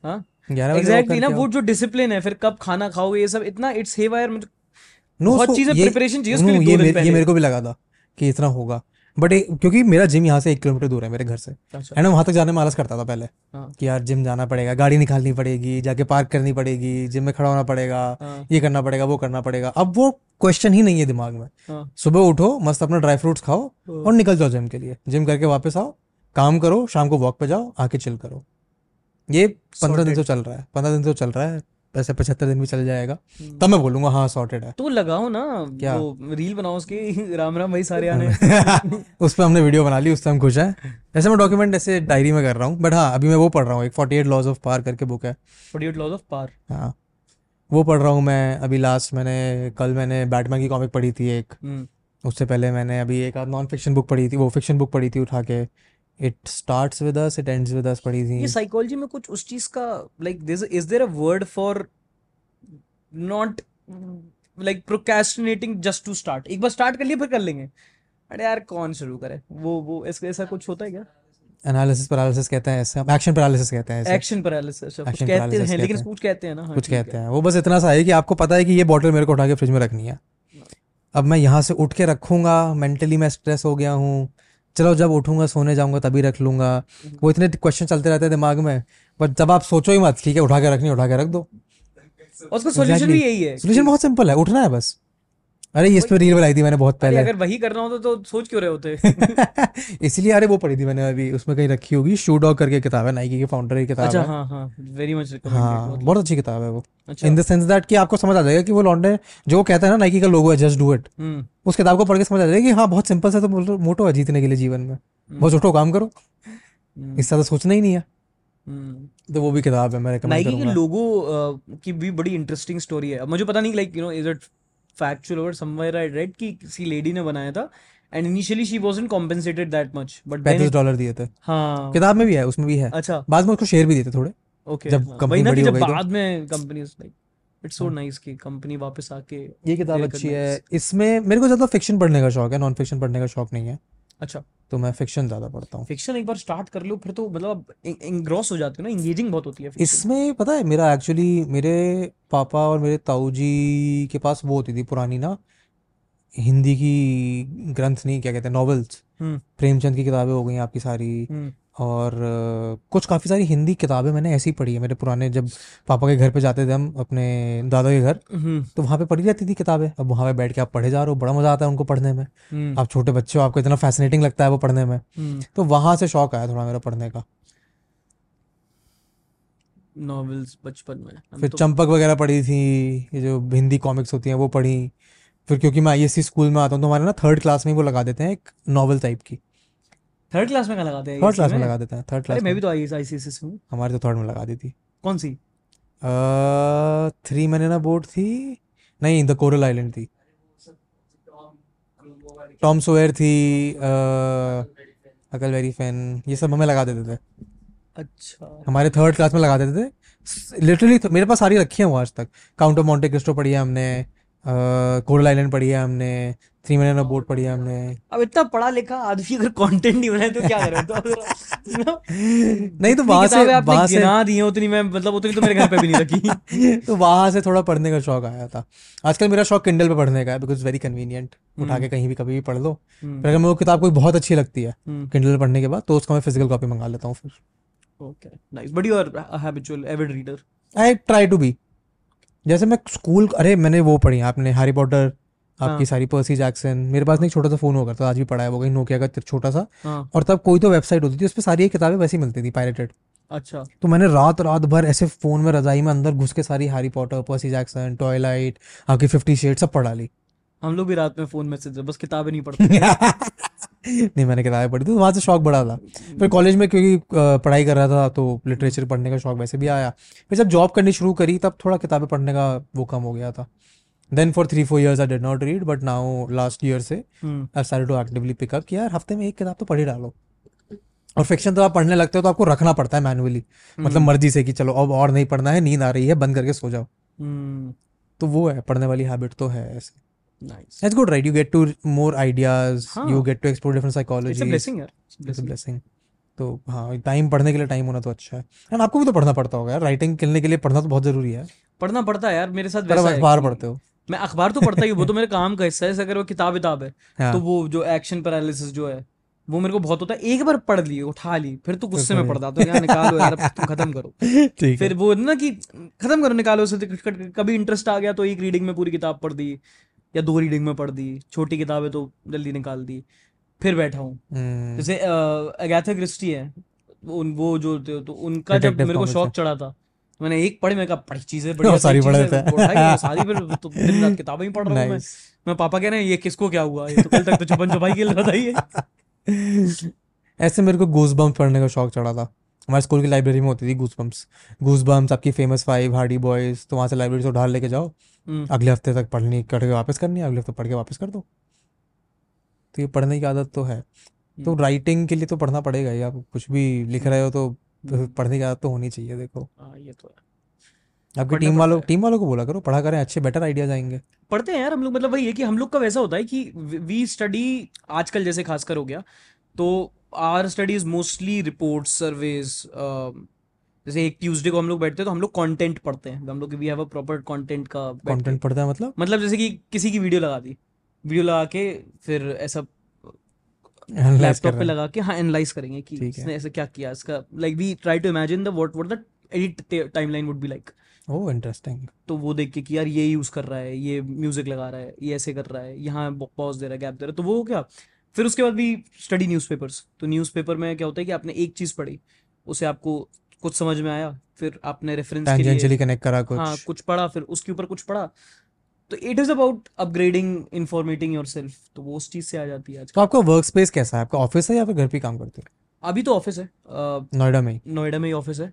हाँ? एग्जैक्टली ना वो जो डिसिप्लिन है फिर कब खाना खाओगे ये सब इतना इट्स हेवा यार मुझे नो बहुत चीज़ें प्रिपरेशन चाहिए उसके लिए ये मेरे को भी लगा था कि इतना होगा। बट क्योंकि मेरा जिम यहाँ से एक किलोमीटर दूर है मेरे घर से। अच्छा। एंड मैं वहाँ तक जाने में आलस करता था पहले हाँ। कि यार जिम जाना पड़ेगा गाड़ी निकालनी पड़ेगी जाके पार्क करनी पड़ेगी जिम में खड़ा होना पड़ेगा हाँ। ये करना पड़ेगा वो करना पड़ेगा। अब वो क्वेश्चन ही नहीं है दिमाग में। हाँ। सुबह उठो मस्त अपना ड्राई फ्रूट्स खाओ और निकल जाओ जिम के लिए। जिम करके वापस आओ काम करो शाम को वॉक पे जाओ आके चिल करो। ये पंद्रह दिन से चल रहा है पंद्रह दिन से चल रहा है। ऐसे पचहत्तर दिन भी चल जाएगा। हम्म। तब मैं बोलूँगा हाँ सॉर्टेड है। तो लगाओ ना क्या? वो रील बनाओ उसकी राम राम भाई सारे आने। उस पर हमने वीडियो बना ली उस पर हम खुश हैं। ऐसे मैं डॉक्यूमेंट ऐसे डायरी में कर रहा हूँ बट हाँ अभी मैं वो पढ़ रहा हूँ एक forty eight laws of power करके बुक है। फॉरटी लॉज ऑफ़ पार हाँ वो पढ़ रहा हूँ मैं अभी लास्ट मैंने कल मैंने बैटमैन की कॉमिक पढ़ी थी एक। हम्म। उससे पहले मैंने अभी एक नॉन फिक्शन बुक पढ़ी थी वो फिक्शन बुक पढ़ी थी उठा के। It starts with us it ends with us पढ़ी थी। ये साइकोलॉजी में कुछ उस चीज़ का like this is there a word for not like procrastinating just to start एक बार स्टार्ट कर लिए फिर कर लेंगे। अरे यार कौन शुरू करे? वो वो ऐसा ऐसा कुछ होता है क्या? एनालिसिस पैरालिसिस कहते हैं ऐसे एक्शन पैरालिसिस कहते हैं ऐसे। एक्शन पैरालिसिस कुछ कहते हैं लेकिन कुछ कहते हैं ना हाँ कुछ कहते हैं। वो बस इतना सा है कि आपको पता है कि ये बॉटल मेरे को उठा के फ्रिज में रखनी है। अब मैं यहाँ से उठ के रखूँगा मेंटली मैं स्ट्रेस हो गया हूँ। चलो जब उठूँगा सोने जाऊँगा तभी रख लूँगा। वो इतने क्वेश्चन चलते रहते हैं दिमाग में बट जब आप सोचो ही मत ठीक है उठा के रखनी उठा के रख दो। उसका सोल्यूशन भी यही है सोल्यूशन बहुत सिंपल है उठना है बस। अरे ये इस पे रील बनाई थी मैंने बहुत पहले। अगर वही करना होता तो सोच क्यों रहे होते? इसीलिए अरे वो पढ़ी थी मैंने अभी उसमें कहीं रखी होगी शू डॉग करके किताब है नाइकी के फाउंडर की किताब अच्छा है। हाँ हाँ वेरी मच हाँ बहुत अच्छी किताब है वो। इन द सेंस दैट कि आपको समझ आ जाएगा कि वो लॉन्डे जो कहता है ना नाइकी का लोगो है जस्ट डू इट हम्म। उस किताब को पढ़ के समझ आ जाएगा कि हाँ बहुत सिंपल सा तो मोटो है जीतने के लिए जीवन में। बहुत उठो काम करो। हम्म, इससे ज़्यादा सोचना ही नहीं है। हम्म। तो वो भी किताब है मैं नाइकी के लोगो की भी बड़ी इंटरेस्टिंग स्टोरी है। मुझे पता नहीं like you know is it factual और समवेयर आई रेड कि किसी लेडी ने बनाया था and initially she wasn't compensated that much but then पैंतीस डॉलर दिए थे। हाँ। किताब में भी है उसमें भी है। अच्छा। बाद में उसको शेयर भी देते थोड़े ओके जब हाँ, company वही ना कि बड़ी हो गई तो- बाद में कंपनीज़ लाइक इट्स सो हाँ। नाइस कि कंपनी वापस आके ये किताब अच्छी है। इसमें मेरे को ज़्यादा फिक्शन पढ़ने का शौक है नॉन फिक्शन पढ़ने का शौक नहीं है। अच्छा। तो मैं फिक्शन ज़्यादा पढ़ता हूँ। फिक्शन एक बार स्टार्ट कर लो फिर तो मतलब इंग्रॉस हो जाते हो ना इंगेजिंग बहुत होती है इसमें पता है मेरा एक्चुअली मेरे पापा और मेरे ताऊ जी के पास वो होती थी पुरानी ना हिंदी की ग्रंथ नहीं क्या कहते हैं नॉवेल्स हम्म। प्रेमचंद की किताबें हो गई आपकी सारी। हम्म। और कुछ काफ़ी सारी हिंदी किताबें मैंने ऐसी पढ़ी है। मेरे पुराने जब पापा के घर पे जाते थे हम अपने दादा के घर हम्म। तो वहाँ पे पढ़ी जाती थी किताबें। अब वहाँ पे बैठ के आप पढ़े जा रहे हो बड़ा मज़ा आता है उनको पढ़ने में। हम्म। आप छोटे बच्चे हो आपको इतना फैसिनेटिंग लगता है वो पढ़ने में। हम्म। तो वहाँ से शौक आया थोड़ा मेरा पढ़ने का। नॉवेल्स बचपन में। फिर तो चंपक वगैरह पढ़ी थी ये जो हिंदी कॉमिक्स होती हैं वो पढ़ी। फिर क्योंकि मैं आईएससी स्कूल में आता हूँ तो हमारे ना थर्ड क्लास में वो लगा देते हैं एक नॉवल टाइप की। थर्ड क्लास में कहाँ लगाते हैं थर्ड क्लास में लगा देते हैं थर्ड क्लास मैं भी तो आई आईसीएसई से हूँ। हमारे तो थर्ड में लगा दी थी कौन सी? थ्री महीने ना बोर्ड थी। नहीं द कोरल आइलैंड थी। टॉम सोयर थी अकल वेरी फ़ैन ये सब हमें लगा देते थे। अच्छा। हमारे थर्ड क्लास में लगा देते थे। लिटरली मेरे पास सारी रखी है वो आज तक। काउंट ऑफ़ मॉन्टे क्रिस्टो पढ़ी है हमने कोरल आइलैंड पढ़ी है हमने थ्री महीने ना बोर्ड पढ़ी है हमने। अब इतना पढ़ा लिखा आदमी अगर कंटेंट नहीं बनाए तो क्या करें? तो नहीं तो वहाँ से वहाँ से गिना दी उतनी मैं मतलब उतनी तो मेरे घर पे भी नहीं रखी। तो वहाँ से थोड़ा पढ़ने का शौक आया था। आजकल मेरा शौक किंडल पे पढ़ने का है बिकॉज़ वेरी कन्वीनियंट उठा के कहीं भी कभी भी पढ़ लो। हम्म, फिर अगर मेरे को किताब कोई बहुत अच्छी लगती है हम्म, किंडल पढ़ने के बाद तो उसका मैं फ़िज़िकल कॉपी मंगा लेता हूँ फिर। Nice. But you are a habitual avid reader. I try to be जैसे मैं स्कूल अरे मैंने वो पढ़ी आपने हैरी पॉटर। आपकी सारी पर्सी जैक्सन मेरे पास ना छोटा सा फ़ोन होगा तो आज भी पड़ा है वो कहीं नोकिया का छोटा सा। हाँ। और तब कोई तो वेबसाइट होती थी उस पर सारी किताबें वैसी मिलती थी पायरेटेड अच्छा। तो मैंने रात रात भर ऐसे फ़ोन में रजाई में अंदर घुस के सारी Harry Potter Percy Jackson Twilight आपकी फिफ्टी शेड सब पढ़ा ली। हम लोग भी रात में फ़ोन मैसेज बस किताबें नहीं पढ़ते नहीं मैंने किताबें पढ़ी थी तो वहाँ से शौक बड़ा था। फिर कॉलेज में क्योंकि पढ़ाई कर रहा था तो लिटरेचर पढ़ने का शौक वैसे भी आया। फिर जब जॉब करनी शुरू करी तब थोड़ा किताबें पढ़ने का वो कम हो गया था। Then for three four years I did not read but now last year से I started to actively pick up कि यार हफ़्ते में एक किताब तो पढ़ ही डालो और फिक्शन तो आप पढ़ने लगते हो तो आपको रखना पड़ता है मैनुअली मतलब मर्ज़ी से कि चलो अब और नहीं पढ़ना है नींद आ रही है बंद करके सो जाओ हम्म तो वो है पढ़ने वाली हैबिट तो है ऐसे nice That's good, right? You get to more ideas. हाँ. You get to explore different it's a psychologies. Blessing यार It's a It's a blessing. blessing. तो हाँ टाइम पढ़ने के लिए टाइम होना तो अच्छा है एंड आपको भी तो पढ़ना पड़ता होगा यार राइटिंग करने के लिए पढ़ना तो बहुत ज़रूरी है पढ़ना पड़ता है यार मेरे साथ वैसा अखबार पढ़ते हो मैं अखबार तो पढ़ता ही वो तो मेरे काम का हिस्सा है अगर वो किताब किताब है हाँ। तो वो जो एक्शन पैरालिसिस जो है वो मेरे को बहुत होता है। एक बार पढ़ ली उठा ली फिर तो गुस्से में पढ़ पढ़ता तो यार निकालो यार तुम खत्म करो। ठीक फिर वो ना कि खत्म करो निकालो उसे कभी इंटरेस्ट आ गया तो एक रीडिंग में पूरी किताब पढ़ दी या दो रीडिंग में पढ़ दी छोटी किताबें तो जल्दी निकाल दी फिर बैठा हूँ। हम्म, जैसे अगैथा क्रिस्टी है उन वो जो तो उनका जब मेरे को शौक चढ़ा था मैंने एक पढ़ी मैं कहा बड़ी चीज़ें और सारी पढ़ हैं। मैंने सारी फिर तो दिन रात किताबें ही पढ़ रहा हूँ मैं। मैं पापा कह रहे हैं ये किसको क्या हुआ? ये तो कल तक तो छुपन छुपाई खेल रहा था ये। ऐसे मेरे को गूज बम्स पढ़ने का शौक चढ़ा था। हमारे स्कूल की लाइब्रेरी में होती थी गूज बम्स गूज बम्स आपकी फ़ेमस फाइव हार्डी बॉयज़ तो वहाँ से लाइब्रेरी से उधार लेके जाओ। हम्म, अगले हफ़्ते तक पढ़नी करके वापस करनी अगले हफ़्ते पढ़ के वापस कर दो। तो ये पढ़ने की आदत तो है। तो हम्म। राइटिंग के लिए तो पढ़ना पड़ेगा ही। आप कुछ भी लिख रहे हो तो हम्म। पढ़ने की आदत तो होनी चाहिए देखो। हाँ ये तो है। आपकी टीम वालों है। टीम वालों को बोला करो पढ़ा करें अच्छे बेटर आइडियाज़ आएँगे। पढ़ते हैं यार हम लोग मतलब वही है कि हम लोग का वैसा होता है कि वी स्टडी आजकल जैसे खासकर हो गया तो our study is mostly report surveys जैसे एक ट्यूसडे को हम लोग बैठते हैं तो हम लोग कंटेंट पढ़ते हैं। हम लोग we have a proper content का कंटेंट पढ़ता है मतलब? मतलब जैसे कि किसी की वीडियो लगा दी। वीडियो लगा के फिर ऐसा लैपटॉप पे लगा के हाँ एनालाइज करेंगे कि इसने ऐसा क्या किया इसका। Like we try to imagine the what what the edit timeline would be like oh interesting तो वो देख के कि यार ये यूज़ कर रहा है ये म्यूज़िक लगा रहा है ये ऐसे कर रहा है यहाँ पॉज दे रहा है गैप दे रहा है। तो वो क्या? फिर उसके बाद भी स्टडी न्यूज़पेपर्स तो न्यूज़पेपर में क्या होता है कि आपने एक चीज़ पढ़ी उसे आपको कुछ समझ में आया फिर आपने रेफरेंस के लिए कनेक्ट करा कुछ। हाँ कुछ पढ़ा फिर उसके ऊपर कुछ पढ़ा तो it is about upgrading informating yourself तो वो उस चीज़ से आ जाती है आज तो आपका वर्क स्पेस कैसा है? आपका ऑफ़िस है या फिर घर पे काम करते हो? अभी तो ऑफ़िस है। नोएडा में नोएडा में ही ऑफ़िस है।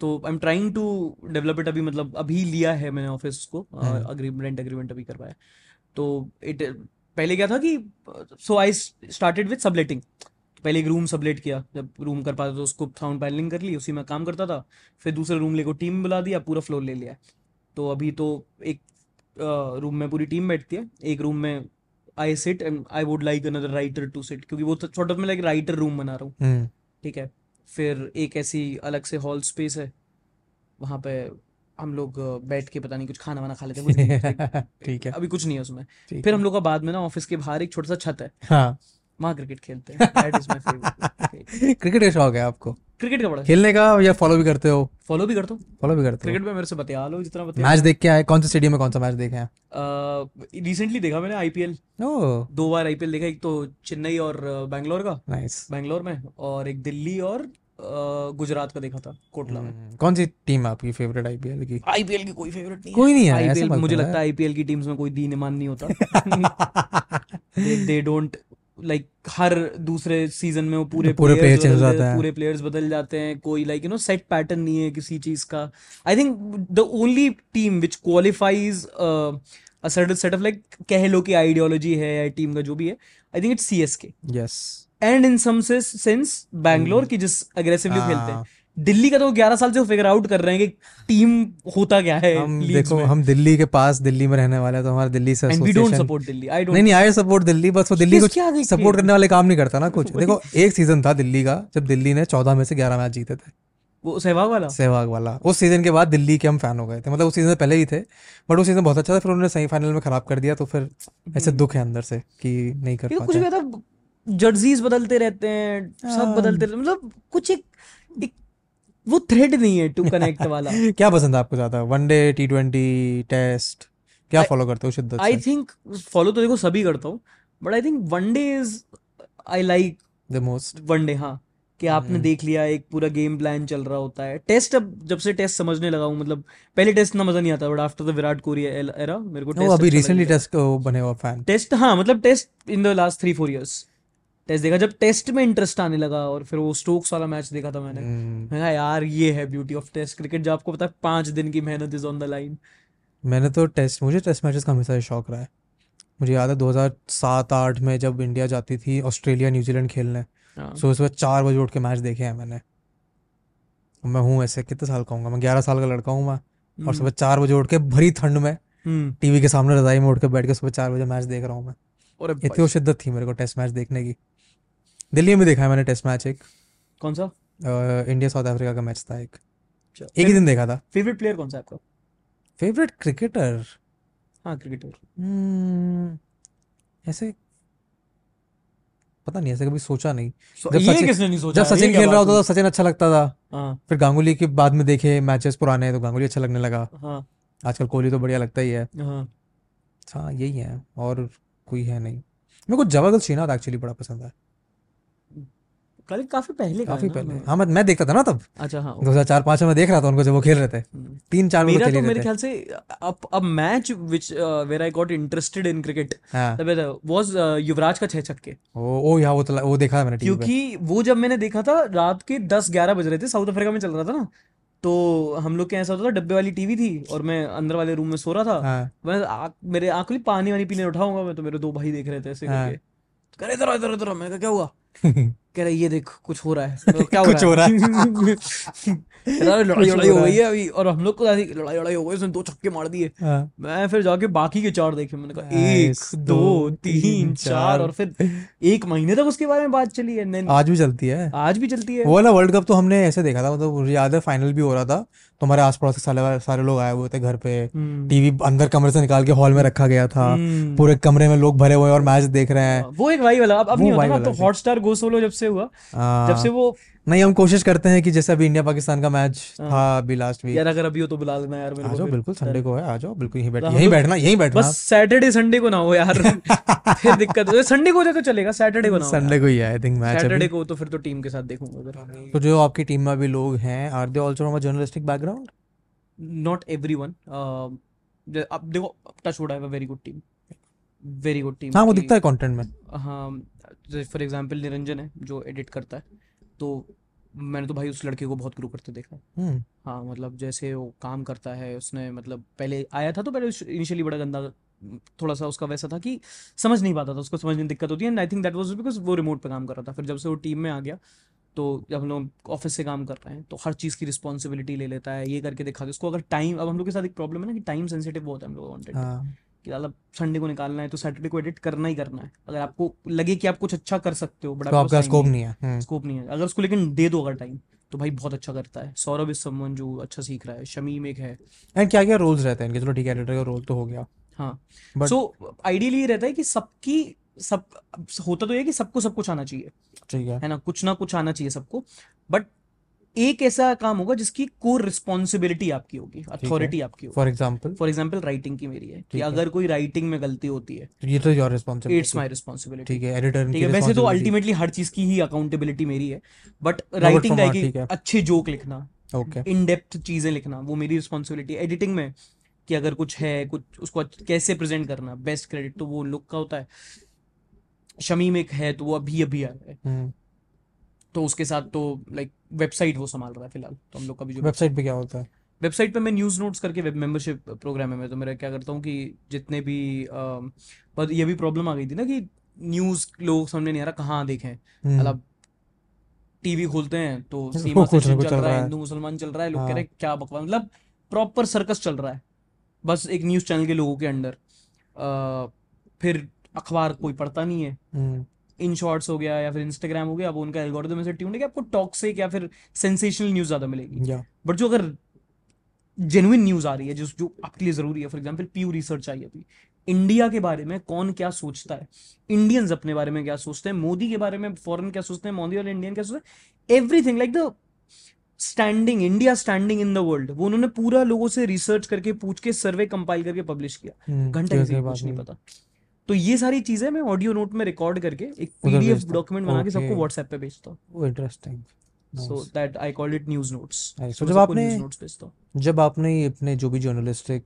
तो I am trying to develop it अभी मतलब अभी लिया है मैंने ऑफ़िस को। अग्रीमेंट रेंट अग्रीमेंट अभी करवाया। तो इट पहले क्या था कि so I started with subletting पहले एक रूम सबलेट किया। जब रूम कर पाता तो उसको साउंड पैनलिंग कर ली उसी में काम करता था। फिर दूसरे रूम लेको टीम बुला दिया पूरा फ्लोर ले लिया। तो अभी तो एक रूम में पूरी टीम बैठती है। एक रूम में I sit and I would like another writer to sit क्योंकि वो ऑफ़ मैं लाइक राइटर रूम बना रहा हूँ। हम्म। ठीक है? फिर एक ऐसी अलग से हॉल स्पेस है। वहाँ पे हम लोग बैठ के पता नहीं कुछ खाना वाना खा लेते हैं ठीक है। अभी कुछ नहीं है उसमें। फिर हम लोग का बाद में ना ऑफ़िस के बाहर एक छोटा सा छत है। हाँ। वहाँ क्रिकेट खेलते हैं। क्रिकेट का शौक है आपको? क्रिकेट का बड़ा खेलने का या फॉलो भी करते हो? फॉलो भी करता हूँ। फॉलो भी करते क्रिकेट में मेरे से बतिया लो जितना हो बतिया मैच देख के आए? कौन से स्टेडियम में कौन सा मैच देखे हैं? रिसेंटली देखा मैंने आईपीएल दो बार आईपीएल देखा एक तो चेन्नई और बैंगलोर का। नाइस बैंगलोर में और एक दिल्ली और गुजरात का देखा था कोटला में। हम्म, कौन सी टीम आपकी फेवरेट आईपीएल की? आईपीएल की कोई फेवरेट नहीं कोई नहीं है आईपीएल मुझे लगता है आईपीएल की टीम्स में कोई दीन ईमान नहीं होता। दे डोंट लाइक like, हर दूसरे सीज़न में वो पूरे पूरे प्लेयर्स players हो बदल जाते हैं। पूरे प्लेयर्स बदल जाते हैं कोई like you know set pattern नहीं है किसी चीज़ का I think the only team which qualifies a set of like कह लो कि आइडियोलॉजी है या टीम का जो भी है I think it's CSK yes and in some sense Bangalore की जिस अग्रेसिवली खेलते हैं हाँ। दिल्ली का तो 11 साल से फिगर आउट कर रहे हैं कि टीम होता क्या है हम देखो में। हम दिल्ली के पास दिल्ली में रहने वाले हैं तो हमारा दिल्ली से and we don't support Delhi I नहीं डोंट नहीं आई सपोर्ट दिल्ली बस वो दिल्ली को? सपोर्ट करने वाले काम नहीं करता ना कुछ। देखो एक सीज़न था दिल्ली का जब दिल्ली ने चौदह में से ग्यारह मैच जीते थे। वो सहवाग वाला? सहवाग वाला। उस सीज़न के बाद दिल्ली के हम फ़ैन हो गए थे। मतलब उस सीज़न से पहले ही थे बट वो सीज़न बहुत अच्छा था फिर उन्होंने सेमीफाइनल में खराब कर दिया तो फिर ऐसे दुख है अंदर से कि नहीं कर क्योंकि कुछ भी जर्सीज बदलते रहते हैं सब हाँ। बदलते रहते मतलब कुछ एक, एक वो थ्रेड नहीं है टू कनेक्ट वाला। क्या पसंद है आपको ज़्यादा? One day T twenty test क्या फॉलो करते हो शिद्दत आई थिंक फॉलो तो देखो सभी करता हूँ but I think one day is I like the most one day हाँ कि आपने हम्म। देख लिया एक पूरा गेम प्लान चल रहा होता है। टेस्ट अब जब से टेस्ट समझने लगा हूँ मतलब पहले टेस्ट ना मज़ा नहीं आता but after the Virat Kohli era मेरे को टेस्ट अभी अच्छा रिसेंटली टेस्ट को बने हुआ फ़ैन टेस्ट हाँ मतलब test in the last three four years test देखा जब टेस्ट में इंटरेस्ट आने लगा और फिर वो स्टोक्स वाला मैच देखा था मैंने। हम्म। मैं कहा यार ये है ब्यूटी ऑफ़ टेस्ट क्रिकेट जब आपको पता है पाँच दिन की मेहनत इज़ ऑन द लाइन मैंने तो टेस्ट मुझे टेस्ट मैचेस का हमेशा शौक रहा है। मुझे याद है 2007-8 में जब इंडिया जाती थी ऑस्ट्रेलिया न्यूजीलैंड खेलने हाँ। सो सुबह चार बजे उठ के मैच देखे हैं मैंने। मैं हूँ ऐसे कितने साल का हूँ मैं ग्यारह साल का लड़का हूँ मैं और सुबह चार बजे उठ के भरी ठंड में हम्म। टीवी के सामने रजाई में उठ के बैठ के सुबह चार बजे मैच देख रहा हूँ मैं। और इतनी शिद्दत थी मेरे को टेस्ट मैच देखने की। दिल्ली में देखा है मैंने टेस्ट मैच एक। कौन सा? इंडिया साउथ अफ्रीका का मैच था एक। अच्छा, एक ही दिन देखा था। फेवरेट प्लेयर कौन सा आपका? Favourite cricketer? हाँ क्रिकेटर। हम्म, ऐसे पता नहीं ऐसे कभी सोचा नहीं। So, जब सचिन- किसने नहीं सोचा? जब सचिन खेल रहा होता था सचिन अच्छा लगता था। हाँ। फिर गांगुली के बाद में देखे मैचेस पुराने तो गांगुली अच्छा लगने लगा। हाँ। आजकल कोहली तो बढ़िया लगता ही है। हाँ। हाँ यही है और कोई है नहीं। मेरे को ज़बरदस्त श्रीनाथ एक्चुअली बड़ा पसंद है। कल काफ़ी पहले काफ़ी? पहले। हाँ। हाँ मैं मैं देखता था ना तब। अच्छा हाँ 2004-5 में देख रहा था उनको जब वो खेल रहे थे। हम्म। तीन चार तो मेरा तो मेरे ख्याल से अब अब match which where I got interested in cricket was Yuvraj का छह छक्के। ओ यहाँ वो तो वो देखा मैंने क्योंकि वो जब मैंने देखा था रात के दस ग्यारह बज रहे थे साउथ अफ्रीका में चल रहा था ना तो हम लोग के ऐसा होता था डब्बे वाली टीवी थी और मैं अंदर वाले रूम में सो रहा था। हाँ। मैं आ, मेरे आँख खुली पानी वानी पीने उठाऊँगा मैं तो मेरे दो भाई देख रहे थे ऐसे हाँ। करके। कह रहे इधर इधर इधर। मैं कहा क्या हुआ? कह रहे ये देख कुछ हो रहा है। कहा, क्या हो कुछ रहा हो है? रहा, लड़ाई लड़ाई हो हो। गई है अभी और हम लोग को लड़ाई लड़ाई हो गई उसने दो छक्के मार दिए। हाँ। मैं फिर जाके बाकी के चार देखे मैंने कहा एक दो तीन चार। और फिर एक महीने तक उसके बारे में बात चली है आज भी चलती है। आज भी चलती है। वो वाला वर्ल्ड कप तो हमने ऐसे देखा था मतलब मुझे याद है फाइनल भी हो रहा था। तो हमारे आस पड़ोस के सारे सारे लोग आए हुए थे घर पे। हम्म, टीवी अंदर कमरे से निकाल के हॉल में रखा गया था। हम्म। पूरे कमरे में लोग भरे हुए और मैच देख रहे हैं। वो एक वाई वाला अब अब नहीं होता ना तो हॉटस्टार गो सोलो जब से हुआ। हाँ, जब से वो नहीं हम कोशिश करते हैं कि जैसे अभी इंडिया पाकिस्तान का मैच हाँ। था अभी लास्ट वीक यार अगर अभी हो तो बुला लेना यार मेरे आ जाओ बिल्कुल संडे को है आ जाओ बिल्कुल यहीं बैठ यहीं बैठना यहीं बैठना। बस सैटरडे संडे को ना हो यार। फिर दिक्कत हो संडे को हो जाए तो चलेगा सैटरडे को ना संडे को ही आई थिंक मैच सैटरडे को तो फिर तो टीम के साथ देखूँगा तो जो आपकी टीम में अभी लोग हैं are they also from a journalistic background not everyone अब देखो touch would have a very good team very good team हाँ वो दिखता है कंटेंट में। हाँ जैसे फॉर एग्जांपल निरंजन है जो एडिट करता है तो मैंने तो भाई उस लड़के को बहुत ग्रो करते देखा है। हम्म। हाँ मतलब जैसे वो काम करता है उसने मतलब पहले आया था तो पहले इनिशियली बड़ा गंदा थोड़ा सा उसका वैसा था कि समझ नहीं पाता था उसको समझने में दिक्कत होती है। And I think that was because वो रिमोट पे काम कर रहा था। फिर जब से वो टीम में आ गया तो जब हम लोग ऑफ़िस से काम कर रहे हैं तो हर चीज़ की रिस्पॉन्सिबिलिटी ले लेता है ये करके दिखा दे उसको अगर टाइम अब हम लोग के साथ एक प्रॉब्लम है ना कि टाइम सेंसिटिव बहुत है हम लोग कंटेंट हाँ। कि मतलब संडे को निकालना है तो सैटरडे को एडिट करना ही करना है। अगर आपको लगे कि आप कुछ अच्छा कर सकते हो बट तो आपका स्कोप नहीं है। हम्म। स्कोप नहीं है। अगर उसको लेकिन दे दो अगर टाइम तो भाई बहुत अच्छा करता है। सौरभ इज़ समवन जो अच्छा सीख रहा है। शमीम एक है। एंड क्या क्या रोल्स रहते हैं इनके? चलो ठीक है एडिटर का रोल तो हो गया। हाँ। सो आइडियली ये रहता है कि सबकी सब होता तो ये कि सबको सब कुछ आना चाहिए। ठीक है। है ना? कुछ ना कुछ आना चाहिए सबको। बट एक ऐसा काम होगा जिसकी कोर रिस्पॉन्सिबिलिटी आपकी होगी अथॉरिटी आपकी होगी। For example for example writing की मेरी है कि है। अगर कोई राइटिंग में गलती होती है तो ये तो your it's responsibility my responsibility ठीक है एडिटर ठीक है वैसे तो अल्टीमेटली हर चीज़ की ही अकाउंटेबिलिटी मेरी है बट राइटिंग का कि अच्छे जोक लिखना ओके इन डेप्थ चीज़ें लिखना वो मेरी रिस्पॉन्सिबिलिटी एडिटिंग में कि अगर कुछ है कुछ उसको कैसे प्रेजेंट करना बेस्ट क्रेडिट तो वो लुक का होता है। शमीम एक है तो वो अभी अभी आया है। हम्म। तो उसके साथ तो लाइक वेबसाइट वो संभाल रहा है फ़िलहाल। तो हम लोग का भी जो वेबसाइट पे क्या होता है? वेबसाइट पे मैं न्यूज़ नोट्स करके वेब मेंबरशिप प्रोग्राम है मैं तो मेरा क्या करता हूँ कि जितने भी पर ये भी प्रॉब्लम आ गई थी ना कि न्यूज़ लोग समझ नहीं आ रहा कहाँ देखें? हम्म, मतलब टीवी खोलते हैं तो सीमा कुछ चल चल रहा है है। हिंदू मुसलमान चल रहा है लोग कह हाँ। रहे हैं। क्या बकवास? मतलब प्रॉपर सर्कस चल रहा है। बस एक न्यूज़ चैनल के लोगों के अंडर फिर अखबार कोई पढ़ता नहीं है। हम्म। इन शॉर्ट्स हो गया या फिर इंस्टाग्राम हो गया वो उनका एल्गोरिदम ऐसे ट्यून है कि आपको टॉक्सिक या फिर सेंसेशनल न्यूज़ ज़्यादा मिलेगी। बट जो अगर जेन्युइन न्यूज़ आ रही है जो जो आपके लिए ज़रूरी है for example Pew research I अभी। इंडिया के बारे में कौन क्या सोचता है? इंडियंस अपने बारे में क्या सोचते हैं? मोदी के बारे में फॉरेन क्या सोचते हैं? मोदी और इंडियन क्या सोचते हैं? Everything like the standing India standing in the world वो उन्होंने पूरा लोगों से रिसर्च करके पूछ के सर्वे कंपाइल करके पब्लिश किया। हम्म घंटा किसी कुछ नहीं पता। तो ये सारी चीज़ें मैं ऑडियो नोट में रिकॉर्ड करके एक पीडीएफ डॉक्यूमेंट बना के सबको व्हाट्सएप पे भेजता हूँ। Interesting so that I call it news notes सो जब आपने न्यूज़ नोट्स भेजता हूँ। जब आपने अपने जो भी जर्नलिस्टिक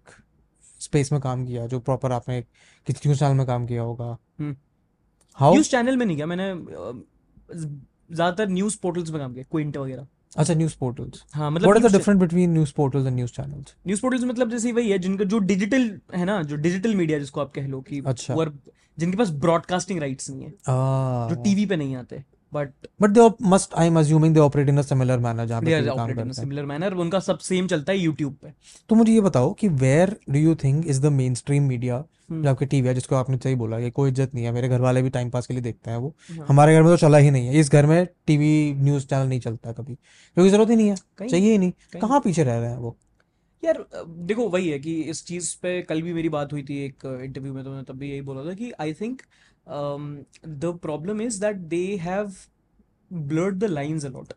स्पेस में काम किया जो प्रॉपर आपने किसी न्यूज़ चैनल में काम किया होगा हाउ न्यूज़ चैनल में नहीं किया मैंने ज़्यादातर न्यूज़ पोर्टल्स में काम किया क्विंट वगैरह। अच्छा न्यूज़ पोर्टल्स हाँ मतलब what is the difference between news portals and news channels news portals मतलब जैसे वही है जिनका जो डिजिटल है ना जो डिजिटल मीडिया जिसको आप कह लो कि अच्छा। वो जिनके पास ब्रॉडकास्टिंग राइट्स नहीं है जो ah टीवी पे नहीं आते। But but they must I am assuming they operate in a similar manner जहाँ पे काम ऑपरेट इन सिमिलर मैनर उनका सब सेम चलता है यूट्यूब पे। तो मुझे ये बताओ कि where do you think is the mainstream media जो आपके टीवी है जिसको आपने सही बोला कि कोई इज़्ज़त नहीं है मेरे घर वाले भी टाइम पास के लिए देखते हैं वो। हाँ। हमारे घर में तो चला ही नहीं है। इस घर में टीवी न्यूज़ चैनल नहीं चलता कभी। क्योंकि ज़रूरत ही नहीं है। चाहिए ही नहीं। कहीं। कहाँ पीछे रह रहे हैं वो? यार देखो वही है कि इस चीज़ पे कल भी मेरी बात हुई थी एक इंटरव्यू में तो मैंने तब भी यही बोला था कि I think the problem is that they have blurred the lines a lot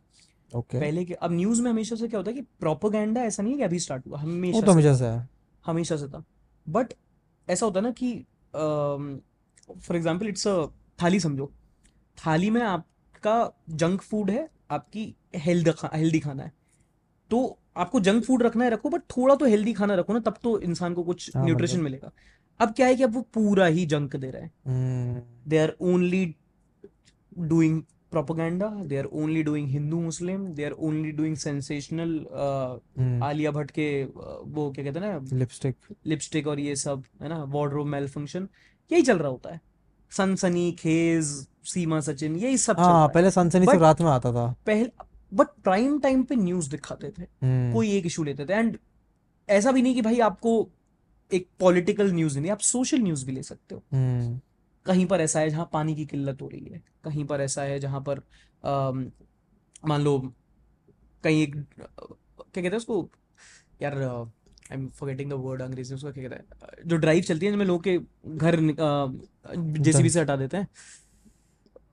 okay पहले के अब न्यूज़ में हमेशा से क्या होता है कि प्रोपेगेंडा ऐसा नहीं है कि अभी स्टार्ट हुआ हमेशा तो हमेशा से है। हमेशा से था। बट ऐसा होता है ना कि फॉर एग्ज़ाम्पल इट्स अ थाली समझो। थाली में आपका जंक फ़ूड है आपकी हेल्थ हेल्दी खाना है। तो आपको जंक फ़ूड रखना है रखो बट थोड़ा तो हेल्दी खाना रखो ना तब तो इंसान को कुछ हाँ न्यूट्रिशन मतलब मिलेगा। अब क्या है कि अब वो पूरा ही जंक दे रहे हैं। They are only doing propaganda they are only doing hindu muslim they are only doing sensational uh, हम्म। आलिया भट्ट के uh, वो क्या कहते हैं ना? लिपस्टिक लिपस्टिक और ये सब है ना? वार्डरोब मेल फ़ंक्शन यही चल रहा होता है। सनसनी खेज सीमा सचिन यही सब हाँ पहले सनसनी बट रात में आता था। पहले बट प्राइम टाइम पे न्यूज़ दिखाते थे। हम्म। कोई एक इशू लेते थे। एंड ऐसा भी नहीं कि भाई आपको एक पॉलिटिकल न्यूज़ नहीं आप सोशल न्यूज़ भी ले सकते हो। हम्म। कहीं पर ऐसा है जहाँ पानी की किल्लत हो रही है कहीं पर ऐसा है जहाँ पर मान लो कहीं एक क्या कहते हैं उसको यार I am forgetting the word अंग्रेज़ी उसका क्या कहते हैं जो ड्राइव चलती है जिसमें लोग के घर जेसीबी से हटा देते हैं।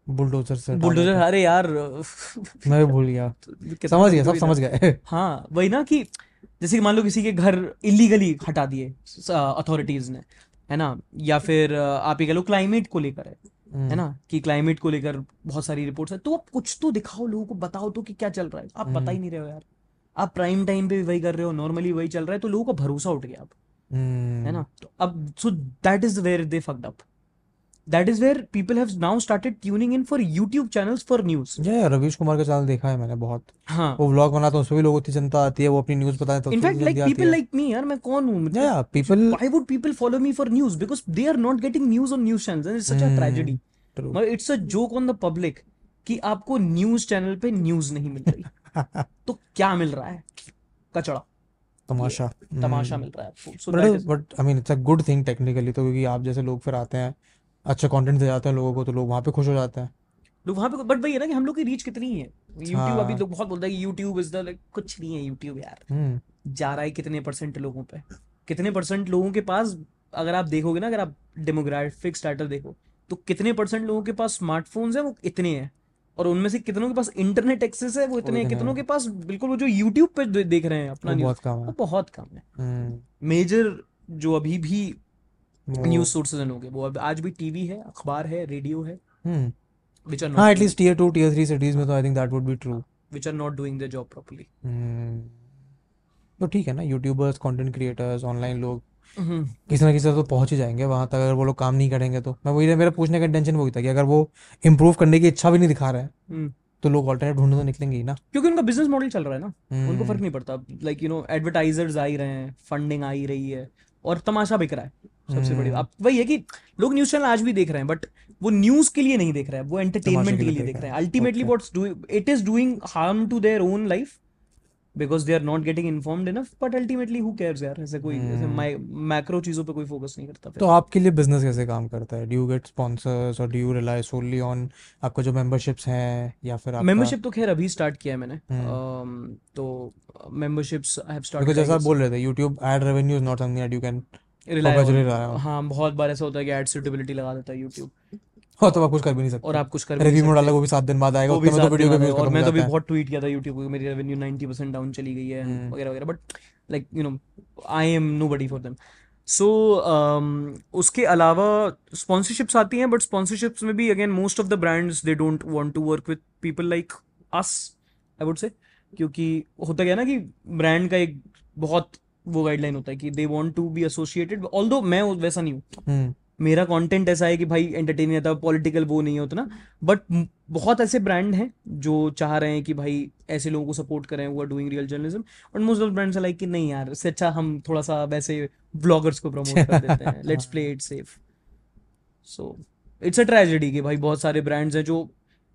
बुलडोजर से बुलडोजर अरे यार मैं भूल गया। समझ गया सब समझ गए। हाँ वही ना कि जैसे कि मान लो किसी के घर इलीगली हटा दिए अथॉरिटीज ने है ना? या फिर आप ये कह लो क्लाइमेट को लेकर है है हम्म ना? कि क्लाइमेट को लेकर बहुत सारी रिपोर्ट्स है। तो आप कुछ तो दिखाओ लोगों को बताओ तो कि क्या चल रहा है। आप बता ही हम्म। नहीं रहे हो यार। आप प्राइम टाइम पे भी वही कर रहे हो नॉर्मली वही चल रहा है तो लोगों का भरोसा उठ गया अब है हम्म। ना? तो अब so that is where they fucked up that is where people have now started tuning in for YouTube channels for news या रवीश कुमार का चैनल देखा है मैंने बहुत। हाँ। वो व्लॉग बनाता है उसमें भी लोगों की जनता आती है वो अपनी न्यूज़ बताते हैं तो in fact like people like me यार मैं कौन हूँ? या people why would people follow me for news? Because they are not getting news on news channels and it's such a tragedy. True मतलब it's a joke on the public कि आपको news channel पे news नहीं मिल रही। तो क्या मिल रहा है? कचड़ा। तमाशा। तमाशा हम्म मिल रहा है आपको। But I mean it's a good thing technically तो क्योंकि आप जैसे लोग फिर आते हैं अच्छा कंटेंट दे जाते हैं लोगों को तो लोग वहाँ पे खुश हो जाते हैं। लोग वहाँ पे बट वही है ना कि हम लोग की रीच कितनी है। यूट्यूब अभी हाँ। लोग बहुत बोलते हैं यूट्यूब इज़ द लाइक कुछ नहीं है यूट्यूब यार। हम्म। जा रहा है कितने परसेंट लोगों पे। कितने परसेंट लोगों के पास अगर आप देखोगे ना अगर आप डेमोग्राफिक स्टार्टर देखो तो कितने परसेंट लोगों के पास स्मार्टफोन्स है वो इतने हैं। और उनमें से कितनों के पास इंटरनेट एक्सेस है वो इतने हैं। कितनों के पास बिल्कुल वो जो यूट्यूब पे देख रहे हैं अपना न्यूज़ बहुत कम है। बहुत कम है। हम्म। मेजर जो अभी भी न्यूज़ सोर्सेज हैं लोगों के वो अब आज भी टीवी है अखबार है रेडियो है। हम्म विच आर हाँ not at least tier two tier three cities में तो I think that would be true which are not doing the job properly hmm तो ठीक है ना यूट्यूबर्स कंटेंट क्रिएटर्स ऑनलाइन लोग। किसी ना किसी तरह तो पहुँच ही जाएँगे वहाँ तक अगर वो लोग काम नहीं करेंगे तो। मैं वही मेरा पूछने का इंटेंशन वही था कि अगर वो इम्प्रूव करने की इच्छा भी नहीं दिखा रहे हैं हम्म तो लोग ऑल्टरनेट ढूँढने तो निकलेंगे ही ना। क्योंकि उनका बिज़नेस मॉडल चल रहा है ना। उनको फ़र्क नहीं पड़ता। लाइक यू नो एडवर्टाइजर्स आ ही रहे हैं फंडिंग आ ही रही है और तमाशा बिक रहा है। सबसे बड़ी हम्म। अब वही है कि लोग न्यूज़ चैनल आज भी देख रहे हैं बट वो न्यूज़ के लिए नहीं देख रहे हैं वो एंटरटेनमेंट के लिए देख रहे हैं। Ultimately what's do it is doing harm to their own life because they are not getting informed enough but ultimately who cares यार? ऐसे कोई ऐसे हम्म। मैक्रो चीज़ों पे कोई फोकस नहीं करता तो आपके लिए बिज़नेस कैसे काम करता है? डू यू गेट स्पॉन्सर्स और do you rely solely on आपका जो मेंबरशिप्स हैं या फिर आपका मेंबरशिप तो खैर अभी स्टार्ट किया है मैंने। हम्म। Um, तो memberships I have because started I जैसा बोल रहे थे YouTube ad revenue is not something that you can हाँ बहुत बार ऐसा होता है कि एड सुटेबिलिटी लगा देता है यूट्यूब और तो आप कुछ कर भी नहीं सकते। और आप कुछ कर रिव्यू में डाला वो भी सात दिन बाद आएगा तो वीडियो का व्यूज़ और मैं तो भी बहुत ट्वीट किया था यूट्यूब पे मेरी रेवेन्यू 90% डाउन चली गई है हम्म। वगैरह वगैरह but like you know I am nobody for them so उसके अलावा स्पॉन्सरशिप्स आती हैं बट स्पॉन्सरशिप्स में भी again most of the brands they don't want to work with people like us I would say क्योंकि होता है ना कि ब्रांड का एक बहुत वो गाइडलाइन होता है कि they want to be associated although मैं वैसा नहीं हूँ। हम्म। मेरा कंटेंट ऐसा है कि भाई एंटरटेनिंग रहता है पॉलिटिकल वो नहीं है उतना बट बहुत ऐसे ब्रांड हैं जो चाह रहे हैं कि भाई ऐसे लोगों को सपोर्ट करें वो आर डूइंग रियल जर्नलिज्म और मोस्ट ऑफ़ ब्रांड्स लाइक कि नहीं यार इससे अच्छा हम थोड़ा सा वैसे ब्लॉगर्स को प्रमोट कर देते हैं। Let's play it safe so it's a tragedy कि भाई बहुत सारे ब्रांड्स हैं जो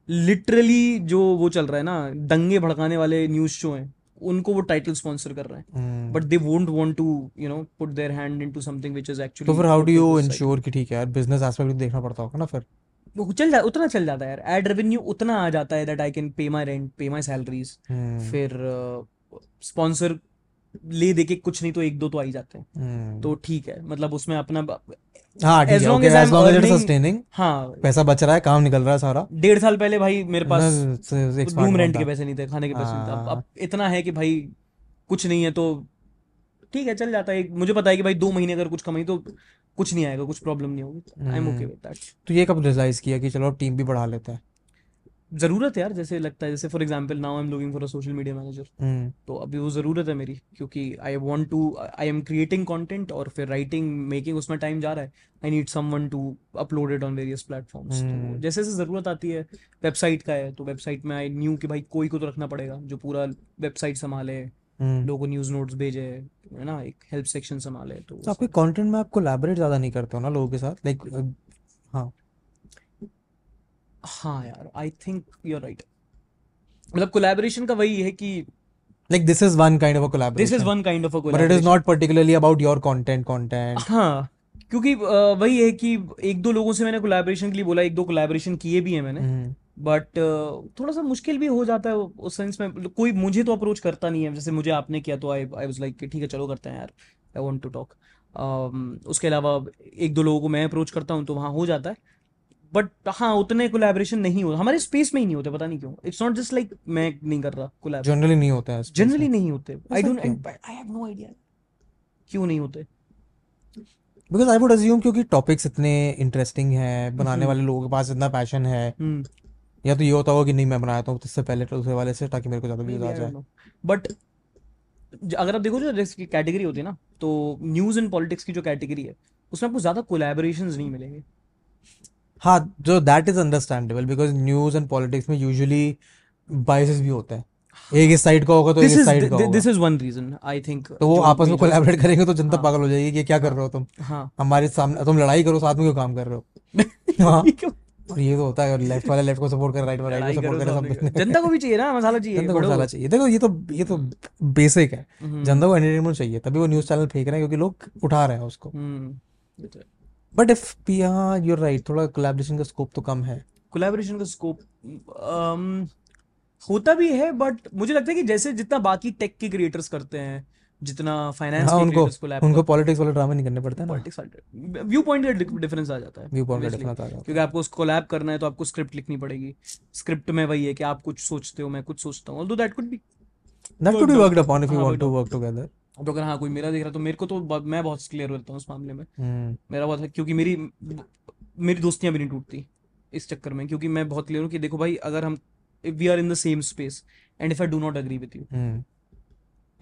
लिटरली जो वो चल रहा है ना दंगे भड़काने वाले न्यूज़ शो हैं। उनको वो टाइटल स्पॉन्सर कर रहे हैं। But they won't want to you know put their hand into something which is actually तो फिर हाउ डू यू इंश्योर कि ठीक है यार बिज़नेस एस्पेक्ट भी देखना पड़ता होगा ना फिर? वो चल जा उतना चल जाता है यार। एड रेवेन्यू उतना आ जाता है that I can pay my rent pay my salaries फिर स्पॉन्सर ले दे के कुछ नहीं तो एक दो तो आई जाते हैं। हम्म। तो ठीक है मतलब उसमें अपना हाँ as long as हाँ। पैसा बच रहा है काम निकल रहा है सारा। डेढ़ साल पहले भाई मेरे पास रूम रेंट के पैसे नहीं थे खाने के पैसे नहीं थे। अब हाँ। इतना है कि भाई कुछ नहीं है तो ठीक है चल जाता है। मुझे पता है कि भाई दो महीने अगर कुछ कमाई तो कुछ नहीं आएगा कुछ प्रॉब्लम नहीं होगी। I am okay. With that तो ये कब रियलाइज़ किया कि चलो अब टीम भी बढ़ा लेते हैं? ज़रूरत है यार जैसे लगता है जैसे for example now I am looking for a social media manager तो अभी वो ज़रूरत है मेरी क्योंकि I want to I am creating content और फिर राइटिंग मेकिंग उसमें टाइम जा रहा है. I need someone to upload it on various platforms. जैसे जैसे ज़रूरत आती है वेबसाइट का है तो वेबसाइट में आई न्यू कि भाई कोई को तो रखना पड़ेगा जो पूरा वेबसाइट संभाले हम्म। लोगों को न्यूज़ नोट्स भेजे है ना एक हेल्प सेक्शन संभाले तो तो आपके कंटेंट में आप कोलैबोरेट ज़्यादा नहीं करते हो ना लोगों के साथ? लाइक हाँ। हाँ यार I think you are right मतलब कोलैबोरेशन का वही है कि like this is one kind of a this is collaboration one kind of a but it is not particularly about your content content. हाँ क्योंकि वही है कि एक दो लोगों से मैंने कोलैबोरेशन के लिए बोला एक दो कोलैबोरेशन किए भी हैं मैंने। हम्म। बट थोड़ा सा मुश्किल भी हो जाता है उस सेंस में कोई मुझे तो अप्रोच करता नहीं है। जैसे मुझे आपने किया तो आई आई वाज लाइक ठीक है चलो करते हैं यार आई वांट टू टॉक उसके अलावा एक दो लोगों को मैं अप्रोच करता हूँ तो वहाँ हो जाता है। बट हाँ उतने कोलैबोरेशन नहीं होते। हमारे स्पेस में ही नहीं होते पता नहीं क्यों। इट्स नॉट जस्ट लाइक मैं नहीं कर रहा कोलैब जनरली नहीं होता है जनरली नहीं होते। I don't I have no idea क्यों नहीं होते? बिकॉज़ आई वुड अज्यूम क्योंकि टॉपिक्स इतने इंटरेस्टिंग हैं बनाने हम्म। वाले लोगों के पास इतना पैशन है। हम्म। या तो ये होता होगा कि नहीं मैं बनाया हूँ इससे पहले दूसरे वाले से ताकि मेरे को ज़्यादा व्यूज़ आ जाए। बट अगर आप देखो जो जैसे कैटेगरी होती है ना तो न्यूज़ एंड पॉलिटिक्स की जो कैटेगरी है उसमें आपको ज़्यादा कोलैबोरेशंस नहीं मिलेंगे। हाँ जो that is understandable because news and politics में यूजुअली बाइसेस भी होते हैं। एक इस साइड का होगा तो एक इज़ साइड का होगा। This is one reason I think तो वो आपस में कोलैबोरेट करेंगे तो जनता हाँ। पागल हो जाएगी कि क्या कर रहे हो तुम? हाँ। हमारे सामने तुम लड़ाई करो साथ में क्यों काम कर रहे हो? हाँ। और ये तो होता है लेफ़्ट वाले लेफ़्ट को सपोर्ट कर राइट वाला राइट को सपोर्ट करे सब। जनता को भी चाहिए ना मसाला चाहिए जनता को मसाला चाहिए। देखो ये तो ये तो बेसिक है। हम्म, जनता को एंटरटेनमेंट चाहिए तभी वो न्यूज़ चैनल फेंक रहे हैं क्योंकि लोग उठा रहे हैं उसको। हम्म बट इफ़ हाँ यूर राइट थोड़ा कोलैबोरेशन का स्कोप तो कम है। कोलैबोरेशन का स्कोप होता भी है बट मुझे लगता है कि जैसे जितना बाकी टेक के क्रिएटर्स करते हैं जितना फाइनेंस हाँ उनको उनको पॉलिटिक्स वाले ड्रामे नहीं करने पड़ते ना। पॉलिटिक्स व्यू पॉइंट का डिफरेंस आ जाता है व्यू पॉइंट का डिफरेंस आ जाता है। क्योंकि आपको उसको कोलैब करना है तो आपको स्क्रिप्ट लिखनी पड़ेगी। स्क्रिप्ट में वही है कि आप कुछ सोचते हो मैं कुछ सोचता हूँ although that could be that could be worked worked upon if you हाँ, वांट टू वर्क टुगेदर तो अगर हाँ कोई मेरा देख रहा है तो मेरे को तो मैं बहुत क्लियर रहता हूँ उस मामले में। हम्म। मेरा बहुत है क्योंकि मेरी मेरी दोस्तियाँ भी नहीं टूटती इस चक्कर में क्योंकि मैं बहुत क्लियर हूँ कि देखो भाई अगर हम we are in the same space and if I do not agree with you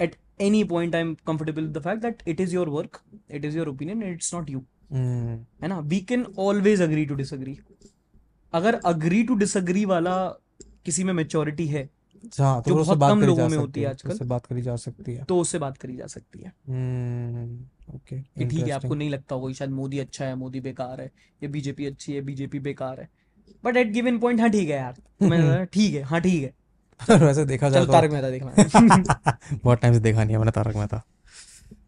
at any point I i'm comfortable with the fact it is your your it your opinion and it's not you. हम्म। है ना? We can always agree to disagree. अगर agree to disagree वाला किसी में maturity है हाँ तो जो उससे बहुत बात कम करी लोगों जा में सकती होती है आजकल। उससे बात करी जा सकती है। तो उससे बात करी जा सकती है। हम्म ओके ठीक है आपको नहीं लगता होगा शायद मोदी अच्छा है मोदी बेकार है या बीजेपी अच्छी है बीजेपी बेकार है। बट एट गिवन पॉइंट हाँ ठीक है यार। तो ठीक है हाँ ठीक है। वैसे देखा जाए तो। तारक मेहता देखना। बहुत टाइम से देखा नहीं है मैंने तारक मेहता।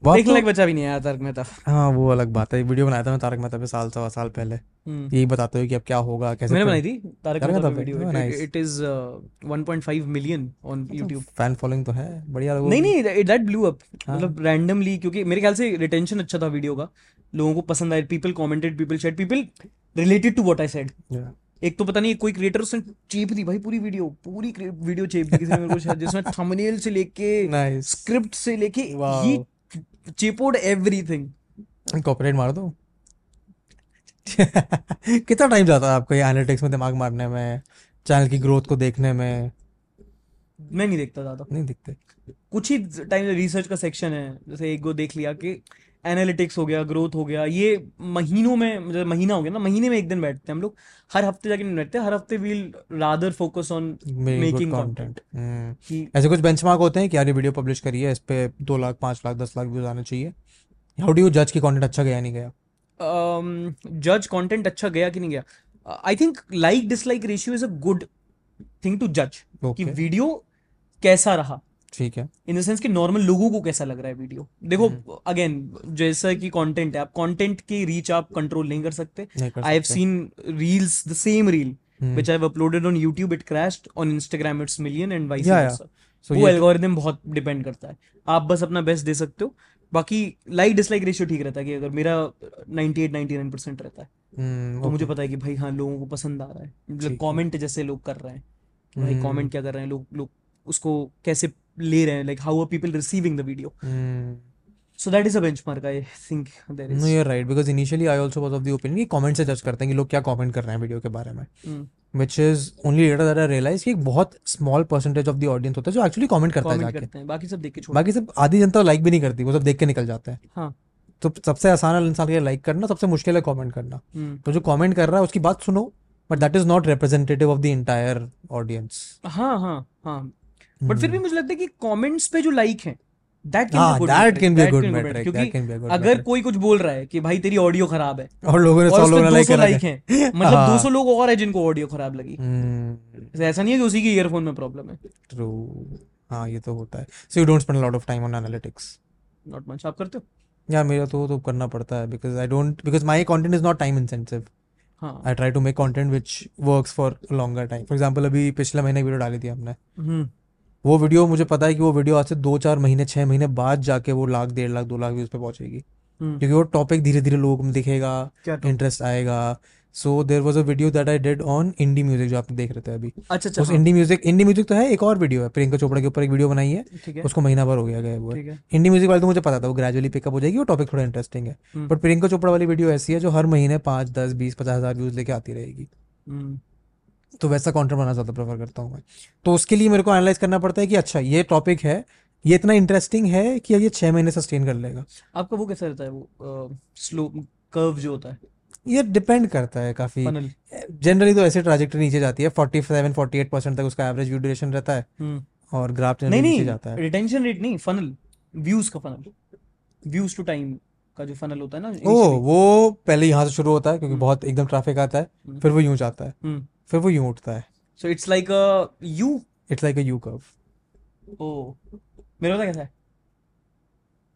देखने तो लायक बच्चा भी नहीं यार तारक मेहता। हाँ वो अलग बात है। वीडियो बनाया था मैं तारक मेहता पे साल सवा साल पहले। हम्म। यही बताते हुए कि अब क्या होगा कैसे मैंने बनाई थी Tarak Mehta? Video. It is 1.5 million on YouTube fan following तो है बढ़िया लोगों नहीं। नहीं दैट ब्लू अप। मतलब रैंडमली क्योंकि मेरे ख्याल से रिटेंशन अच्छा था वीडियो का। लोगों को पसंद आया people commented people share people related to what I said एक तो पता नहीं कोई क्रिएटर उसने चेप दी भाई पूरी वीडियो पूरी वीडियो चेप दी किसी ने मेरे को शायद जिसमें थंबनेल से लेके स्क्रिप्ट से लेके Wow. चेपोड एवरीथिंग कॉपीराइट मार दो कितना टाइम जाता है आपको ये एनालिटिक्स में दिमाग मारने में चैनल की ग्रोथ को देखने में? मैं नहीं देखता ज़्यादा। नहीं देखते। कुछ ही टाइम रिसर्च का सेक्शन है जैसे एक गो देख लिया कि एनालिटिक्स हो गया ग्रोथ हो गया ये महीनों में मतलब महीना हो गया ना महीने में एक दिन बैठते हैं हम लोग। हर हफ़्ते जाके नहीं बैठते हर हफ़्ते we'll rather focus on making content content ऐसे कुछ बेंचमार्क होते हैं कि यार ये वीडियो पब्लिश करी है इस पे दो लाख पाँच लाख दस लाख व्यूज़ आने चाहिए? हाउ डू यू जज कि कंटेंट अच्छा गया नहीं गया? जज um, कंटेंट अच्छा गया कि नहीं गया? I think like dislike ratio is a good thing to जज कि वीडियो कैसा रहा। ठीक है। इन द सेंस कि नॉर्मल लोगों को कैसा लग रहा है वीडियो देखो हम्म। अगेन जैसा कि कंटेंट है आप कंटेंट की रीच आप कंट्रोल नहीं कर सकते। I have seen reels the same reel hmm. which I've uploaded on YouTube it crashed on Instagram it's million and vice Yeah, yeah. versa So वो ये एल्गोरिदम बहुत डिपेंड करता है। आप बस अपना बेस्ट दे सकते हो। बाकी लाइक डिसलाइक रेशियो ठीक रहता है कि अगर मेरा 98 99 परसेंट रहता है हम्म, तो मुझे पता है कि भाई हाँ लोगों को पसंद आ रहा है। मतलब कमेंट जैसे लोग कर रहे हैं। भाई हम्म। कमेंट क्या कर रहे हैं? लोग लोग उसको कैसे ले रहे हैं like how are people receiving the video so that is a benchmark I think there no is you're right because initially I also was of the opinion कि कमेंट से जज करते हैं कि लोग क्या कमेंट कर रहे हैं वीडियो के बारे में। Which is only later that I realise कि एक बहुत small percentage of the audience होता है जो एक्चुअली कमेंट करता है जाके। बाकी सब देख के छोड़ बाकी सब आधी जनता लाइक भी नहीं करती वो सब देख के निकल जाते हैं। हाँ। तो सबसे आसान है इंसान के लाइक करना सबसे मुश्किल है कमेंट करना। हम्म तो जो कमेंट कर रहा है उसकी बात सुनो but that is not representative of the entire audience हाँ हाँ हाँ। बट फिर भी मुझे लगता है कि कमेंट्स पे जो लाइक हैं दैट कैन हाँ बी गुड मैट्रिक क्योंकि अगर कोई कुछ बोल रहा है कि भाई तेरी ऑडियो खराब है और लोगों ने लोगों ने लाइक लाइक है हैं। मतलब हाँ। 200 लोग और है जिनको ऑडियो खराब लगी। हम्म ऐसा नहीं है कि उसी की ईयरफोन में प्रॉब्लम है। ट्रू हाँ ये तो होता है। So you don't spend lot of time on analytics not much आप करते हो? या मेरा तो तो करना पड़ता है because I don't because my content is not time intensive हाँ। I try to make content which works for longer time for example अभी पिछले महीने वीडियो डाली थी हमने। हम्म वो वीडियो मुझे पता है कि वो वीडियो आज से दो चार महीने छः महीने बाद जाके वो लाख डेढ़ लाख दो लाख व्यूज़ पे पहुंचेगी। हम्म। क्योंकि वो टॉपिक धीरे धीरे लोगों को दिखेगा इंटरेस्ट आएगा। So there was a video that I did on indie music जो आप देख रहे थे अभी। अच्छा अच्छा उस इंडी म्यूज़िक इंडी म्यूज़िक तो है एक और वीडियो है प्रियंका चोपड़ा के ऊपर एक वीडियो बनाई है। उसको महीना भर हो गया गया वो इंडी म्यूज़िक वाले तो मुझे पता था वो ग्रेजुअली पिकअप हो जाएगी वो टॉपिक थोड़ा इंटरेस्टिंग है। हम्म। बट प्रियंका चोपड़ा वाली वीडियो ऐसी है जो हर महीने पाँच दस बीस पचास हज़ार व्यूज़ लेके आती रहेगी। हम्म। तो वैसा कंटेंट बनाना ज़्यादा प्रेफर करता हूँ मैं। तो उसके लिए मेरे को एनालाइज करना पड़ता है कि अच्छा ये टॉपिक है ये इतना इंटरेस्टिंग है कि ये छः महीने सस्टेन कर लेगा। आपका वो कैसा रहता है? वो स्लो कर्व जो होता है। ये डिपेंड करता है काफ़ी। जनरली तो ऐसे ट्राजेक्टरी नीचे जाती है forty seven forty eight percent तक उसका एवरेज व्यू ड्यूरेशन रहता है। हम्म। और ग्राफ नहीं नहीं जाता है। रिटेंशन रेट नहीं फनल व्यूज़ का फनल व्यूज़ टू टाइम का जो फनल होता है ना ओ वो पहले यहाँ से शुरू होता है क्योंकि हम्म। बहुत एकदम ट्रैफ़िक आता है हम्म। फिर वो यूँ जाता है। फिर वो यूँ उठता है। So it's like a U it's like a U curve ओ मेरा पता कैसा है?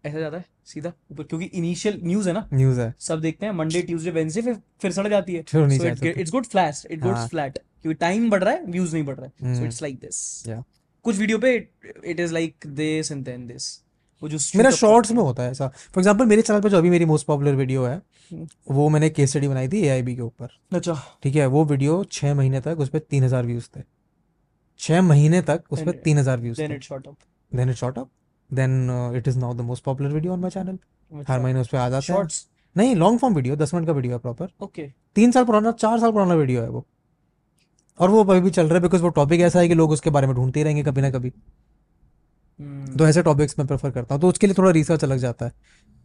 ऐसा जाता है सीधा ऊपर क्योंकि इनिशियल न्यूज़ है ना। न्यूज़ है। सब देखते हैं मंडे ट्यूसडे वेंसडे फिर फिर सड़ जाती है। फिर सो नीचे it's good flat it goes. Flat क्योंकि टाइम बढ़ रहा है व्यूज़ नहीं बढ़ रहा। है so. It's like this Yeah. कुछ वीडियो पे it is like this and then this वो जो मेरा शॉर्ट्स में होता है ऐसा। फॉर एग्जांपल मेरे चैनल पे जो अभी मेरी मोस्ट पॉपुलर वीडियो है। वो मैंने केस स्टडी बनाई थी एआईबी के ऊपर। अच्छा। ठीक है वो वीडियो छः महीने तक उस पर तीन हज़ार व्यूज़ थे। छः महीने तक उस पर तीन हज़ार व्यूज़ देन थे। It shot up then it shot up then it is now the most popular video on my channel हर महीने उस पर आ जाते हैं। नहीं लॉन्ग फॉर्म वीडियो दस मिनट का वीडियो है प्रॉपर ओके तीन साल पुराना चार साल पुराना वीडियो है वो। और वो अभी भी चल रहा है बिकॉज़ वो टॉपिक ऐसा है कि लोग उसके बारे में ढूंढते ही रहेंगे कभी ना कभी। तो ऐसे टॉपिक्स मैं प्रेफर करता हूँ तो उसके लिए थोड़ा रिसर्च अलग जाता है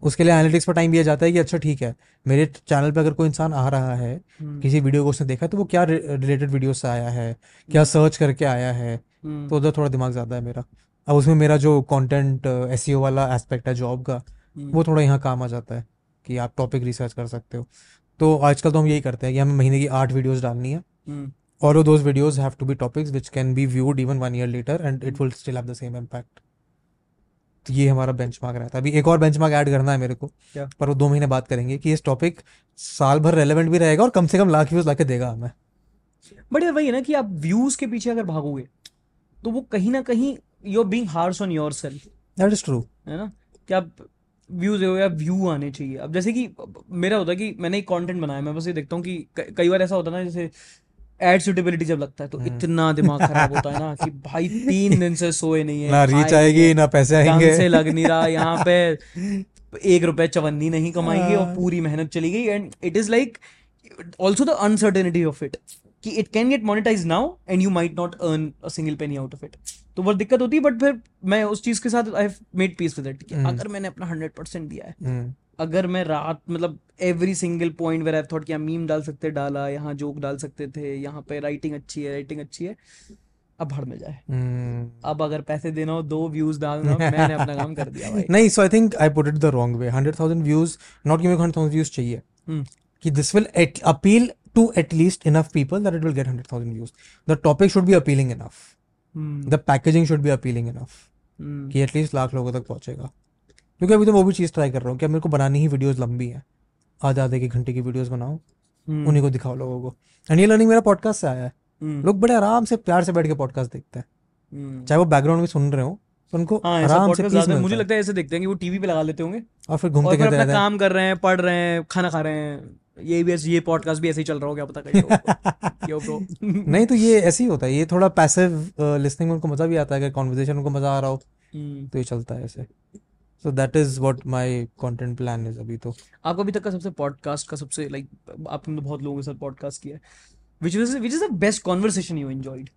उसके लिए एनालिटिक्स पर टाइम दिया जाता है कि अच्छा ठीक है मेरे चैनल पे अगर कोई इंसान आ रहा है हम्म। किसी वीडियो को उसने देखा है तो वो क्या रिलेटेड वीडियो से आया है क्या सर्च करके आया है हम्म। तो उधर थोड़ा दिमाग ज़्यादा है मेरा अब उसमें मेरा जो कंटेंट एस वाला एस्पेक्ट है जॉब का हम्म। वो थोड़ा यहाँ काम आ जाता है कि आप टॉपिक रिसर्च कर सकते हो तो आजकल तो हम यही करते हैं कि हमें महीने की आठ वीडियोस डालनी है हम्म। All of those videos have to be topics which can be viewed even one year later and it will still have the same impact. तो ये हमारा बेंचमार्क रहता है अभी एक और बेंचमार्क ऐड करना है मेरे को। क्या? पर वो दो महीने बाद करेंगे कि इस टॉपिक साल भर रेलेवेंट भी रहेगा और कम से कम लाख व्यूज़ लाके देगा हमें। बट यार वही है ना कि आप व्यूज़ के पीछे अगर भागोगे तो वो कहीं ना कहीं you are being harsh on yourself that is true है ना? कि आप व्यूज़ हो या व्यू आने चाहिए। अब जैसे कि मेरा होता है कि मैंने एक कंटेंट बनाया मैं बस ये देखता हूँ कि कई बार ऐसा होता है ना जैसे एड सुटेबिलिटी जब लगता है तो हम्म। इतना दिमाग खराब होता है ना कि भाई तीन दिन से सोए नहीं है ना रीच आएगी ना पैसे आएँगे से लग नहीं रहा यहाँ पे एक रुपए चवन्नी नहीं कमाएँगे और हाँ। पूरी मेहनत चली गई and it is like also the uncertainty of it कि it can get monetise now and you might not earn a single penny out of it तो बहुत दिक्कत होती है बट फिर मैं उस चीज़ के साथ I made peace with it. अगर मैंने अपना हंड्रेड परसेंट दिया है हम्म, अगर मैं रात मतलब every single point where I thought कि मीम डाल सकते डाला यहाँ जोक डाल सकते थे यहाँ पे राइटिंग अच्छी है राइटिंग अच्छी है अब भर में जाए। हम्म। अब अगर पैसे देना हो दो व्यूज़ डालना मैंने अपना काम कर दिया भाई। नहीं so I think I put it the wrong way hundred thousand views not को हंड्रेड थाउज़ेंड व्यूज़ चाहिए। हम्म। कि this will appeal to at least enough people that it will get hundred thousand views the topic should be appealing enough the packaging should be appealing enough कि at least lakh लोगों तक पहुंचेगा। क्योंकि अभी तो वो भी चीज़ ट्राई कर रहा हूँ कि अब मेरे को बनानी ही वीडियोस लंबी है। आधे आधे एक घंटे की वीडियोस बनाओ हम्म। उन्हीं को दिखाओ लोगों को। एंड ये लर्निंग मेरा पॉडकास्ट से आया है। हम्म, लोग बड़े आराम से प्यार से बैठ के पॉडकास्ट देखते हैं। हम्म। चाहे वो बैकग्राउंड में सुन रहे हो तो उनको हाँ आराम से पीस मुझे है। लगता है ऐसे देखते हैं कि वो टीवी पे लगा लेते होंगे। और फिर घूमते फिर अपना काम कर रहे हैं पढ़ रहे हैं खा खा रहे हैं। ये भी ऐसे ये पॉडकास्ट भी ऐसे ही चल रहा हो क्या पता ब्रो नहीं तो ये ऐसे ही होता है। ये थोड़ा पैसिव लिसनिंग में उनको मज़ा भी आता है। अगर कॉन्वर्जेशन उनको मज़ा आ रहा हो। तो ये चलता है ऐसे। So that is what my content plan is अभी तो। आपको अभी तक का सबसे पॉडकास्ट का सबसे लाइक आपने तो बहुत लोगों के साथ पॉडकास्ट किया है which is which is the best conversation you enjoyed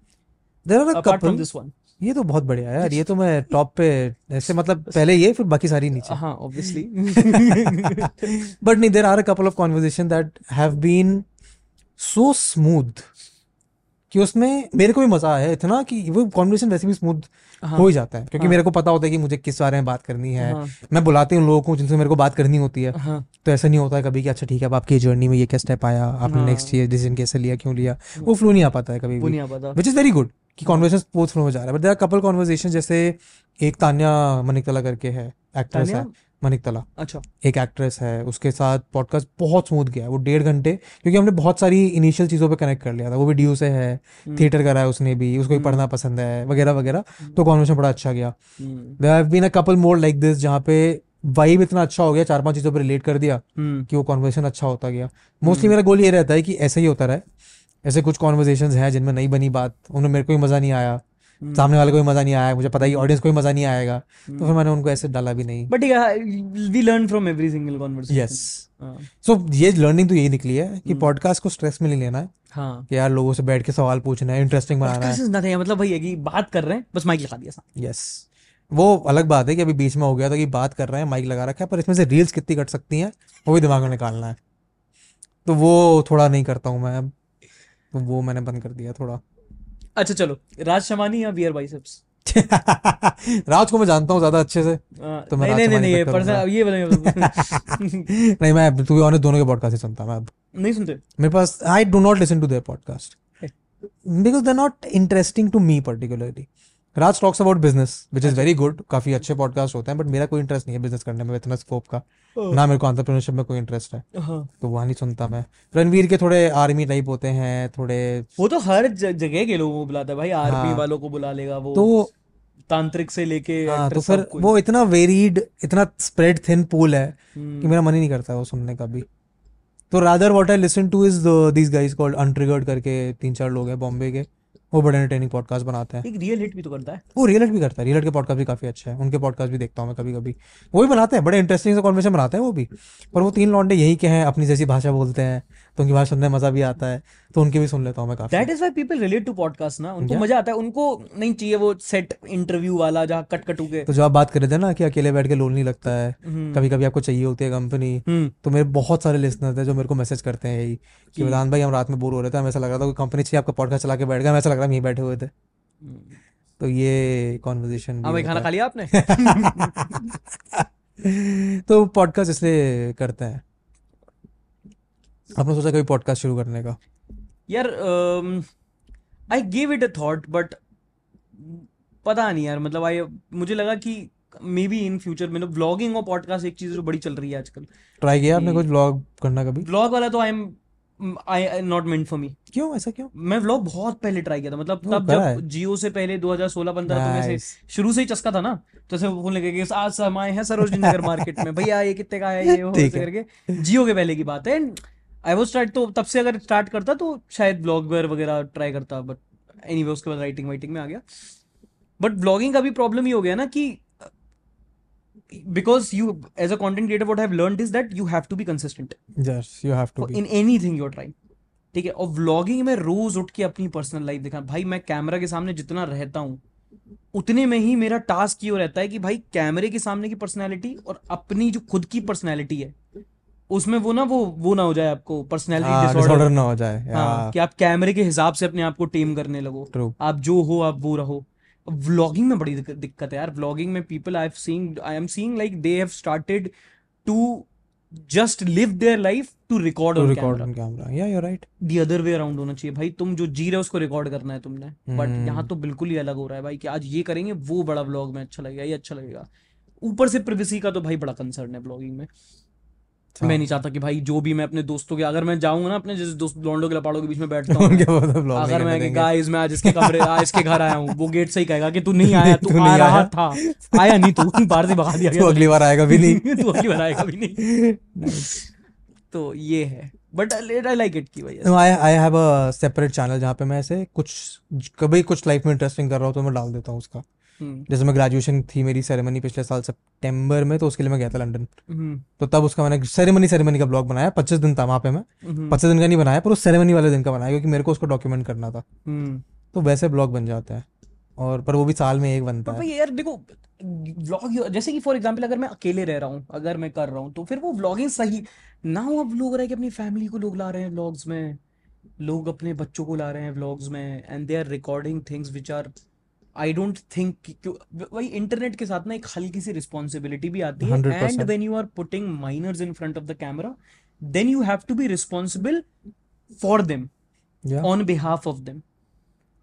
there are a couple this one ये तो बहुत बढ़िया यार ये तो मैं टॉप पे ऐसे मतलब पहले ये फिर बाकी सारी नीचे। हाँ ऑब्वियसली बट नहीं there are a couple of conversation that have been so smooth कि उसमें मेरे को भी मज़ा आया इतना कि वो कॉन्वर्सेशन वैसे भी स्मूथ हाँ। हो ही जाता है क्योंकि हाँ। मेरे को पता होता है कि मुझे किस बारे में बात करनी है। हाँ। मैं बुलाती हूँ लोगों को जिनसे मेरे को बात करनी होती है हाँ। तो ऐसा नहीं होता है कभी कि अच्छा ठीक है अब आपकी जर्नी में ये क्या स्टेप आया आपने हाँ। नेक्स्ट ये डिसीज़न कैसे लिया क्यों लिया? वो फ्लो नहीं आ पाता है कभी विच इज़ वेरी गुड कि कॉन्वर्सेशन बहुत फ्लो में जा रहा है बट देर कपल कॉन्वर्सेशन जैसे एक तान्या मनिकला करके है एक्ट्रेस है। तान्या? मनिकतला। अच्छा। एक एक्ट्रेस है उसके साथ पॉडकास्ट बहुत स्मूथ गया है वो डेढ़ घंटे क्योंकि हमने बहुत सारी इनिशियल चीज़ों पे कनेक्ट कर लिया था वो भी ड्यू से है हम्म, थिएटर करा है उसने भी उसको भी हम्म। पढ़ना पसंद है वगैरह वगैरह। तो कॉन्वर्सेशन बड़ा अच्छा गया। हम्म, have been a couple more like this जहाँ पे वाइब इतना अच्छा हो गया चार पाँच चीज़ों पर रिलेट कर दिया हम्म, कि वो कॉन्वर्सेशन अच्छा होता गया। मोस्टली मेरा गोल ये रहता है कि ऐसे ही होता रहे ऐसे कुछ कॉन्वर्सेशन हैं जिनमें नहीं बनी बात उनमें मेरे को भी मज़ा नहीं आया। हम्म, सामने वाले को भी मज़ा नहीं आया मुझे पता है ऑडियंस को भी मज़ा नहीं आएगा। तो फिर मैंने उनको ऐसे डाला भी नहीं। But we learn from every single conversation yes so ये लर्निंग तो यही निकली है कि हम्म। पॉडकास्ट को स्ट्रेस में नहीं लेना है। हाँ। कि यार लोगों से बैठ के सवाल पूछना है इंटरेस्टिंग बनाना है। Podcast मतलब भाई है कि बात कर रहे हैं बस माइक लगा दिया यस वो अलग बात है कि अभी बीच में हो गया था कि बात कर रहे हैं माइक लगा रखा है पर इसमें से रील्स कितनी कट सकती हैं वो भी दिमाग में निकालना है। तो वो थोड़ा नहीं करता हूँ मैं। अब तो वो मैंने बंद कर दिया थोड़ा। अच्छा चलो। राज शमानी या बियर बाइसेप्स? राज को मैं जानता हूँ ज़्यादा अच्छे से तो मैं नहीं नहीं नहीं नहीं पर्सनल ये बताइए नहीं मैं तू भी ऑनेस्ट दोनों के पॉडकास्ट ही सुनता मैं नहीं सुनते? मेरे पास I do not listen to their podcast because they not interesting to me particularly Raj talks about business which is very good काफ़ी अच्छे पॉडकास्ट होते हैं बट मेरा कोई इंटरेस्ट नहीं है बिज़नेस करने में इतना स्कोप का। ना मेरे को एंटरप्रेन्योरशिप में कोई इंटरेस्ट है। हाँ। तो वहाँ नहीं सुनता मैं। रणवीर के थोड़े आर्मी टाइप होते हैं थोड़े वो तो हर जगह के लोगों को बुलाता है भाई आर्मी हाँ। वालों को बुला लेगा वो। तो तांत्रिक से लेके हाँ तो फिर वो इतना वेरीड इतना स्प्रेड थिन पूल है हम्म, कि मेरा मन ही नहीं करता है वो सुनने का भी। तो rather what I listen to is these guys called Untriggered करके तीन चार लोग हैं बॉम्बे के। वो बड़े एंटरटेनिंग पॉडकास्ट बनाते हैं। एक रियल हिट भी तो करता है। वो रियल हिट भी करता है। रियल हिट के पॉडकास्ट भी काफ़ी अच्छे हैं। उनके पॉडकास्ट भी देखता हूँ मैं कभी कभी वो भी बनाते हैं बड़े इंटरेस्टिंग से कॉन्वर्सेशन बनाते हैं वो भी। पर वो तीन लॉन्डे यही के हैं अपनी जैसी भाषा बोलते हैं। तो उनकी भाषा सुनने में मज़ा भी आता है तो उनके भी सुन लेता हूँ मैं काफ़ी। That is why people relate to podcast ना उनको. मज़ा आता है उनको नहीं चाहिए वो सेट इंटरव्यू वाला जहाँ कट कटू के। तो जो आप बात कर रहे थे ना कि अकेले बैठ के लोन नहीं लगता है हम्म, कभी कभी आपको चाहिए होती है कंपनी हम्म। तो मेरे बहुत सारे लिसनर्स हैं जो मेरे को मैसेज करते हैं यही कि कि- वेदांत भाई हम रात में बोर हो रहे थे हमें ऐसा लग रहा था कोई कंपनी चाहिए आपका पॉडकास्ट चला के बैठ गया ऐसा लग रहा है हम यहीं बैठे हुए थे। तो ये कॉन्वर्जेशन हाँ भाई खाना खा लिया आपने? तो पॉडकास्ट इसलिए करते हैं। आपने सोचा कभी पॉडकास्ट शुरू करने का? यार I give it a thought but पता नहीं यार मतलब आई मुझे लगा कि मे बी इन फ्यूचर में व्लॉगिंग और पॉडकास्ट एक चीज़ जो बड़ी चल रही है आजकल। ट्राई किया आपने कुछ ब्लॉग करना कभी? व्लॉग वाला तो I am I not meant for me क्यों? ऐसा क्यों? मैं व्लॉग बहुत पहले ट्राई किया था मतलब तब जब जियो से पहले 2016 15 तो वैसे शुरू से ही चस्का था ना तो ऐसे फ़ोन लेके कि आज आए हैं सरोजनी नगर मार्केट में भैया ये कितने का है? ये वो करके। जियो के पहले की बात है एंड आई वाज स्टार्ट तो तब से अगर स्टार्ट करता तो शायद ब्लॉगर वगैरह ट्राई करता बट एनीवे उसके बाद राइटिंग वाइटिंग में आ गया। बट ब्लॉगिंग का भी प्रॉब्लम ही हो गया ना कि because you as a content creator I have learned is that you have to be consistent you have to in anything you are trying ठीक है? और व्लॉगिंग में रोज उठ के अपनी पर्सनल लाइफ दिखा भाई मैं कैमरा के सामने जितना रहता हूँ उतने में ही मेरा टास्क ये रहता है कि भाई कैमरे के सामने की पर्सनैलिटी और अपनी जो खुद की पर्सनैलिटी है उसमें वो ना वो वो ना हो जाए आपको पर्सनैलिटी हाँ डिसऑर्डर डिसऑर्डर ना हो जाए हाँ कि आप कैमरे के हिसाब से अपने आप को टेम करने लगो। आप जो हो आप वो रहो। व्लॉगिंग में बड़ी दिक्कत है यार। व्लॉगिंग में people I have seeing I am seeing like they have started to just live their life to record on record camera on camera या you right the other way around होना चाहिए। भाई तुम जो जी रहे हो उसको रिकॉर्ड करना है तुमने। बट हम्म यहाँ तो बिल्कुल ही अलग हो रहा है भाई कि आज ये करेंगे वो बड़ा व्लॉग में अच्छा लगेगा ये अच्छा लगेगा। ऊपर से प्रिवेसी का तो भाई बड़ा कंसर्न है ब्लॉगिंग में। मैं हाँ नहीं चाहता कि भाई जो भी मैं अपने दोस्तों के अगर मैं जाऊँगा ना अपने जैसे दोस्त लौंडों के लपाड़ों के बीच में बैठता हूँ मैं अगर मैं गाइस मैं आज इसके कमरे आज इसके घर आया हूँ। वो गेट से ही कहेगा कि तू नहीं आया तू आ रहा था। आया नहीं तू बाहर से भगा दिया तू अगली बार आएगा भी नहीं। तू अगली बार आएगा भी नहीं। तो ये है। बट आई लाइक इट की वजह no I I have a separate channel जहाँ पे मैं ऐसे कुछ कभी कुछ लाइफ में इंटरेस्टिंग कर रहा हूँ तो मैं डाल देता हूँ उसका। जैसे मैं ग्रेजुएशन थी मेरी सेरेमनी पिछले साल सितंबर में तो उसके लिए मैं गया था लंदन हम्म। तो तब उसका मैंने सेरेमनी सेरेमनी का ब्लॉग बनाया पच्चीस दिन था वहाँ पे मैं। हम्म। पच्चीस दिन का नहीं बनाया पर उस सेरेमनी वाले दिन का बनाया क्योंकि मेरे को उसको डॉक्यूमेंट करना था। हम्म। तो वैसे ब्लॉग बन जाते हैं और पर वो भी साल में एक बनता है। यार देखो व्लॉग जैसे कि फॉर एग्जांपल अगर मैं अकेले रह रहा हूँ अगर मैं कर रहा हूँ तो फिर वो व्लॉगिंग सही। ना हो अब लोग रहे कि अपनी फैमिली को लोग ला रहे हैं व्लॉग्स में लोग अपने बच्चों को ला रहे हैं व्लॉग्स में and they are recording things which are I don't think भाई इंटरनेट के साथ ना एक हल्की सी रिस्पॉन्सिबिलिटी भी आती है। And when you are putting minors in front of the camera then you have to be responsible for them on behalf of them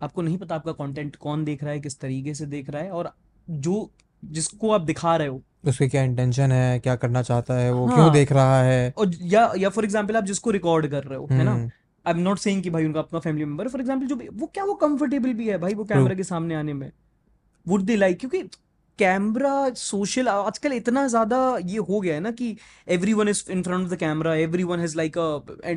आपको नहीं पता आपका कंटेंट कौन देख रहा है किस तरीके से देख रहा है और जो जिसको आप दिखा रहे हो। उसके क्या इंटेंशन है क्या करना चाहता है वो हाँ, क्यों देख रहा है? और या या फॉर एग्जांपल आप जिसको रिकॉर्ड कर रहे हो है ना? Hmm. I am not saying कि भाई उनका अपना फैमिली मेंबर फॉर एग्जांपल जो भी वो क्या वो कंफर्टेबल भी है भाई वो कैमरा के सामने आने में? वुड दे लाइक क्योंकि कैमरा सोशल आजकल इतना ज़्यादा ये हो गया है ना कि everyone is in front of the camera everyone has like a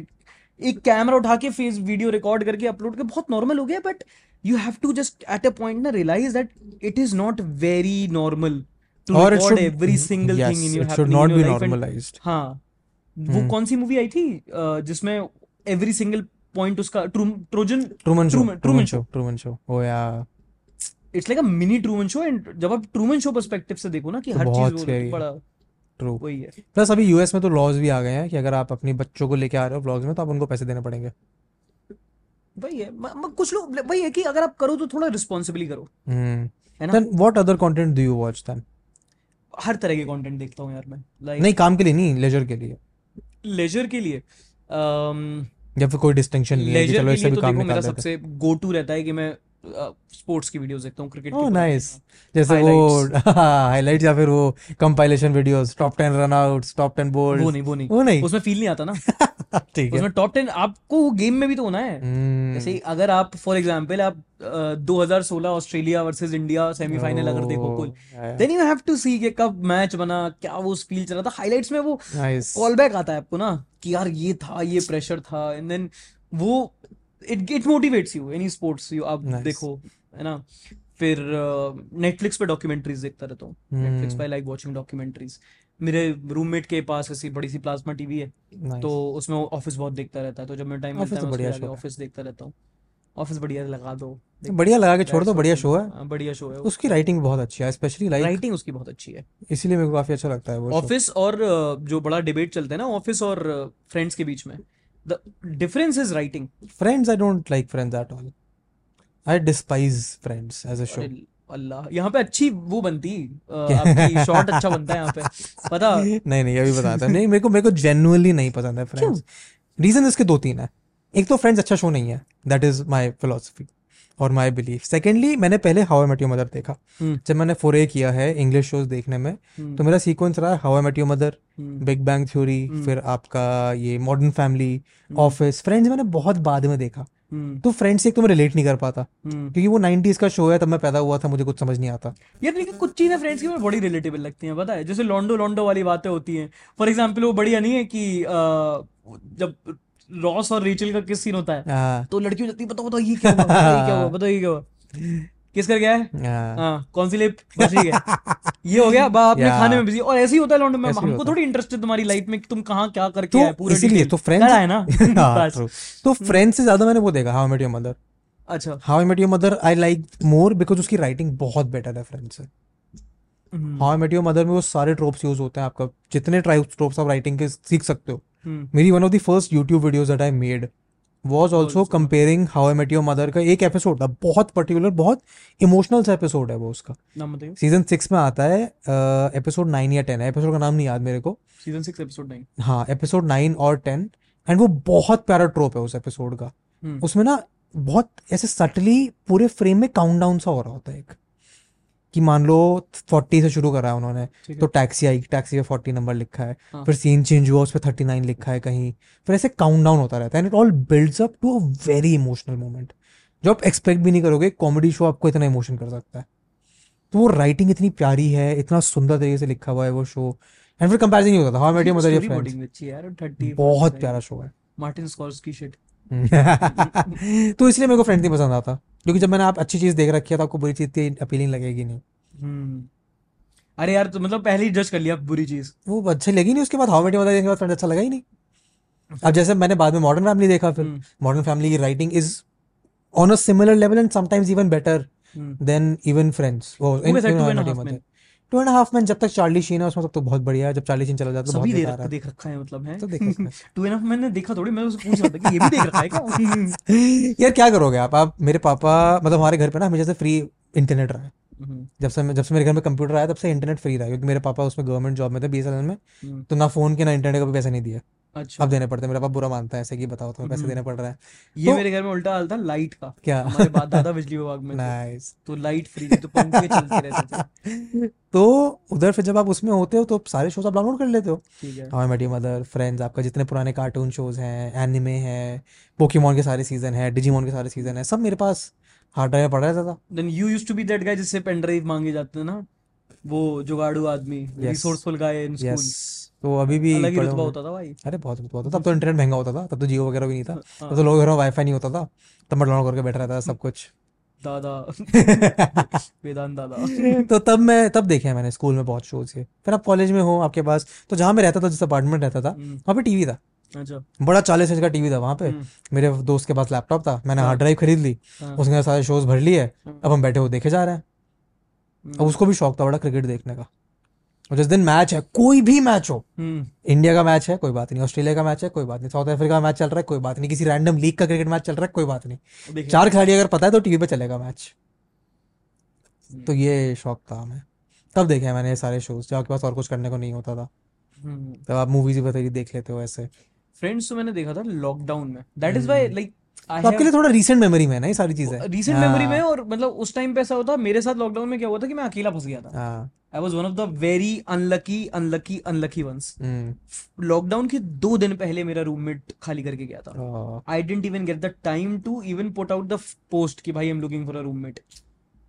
एक कैमरा उठा के फेस वीडियो रिकॉर्ड करके अपलोड कर बहुत नॉर्मल हो गया but you have to just at a point ना realise that it is not very normal to record every single thing in your happening in your life हाँ। वो हम्म कौन सी मूवी आई थी जिसमें एवरी सिंगल पॉइंट उसका Trojan Truman Show Truman Show Truman Show oh yeah it's like a mini Truman Show and जब आप ट्रूमन शो पर्सपेक्टिव से देखो ना कि तो हर चीज़ वो बड़ा ट्रू वही है। प्लस अभी यूएस में तो लॉज भी आ गए हैं कि अगर आप अपनी बच्चों को लेके आ रहे हो व्लॉग्स में तो आप उनको पैसे देने पड़ेंगे। वही है। म, म, कुछ लोग वही है कि अगर आप करो तो थोड़ा रिस्पॉन्सिबली करो। हम्म। Then what other content do you watch then हर तरह के कंटेंट देखता हूँ यार मैं। लाइक नहीं काम के लिए नहीं लेजर के लिए। लेजर के लिए। या फिर कोई डिस्टिंक्शन नहीं है कि लेजर चलो इससे लिए भी तो काम देखो मेरा सबसे गो टू रहता है कि मैं स्पोर्ट्स की वीडियोस देखता हूँ क्रिकेट ऊपर नाइस जैसे वो हाइलाइट्स या फिर वो compilation videos top 10 run outs top 10 वो नहीं वो नहीं। वो नहीं। उसमें फील नहीं आता ना। ठीक है। उसमें टॉप टेन आपको गेम में भी तो होना है। जैसे हम्म अगर आप फॉर एग्जांपल आप uh, 2016 Australia versus India semifinal अगर देखो cool then you have to see कि कब मैच बना क्या वो फील चला था। हाइलाइट्स में वो कॉल बैक आता है आपको ना कि यार ये था ये प्रेशर था एंड देन वो it it motivates you any sports you आप नाइस देखो है ना? फिर नेटफ्लिक्स पे डॉक्यूमेंट्रीज देखता रहता हूँ। नेटफ्लिक्स पे लाइक वाचिंग डॉक्यूमेंट्रीज मेरे रूममेट के पास ऐसी बड़ी सी प्लाज्मा टीवी है nice. तो उसमें ऑफ़िस बहुत देखता रहता है। तो जब मैं टाइम मिलता है तो है। ऑफ़िस देखता रहता हूँ। ऑफ़िस बढ़िया लगा दो। बढ़िया लगा के छोड़ दो बढ़िया शो है। हाँ, बढ़िया शो है उसकी राइटिंग बहुत अच्छी है स्पेशली लाइक राइटिंग उसकी बहुत अच्छी है। इसीलिए मेरे को काफ़ी अच्छा लगता है वो ऑफ़िस और जो बड़ा डिबेट चलता है ना ऑफ़िस और फ्रेंड्स के बीच में the difference is writing. Friends i don't like friends at all. I despise friends as a show. अल्लाह यहाँ पे अच्छी वो बनती आपकी शॉट अच्छा बनता है यहाँ पे। पता? नहीं नहीं अभी बताता नहीं मेरे को मेरे को जेन्युइनली नहीं पसंद है फ्रेंड्स रीजन इसके दो तीन है। एक तो फ्रेंड्स अच्छा शो नहीं है। दैट इज़ माय फिलोसफी और माई बिलीफ सेकेंडली मैंने पहले How I Met Your Mother देखा। हम्म। जब मैंने फोरे किया है इंग्लिश शोज़ देखने में हम्म। तो मेरा सीक्वेंस रहा है How I Met Your Mother Big Bang Theory फिर आपका ये मॉडर्न फैमिली ऑफ़िस फ्रेंड्स मैंने बहुत बाद में देखा। हम्म। तो फ्रेंड्स से एक तो मैं रिलेट नहीं कर पाता क्योंकि वो 90s का शो है तब मैं पैदा हुआ था मुझे कुछ समझ नहीं आता। यार लेकिन कुछ चीज़ें फ्रेंड्स की बड़ी रिलेटेबल लगती हैं पता है? जैसे लॉन्डो लॉन्डो वाली बातें होती हैं। फॉर एग्ज़ाम्पल वो बढ़िया नहीं है कि जब रॉस और रेचल का किस सीन होता है? हाँ। तो लड़की जाती है बताओ बताओ ये क्या हुआ क्या हुआ बताओ ये क्या हुआ। किस कर गया है। हाँ हाँ कौन सी लिप ठीक है। ये हो गया बा अपने खाने में बिज़ी और ऐसे ही होता है लॉन्डो में हमको थोड़ी इंटरेस्ट है तुम्हारी लाइफ में कि तुम कहाँ क्या करके तो आए पूरा इसीलिए तो फ्रेंड्स है ना? हाँ तो फ्रेंड्स से ज़्यादा मैंने वो देखा हाउ मेट योर मदर अच्छा। How Met Your Mother I like more because उसकी राइटिंग बहुत बेटर है फ्रेंड्स से। हाउ मेट योर मदर में वो सारे ट्रोप्स यूज़ होते हैं आपका। जितने ट्रोप्स आप राइटिंग के सीख सकते हो। मेरी one of the first YouTube videos that I made was also Also. Comparing How I Met Your Mother का एक एपिसोड था बहुत पर्टिकुलर बहुत इमोशनल सा एपिसोड है वो उसका। सीज़न सिक्स में आता है एपिसोड नाइन या टेन है। एपिसोड का नाम नहीं याद मेरे को। सीज़न सिक्स एपिसोड नाइन हाँ एपिसोड नाइन और टेन एंड वो बहुत प्यारा ट्रोप है उस एपिसोड का। हम्म उसमें ना बहुत ऐसे सटली पूरे फ्रेम में काउंटडाउन सा हो रहा होता है एक। कि मान लो फोर्टी से शुरू करा है उन्होंने तो टैक्सी आई टैक्सी पे फोर्टी नंबर लिखा है हाँ। फिर सीन चेंज हुआ उस पर थर्टी नाइन लिखा है कहीं फिर ऐसे काउंट डाउन होता रहता है and it all builds up to a very emotional moment जो आप एक्सपेक्ट भी नहीं करोगे कॉमेडी शो आपको इतना इमोशन कर सकता है। तो वो राइटिंग इतनी प्यारी है इतना सुंदर तरीके से लिखा हुआ है वो शो एंड फिर कंपैरिजन नहीं होता था। How Met Your Mother your Friends बहुत प्यारा शो है। मार्टिन स्कॉर्सकी शिट तो इसलिए मेरे को फ्रेंड नहीं पसंद आता। क्योंकि जब मैंने आप अच्छी चीज़ देख रखी है तो आपको बुरी चीज़ इतनी अपीलिंग लगेगी नहीं। हम्म। अरे यार तो मतलब पहले ही जज कर लिया बुरी चीज़। वो अच्छी लगी नहीं उसके बाद हाउ मेटी मदर देखने के बाद फ्रेंड अच्छा लगा ही नहीं। अब जैसे मैंने बाद में मॉडर्न फैमिली देखा फिर हम्म। मॉडर्न फैमिली की writing is on a similar level and sometimes even better hmm. Then even Friends वो इन कैसा Two and Half Man Two and Half Man जब तक चार्ली शीन है उसमें तब तो बहुत बढ़िया है। जब चार्ली शीन चला जाता है तो बहुत सभी देख देख रखा है मतलब है। तो देख रखा है। टू एंड हाफ़ मैंने देखा थोड़ी मैं उससे पूछ रहा था कि ये भी देख रखा है क्या? यार क्या करोगे आप? आप मेरे पापा मतलब हमारे घर पे ना हमेशा से फ्री इंटरनेट रहा है। हम्म, जब से जब से मेरे घर में कंप्यूटर आया तब से इंटरनेट फ्री रहा क्योंकि मेरे पापा उसमें गवर्नमेंट जॉब में थे बीएसएनएल में। हम्म, तो ना फ़ोन के ना इंटरनेट का भी पैसा नहीं दिया। अच्छा। अब देने पड़ते हैं। मेरा पापा बुरा मानता है ऐसे कि बताओ तुम्हें पैसे हम्म। देने पड़ रहा है। ये तो- मेरे घर में उल्टा हाल था लाइट का। क्या? हमारे बाद दादा बिजली विभाग में नाइस तो लाइट फ्री थी तो पंखे चलते रहते थे। तो उधर फिर जब आप उसमें होते हो तो सारे शोज़ आप डाउनलोड कर लेते हो? ठीक है। How Met Your Mother Friends आपका जितने पुराने कार्टून शोज़ हैं एनिमे हैं पोकेमोन के सारे सीज़न हैं डिजीमोन के सारे सीज़न हैं सब मेरे पास हार्ड ड्राइव पड़ा रहता था। Then you used to be that guy जिससे पेन ड्राइव मांगे जाते हैं ना? वो जुगाड़ू आदमी रिसोर्सफुल गाय इन स्कूल तो अभी भी अलग ही रुतबा। होता था भाई। अरे बहुत रुतबा होता था। तब तो इंटरनेट महँगा होता था। तब तो जियो वगैरह भी नहीं था। हाँ, तब तो लोगों के घरों वाईफाई नहीं होता था। तब मैं डाउनलोड करके बैठा रहता था सब कुछ। दादा। वेदांत दादा। तो तब मैं तब देखे हैं मैंने स्कूल में बहुत शोज़ के फिर आप कॉलेज में हो आपके पास तो जहाँ मैं रहता था जिस अपार्टमेंट रहता था हम्म, वहाँ पे टीवी था। अच्छा। बड़ा चालीस इंच का टीवी था वहाँ पे। हम्म, मेरे दोस्त के पास लैपटॉप था। मैंने। हार्ड ड्राइव खरीद ली। हाँ, उसके सारे शोज़ भर लिए। हाँ, अब हम बैठे हुए देखे जा रहे हैं। अब हम्म, उसको भी शौक था बड़ा क्रिकेट देखने का। और जिस दिन मैच है कोई भी मैच हो हम्म, इंडिया का मैच है कोई बात नहीं। ऑस्ट्रेलिया का मैच है कोई बात नहीं। साउथ अफ्रीका का मैच चल रहा है कोई बात नहीं। किसी रैंडम लीग का क्रिकेट मैच चल रहा है कोई बात नहीं। चार खिलाड़ी अगर पता है तो टीवी पे चलेगा मैच हम्म, तो ये शौक था हमें। तब देखे हैं मैंने ये सारे शोज़ जब आपके पास और कुछ करने को नहीं होता था। हम्म, तब आप मूवीज़ भी देख लेते हो ऐसे। फ्रेंड्स तो मैंने देखा था लॉकडाउन में। That is hmm. लाइक तो आपके लिए थोड़ा रीसेंट मेमोरी में है ना ये सारी चीज़ें? रीसेंट मेमोरी में हाँ, और मतलब उस टाइम पे ऐसा होता मेरे साथ लॉकडाउन में क्या हुआ था कि मैं अकेला फंस गया था। I was one of the very unlucky unlucky unlucky ones lockdown के दो दिन पहले मेरा रूममेट खाली करके गया था। I didn't even get the time to even put out the post कि भाई I am looking for a roommate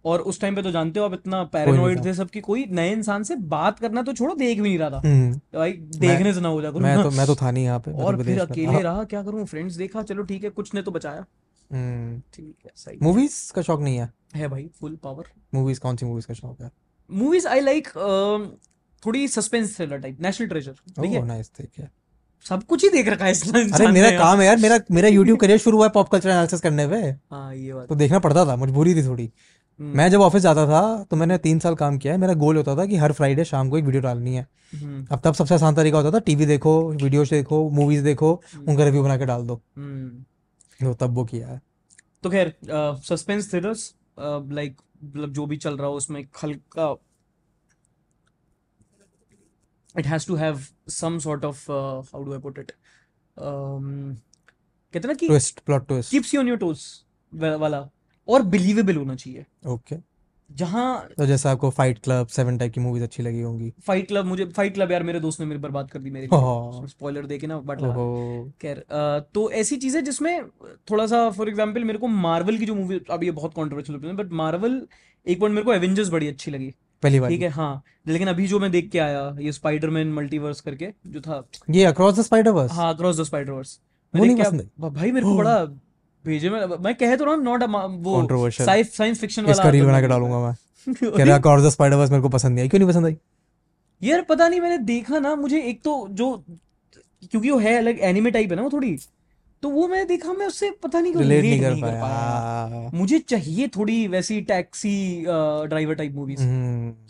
और उस टाइम पे तो जानते हो आप इतना पैरानोइड था। थे सबकी कोई नए इंसान से बात करना तो छोड़ो देख भी नहीं रहा था। हम्म। भाई देखने से ना हो जा मैं तो मैं तो था नहीं यहाँ पे तो और फिर अकेले रहा क्या करूँ? फ्रेंड्स देखा चलो ठीक है कुछ ने तो बचाया। हम्म। ठीक है सही मूवीज़ का शौक नहीं है? है भाई फुल पावर मूवीज़ कौन सी मूवीज़ का शौक है? मूवीज़ आई लाइक थोड़ी suspense thriller type National Treasure oh nice ठीक है। सब कुछ ही देख रखा है इस अरे मेरा काम है यार मेरा मेरा YouTube करियर शुरू हुआ है पॉप कल्चर एनालिसिस करने पे। हाँ ये बात तो देखना पड़ता था मजबूरी थी थोड़ी। मैं जब ऑफ़िस जाता था तो मैंने तीन साल काम किया है। मेरा गोल होता था कि हर फ्राइडे शाम को एक वीडियो डालनी है। हम्म, अब तब सबसे आसान तरीका होता था टीवी देखो वीडियो देखो मूवीज़ देखो उनका रिव्यू बना के डाल दो। हम्म। तो तब वो किया है। तो खैर सस्पेंस थ्रिलर्स लाइक मतलब जो भी चल रहा हो उसमें हल्का it has to have some sort of how do I put it कहते ना कि twist plot twist keeps you on your toes वाला। और बिलीवेबल होना चाहिए। ओके जहाँ तो जैसे आपको फाइट क्लब सेवन टाइप की मूवीज़ अच्छी लगी होंगी। फाइट क्लब मुझे फाइट क्लब यार मेरे दोस्त ने मेरी बर्बाद कर दी मेरे। स्पॉइलर देके ना बट लगा खैर तो ऐसी चीज़ें जिसमें थोड़ा सा फॉर एग्जांपल मेरे को मार्वल की जो मूवी अब ये बहुत कंट्रोवर्शियल है बट मार्वल एक पॉइंट मेरे को एवेंजर्स बड़ी अच्छी लगी। पहली बार ठीक है हाँ। लेकिन अभी जो मैं देख के आया ये स्पाइडरमैन मल्टीवर्स करके जो था। ये अक्रॉस द स्पाइडर वर्स हाँ क्रॉस द स्पाइडरवर्स देख भाई मेरे को बड़ा भेजे में मैं कह तो रहा हूँ नॉट वो Controversial. साइंस साइंस फिक्शन वाला इसका रील बना के डालूँगा मैं। कह रहा अक्रॉस द स्पाइडर वर्स मेरे को पसंद नहीं आई। क्यों नहीं पसंद आई? यार पता नहीं मैंने देखा ना मुझे एक तो जो क्योंकि वो है अलग एनिमे टाइप है ना वो थोड़ी तो वो मैंने देखा मैं उससे पता नहीं क्यों रिलेट नहीं कर पाया। पाया। मुझे चाहिए थोड़ी वैसी टैक्सी ड्राइवर टाइप मूवीज़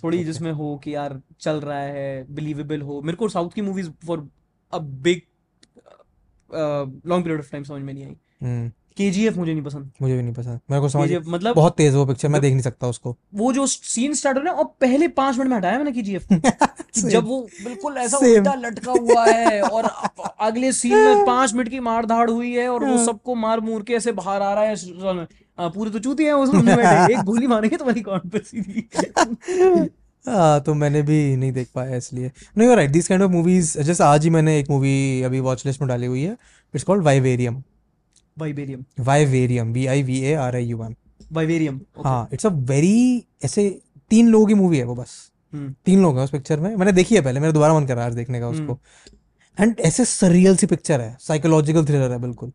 थोड़ी जिसमें हो कि यार चल रहा है बिलीवेबल हो। मेरे को साउथ की movies for a big long period of time समझ में नहीं आई। हम्म। केजीएफ मुझे नहीं पसंद। मुझे भी नहीं पसंद। मेरे को समझ केजीएफ मतलब बहुत तेज वो पिक्चर मैं देख नहीं सकता उसको। वो जो सीन स्टार्ट हो रहा है और पहले पाँच मिनट में हटाया मैंने केजीएफ को जब वो बिल्कुल ऐसा. उल्टा लटका हुआ है और अगले सीन में पाँच मिनट की मार धाड़ हुई है और वो हाँ। सबको मार मूर के ऐसे बाहर आ रहा है आ, पूरे तो चूती हैं बैठे। एक गोली मारेंगे तुम्हारी कौन पे सीधी हाँ तो मैंने भी नहीं देख पाया इसलिए। नहीं you right this kind of movies जैसे आज ही मैंने एक मूवी अभी वॉच लिस्ट में डाली हुई है it's called vivarium vivarium vivarium V I V A R I U M vivarium हाँ इट्स अ वेरी ऐसे तीन लोगों की मूवी है वो बस। हम्म। तीन लोग हैं उस पिक्चर में। मैंने देखी है पहले मेरा दोबारा मन कर रहा है आज देखने का उसको। एंड ऐसे सरियल सी पिक्चर है साइकोलॉजिकल थ्रिलर है बिल्कुल।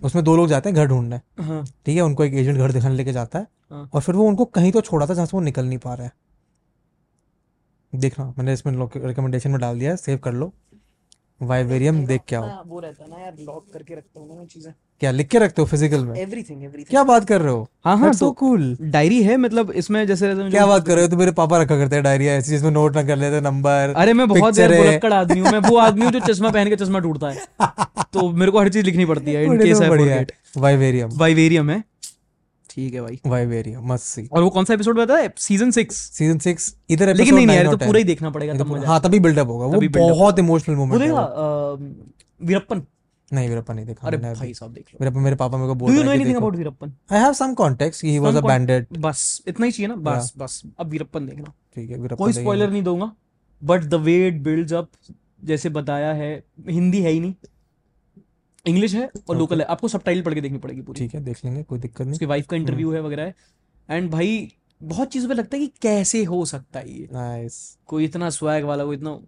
उसमें दो लोग जाते हैं घर ढूँढने। हाँ। ठीक है उनको एक एजेंट घर दिखाने लेके जाता है। हाँ। और फिर वो उनको कहीं तो छोड़ा था जहाँ से वो निकल नहीं पा रहे हैं। देखना मैंने इसमें रिकमेंडेशन में डाल दिया सेव कर लो। वाइवेरियम देख के आओ। हाँ, वो रहता है ना यार लॉक करके रखता हूँ मैं चीज़ें। क्या लिख के रखते हो फ़िज़िकल में? एवरीथिंग एवरीथिंग क्या बात कर रहे हो? हाँ हाँ सो तो कूल डायरी है मतलब इसमें जैसे क्या बात कर रहे हो? तो मेरे पापा रखा करते हैं डायरी ऐसी जिसमें नोट ना कर लेते नंबर अरे मैं बहुत picture आदमी हूँ मैं वो आदमी हूँ जो चश्मा पहन के चश्मा टूटता है। तो मेरे को हर चीज़ लिखनी पड़ती है इन केस तो आई फॉरगेट वाइवेरियम। वाइवेरियम है। ठीक है भाई। वाइवेरियम मस्ट सी और वो कौन सा एपिसोड बताया सीज़न सिक्स सीज़न सिक्स इधर लेकिन नहीं यार तो पूरा ही देखना पड़ेगा तब मज़ा हाँ तभी बिल्डअप होगा वो बहुत इमोशनल मोमेंट है वीरप्पन। नहीं वीरप्पन नहीं देखा अरे भाई साहब देख लो। मेरे मेरे पापा मेरे को बोल रहे हैं anything about Veerappan? I have some context he was a bandit बस इतना ही चाहिए ना? बस बस अब वीरप्पन देखना। ठीक है वीरप्पन कोई स्पॉइलर नहीं दूँगा but the way it builds up जैसे बताया है हिंदी है ही नहीं। इंग्लिश है और लोकल है। आपको सबटाइटल पढ़ के देखनी पड़ेगी पूरी। ठीक है देख लेंगे कोई दिक्कत नहीं। उसकी वाइफ का इंटरव्यू है वगैरह है। एंड भाई बहुत चीज़ों पे लगता है कि कैसे हो सकता है ये। नाइस कोई इतना स्वैग वाला कोई इतना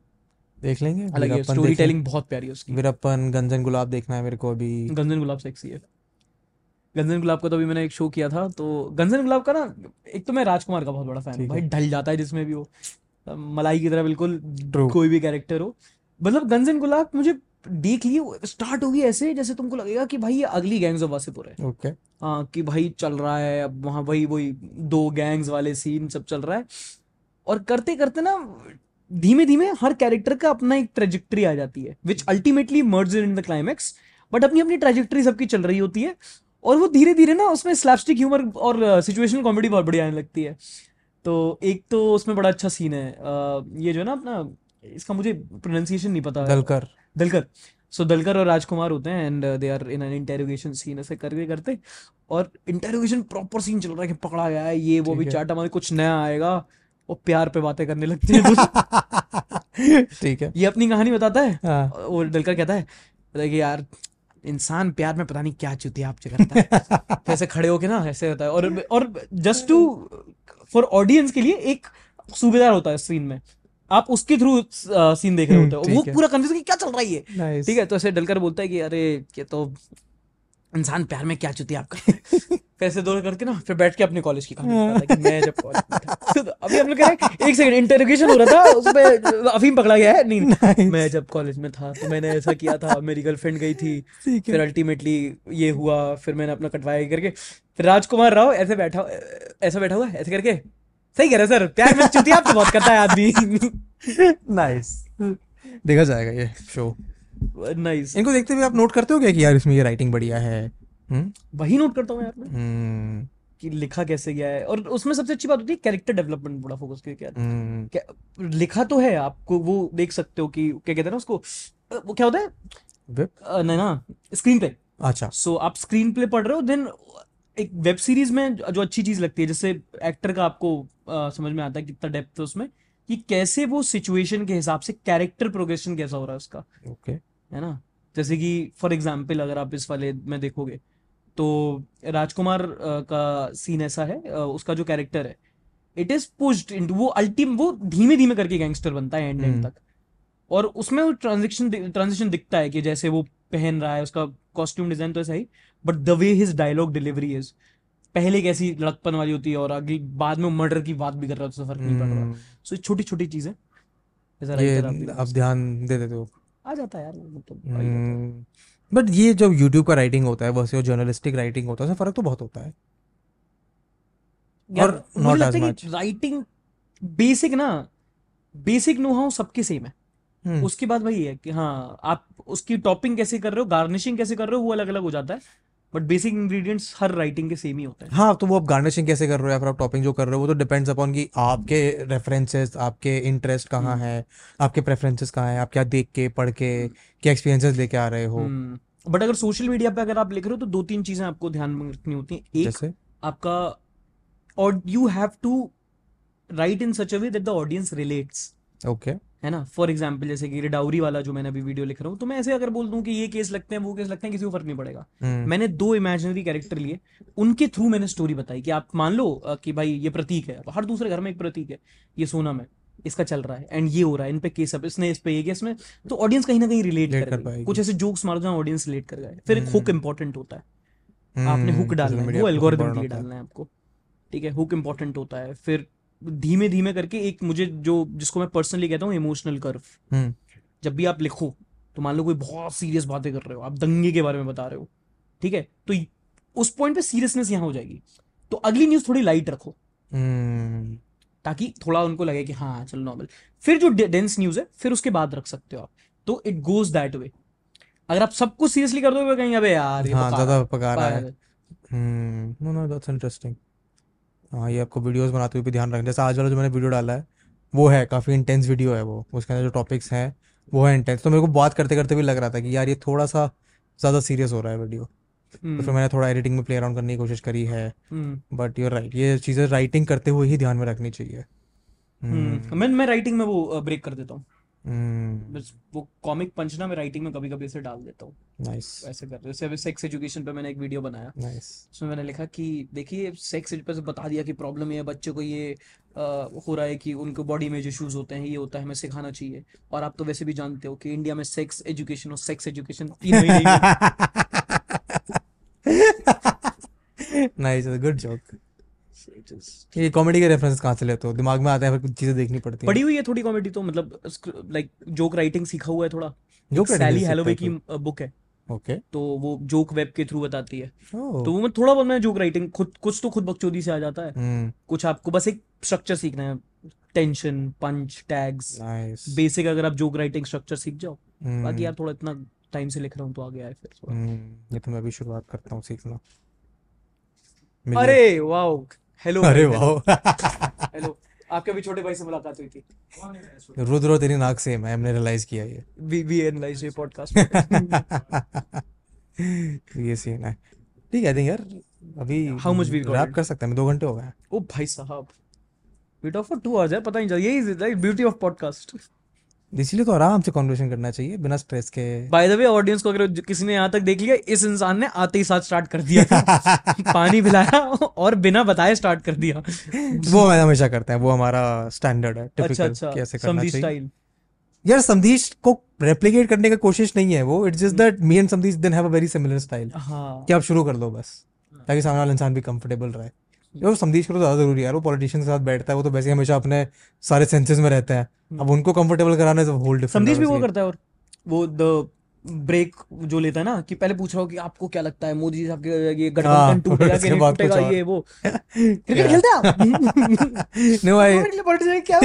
देख लेंगे अलग है स्टोरी टेलिंग बहुत प्यारी है उसकी। वीरप्पन गंजन गुलाब देखना है मेरे को अभी। गंजन गुलाब सेक्सी है। गंजन गुलाब का तो अभी मैंने एक शो किया था तो गंजन गुलाब का ना एक तो मैं राजकुमार का बहुत बड़ा फ़ैन हूँ। भाई। ढल जाता है जिसमें भी हो। मलाई की तरह बिल्कुल कोई भी कैरेक्टर हो। मतलब गंजन गुलाब मुझे देख लिए स्टार्ट होगी ऐसे जैसे तुमको लगेगा कि भाई ये अगली गैंग्स ऑफ़ वासेपुर है। ओके हाँ कि भाई चल रहा है अब वहाँ वही वही दो गैंग्स वाले सीन सब चल रहा है। और करते करते ना धीमे धीमे हर कैरेक्टर का अपना एक ट्रेजेक्टरी आ जाती है which ultimately merge in the climax but अपनी अपनी ट्रेजेक्टरी सबकी चल रही होती है। और वो धीरे धीरे ना उसमें स्लैपस्टिक ह्यूमर और सिचुएशनल कॉमेडी बहुत बढ़िया आने लगती है। तो एक तो उसमें बड़ा अच्छा सीन है अ, ये जो है ना अपना इसका मुझे प्रोनाउंसिएशन नहीं पता। दलकर। दलकर। सो दलकर और राजकुमार होते हैं and they are in an interrogation scene ऐसे करके करते। और इंटेरोगेशन प्रॉपर सीन चल रहा है कि पकड़ा गया है ये वो भी है। चाटा मारे कुछ नया आएगा और प्यार पे बातें करने लगते हैं ठीक है। ये अपनी कहानी बताता है? हाँ। और दलकर कहता है कि यार इंसान प्यार में पता नहीं क्या चुतिया आप करता है। ऐसे खड़े होके ना ऐसे होता है। और और जस्ट टू फॉर ऑडियंस के लिए एक सूबेदार होता है सीन में। आप उसके थ्रू सीन देख रहे हम्म, होते हो। वो पूरा कंफ्यूज कि क्या चल रहा है ये? ठीक है तो ऐसे डलकर बोलता है कि अरे ये तो इंसान प्यार में क्या चुती आप करते हैं फिर करके ना फिर बैठ के अपने कॉलेज की कहानी मैं जब कॉलेज में था। तो अभी हम लोग कह रहे हैं एक सेकंड इंटरोगेशन हो रहा था उसमें अफीम पकड़ा गया है? नहीं. मैं जब कॉलेज में था तो मैंने ऐसा किया था मेरी गर्लफ्रेंड गई थी फिर अल्टीमेटली ये हुआ फिर मैंने अपना कटवाया करके फिर राजकुमार राव ऐसे बैठा ऐसा बैठा हुआ ऐसे करके? सही कह रहे सर प्यार में चुतिया तो बहुत करता है आदमी। नाइस देखा जाएगा ये शो नाइस इनको देखते हुए आप नोट करते हो क्या कि यार इसमें ये राइटिंग बढ़िया है? हम्म? वही नोट करता हूँ यार मैं। हम्म। कि लिखा कैसे गया है। और उसमें सबसे अच्छी बात होती है कैरेक्टर डेवलपमेंट बड़ा फोकस किया है। हम्म, क्या- लिखा तो है आपको वो देख सकते हो कि क्या कहते हैं ना उसको वो क्या होता है? नहीं ना स्क्रीन प्ले अच्छा। सो so, आप स्क्रीन प्ले पढ़ रहे हो देन एक वेब सीरीज़ में जो अच्छी चीज़ लगती है जैसे एक्टर का आपको अ, समझ में आता है कितना डेप्थ है उसमें कि कैसे वो सिचुएशन के हिसाब से कैरेक्टर प्रोग्रेशन कैसा हो रहा है उसका ओके okay. है ना जैसे कि फॉर एग्ज़ाम्पल अगर आप इस वाले में देखोगे तो राजकुमार का सीन ऐसा है उसका जो कैरेक्टर है इट इज़ पुश्ड इनटू वो अल्टीम वो धीमे धीमे करके गैंगस्टर बनता है एंड एंड हम्म। तक और उसमें वो ट्रांजिशन ट्रांजिशन दिखता है कि जैसे वो पहन रहा है उसका कॉस्ट्यूम डिज़ाइन तो ऐसा ही but the way his dialogue delivery is पहले कैसी लड़कपन वाली होती है और अगली बाद में मर्डर की बात भी कर रहा है तो फ़र्क नहीं पड़ रहा। हम्म, सो छोटी छोटी चीज़ें। आप ध्यान दे देते हो। आ जाता है यार मतलब बट ये जब यूट्यूब का राइटिंग होता है वैसे जर्नलिस्टिक राइटिंग होता है उसमें फ़र्क तो बहुत होता है। और है much. कि राइटिंग बेसिक ना बेसिक नो हाउ सबके सेम है। हम्म, उसके बाद वही है कि हाँ आप उसकी टॉपिंग कैसे कर रहे हो गार्निशिंग कैसे कर रहे हो वो अलग अलग हो जाता है। बट बेसिक इंग्रेडिएंट्स हर राइटिंग के सेम ही होते हैं। हाँ तो वो आप गार्निशिंग कैसे कर रहे हो या फिर आप टॉपिंग जो कर रहे हो वो तो डिपेंड्स अपॉन कि आपके रेफरेंसेस आपके इंटरेस्ट कहाँ हम्म। है आपके प्रेफरेंसेस कहाँ है आप क्या देख के पढ़ के क्या एक्सपीरियंसेस लेके आ रहे हो। हम्म। बट अगर सोशल मीडिया पे अगर आप लिख रहे हो तो दो तीन चीज़ें आपको ध्यान में रखनी होती हैं। एक जैसे? आपका और you have to write in such a way that the audience relates okay है ना? फॉर एग्ज़ाम्पल जैसे कि रिडाउरी वाला जो मैंने अभी वीडियो लिख रहा हूँ तो मैं ऐसे अगर बोल दूँ कि ये केस लगते हैं वो केस लगते हैं किसी को फ़र्क नहीं पड़ेगा। हम्म। मैंने दो इमेजिनरी कैरेक्टर लिए उनके थ्रू मैंने स्टोरी बताई कि आप मान लो कि भाई ये प्रतीक है हर दूसरे घर में एक प्रतीक है ये सोनम है इसका चल रहा है एंड ये हो रहा है इन पे केस अब इसने इस पे ये केस में तो ऑडियंस कहीं ना कहीं रिलेट कर कर पाएगी। कुछ ऐसे जोक्स मार जहाँ ऑडियंस रिलेट कर गए फिर एक हुक हम्म। इंपॉर्टेंट होता है। आपने हुक हम्म, डालना है वो एल्गोरिदम के लिए डालना है आपको। ठीक है? हुक इंपॉर्टेंट होता है फिर धीमे धीमे करके एक मुझे जो जिसको मैं पर्सनली कहता हूँ इमोशनल कर्व हम्म। जब भी आप लिखो तो मान लो कोई बहुत सीरियस बातें कर रहे हो आप दंगे के बारे में बता रहे हो ठीक है? तो उस पॉइंट पे सीरियसनेस यहाँ हो जाएगी। तो अगली न्यूज़ थोड़ी लाइट रखो। हम्म। ताकि थोड़ा उनको लगे कि हाँ चलो नॉर्मल फिर जो डेंस न्यूज़ है फिर उसके बाद रख सकते हो आप। तो इट गोज दैट वे अगर आप सब कुछ सीरियसली कर दोगे कहीं अबे यार ये हाँ रहा ज़्यादा पका रहा है। नो नो दैट्स इंटरेस्टिंग हाँ ये आपको वीडियोस बनाते हुए भी ध्यान रखना। जैसे आज वाला जो मैंने वीडियो डाला है वो है काफ़ी इंटेंस वीडियो है वो। उसके अंदर जो टॉपिक्स हैं वो है इंटेंस तो मेरे को बात करते करते भी लग रहा था कि यार ये थोड़ा सा ज़्यादा सीरियस हो रहा है वीडियो तो फिर हम्म। मैंने थोड़ा एडिटिंग में प्ले अराउंड करने की कोशिश करी है। हम्म। बट यूर राइट ये चीज़ें राइटिंग करते हुए ही ध्यान में रखनी चाहिए। हम्म। मैं मैं राइटिंग में वो ब्रेक कर देता हूँ। हम्म बस वो कॉमिक पंच ना मैं राइटिंग में कभी कभी ऐसे डाल देता हूँ। नाइस ऐसे कर जैसे अभी सेक्स एजुकेशन पे मैंने एक वीडियो बनाया। नाइस उसमें मैंने लिखा कि देखिए सेक्स पे से बता दिया कि प्रॉब्लम ये है बच्चे को ये हो रहा है कि उनको बॉडी में जो इश्यूज़ होते हैं ये होता है हमें सिखाना चाहिए। और आप तो वैसे भी जानते हो कि इंडिया में सेक्स एजुकेशन और सेक्स एजुकेशन तीनों नहीं है। नाइस गुड जोक ये कॉमेडी के रेफरेंस कहाँ से लेते हो? दिमाग में आते हैं फिर कुछ चीज़ें देखनी पड़ती पढ़ी हैं हुई है थोड़ी कॉमेडी तो मतलब लाइक जोक राइटिंग सीखा हुआ है थोड़ा। जोक सैली हेलोवे की बुक है। ओके तो वो जोक वेब के थ्रू बताती है। ओह तो वो मैं थोड़ा बहुत मैं जोक राइटिंग खुद कुछ तो खुद बकचोदी से आ जाता है। हम्म कुछ आपको बस एक स्ट्रक्चर सीखना है। Tension punch tags nice basic अगर आप जोक राइटिंग स्ट्रक्चर सीख जाओ। बाकी हम्म यार थोड़ा इतना टाइम से लिख रहा हूँ तो आ गया है फिर। हम्म, ये तो मैं भी शुरुआत करता हूँ सीखना। अरे वाओ हेलो अरे वाह। हेलो आपके भी छोटे भाई से मुलाकात हुई थी। है? रुद्र तेरी नाक सेम है हमने रियलाइज़ किया ये। वी वी एनालाइज ये पॉडकास्ट ये सीन है। ठीक है आई थिंक यार अभी How much we रैप? कर सकते हैं हमें दो घंटे हो गए ओ भाई साहब। We talk for two hours यार पता नहीं चला। यही राइट ब्यूटी ऑफ़ पॉडकास्ट इसीलिए तो आराम से कॉन्वर्सेशन करना चाहिए बिना स्ट्रेस के। बाय द वे ऑडियंस को अगर किसी ने यहाँ तक देख लिया इस इंसान ने आते ही साथ स्टार्ट कर दिया पानी पिलाया और बिना बताए स्टार्ट कर दिया। वो मैं हमेशा करते हैं वो हमारा स्टैंडर्ड है अच्छा टिपिकल अच्छा। कि ऐसे करना चाहिए। स्टाइल यार समधीश को रेप्लिकेट करने की कोशिश नहीं है वो it's just that me and Samdish then have a very similar style कि आप शुरू कर दो बस ताकि सामने वाला इंसान भी कंफर्टेबल रहे। यार समधीश को तो ज़्यादा ज़रूरी है यार वो पॉलिटिशियन के साथ बैठता है वो तो वैसे हमेशा अपने सारे सेंसेस में रहता है। अब उनको कंफर्टेबल कराना इज़ होल डिफरेंट समझीश भी वो करता है और वो द ब्रेक जो लेता है ना कि पहले पूछ रहा हो कि आपको क्या लगता है मोदी साहब के ये हाँ, गठबंधन टूटेगा कि नहीं टूटेगा ये वो। क्रिकेट खेलते हैं आप? नो आई पॉलिटिशियन क्या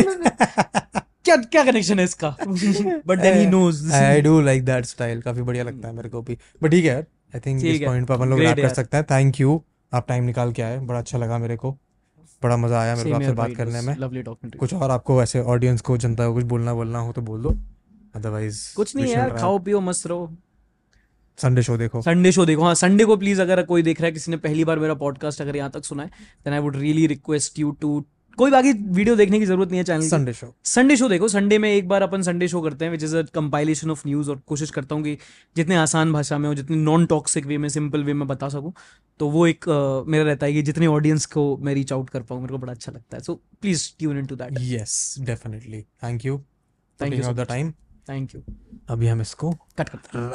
क्या क्या कनेक्शन है इसका? But then he knows I do like that style काफ़ी बढ़िया लगता है मेरे को भी। बट ठीक है आई थिंक इस पॉइंट पर अपन लोग रैप कर सकते हैं। थैंक यू आप टाइम निकाल के आए बड़ा अच्छा लगा मेरे को। बड़ा मज़ा आया मेरे को आपसे बात करने में। कुछ और आपको वैसे ऑडियंस को जनता को कुछ बोलना बोलना हो तो बोल दो। अदरवाइज़ कुछ नहीं यार खाओ पियो मस्त रहो। संडे शो देखो। संडे शो देखो। हाँ संडे को प्लीज़ अगर कोई देख रहा है किसी ने पहली बार मेरा पॉडकास्ट अगर यहाँ तक सुना है then I would really request you to कोई बाकी वीडियो देखने की ज़रूरत नहीं है channel Sunday show Sunday show देखो। संडे में एक बार अपन संडे शो करते हैं which is a compilation of news और कोशिश करता हूँ कि जितने आसान भाषा में हो जितनी नॉन टॉक्सिक वे में सिंपल वे में बता सकूँ तो वो एक अ, मेरा रहता है कि जितने ऑडियंस को मैं रीच आउट कर पाऊँ मेरे को बड़ा अच्छा लगता है। So please tune in to that yes definitely thank you so of the time thank you अभी हम इसको कट करते हैं।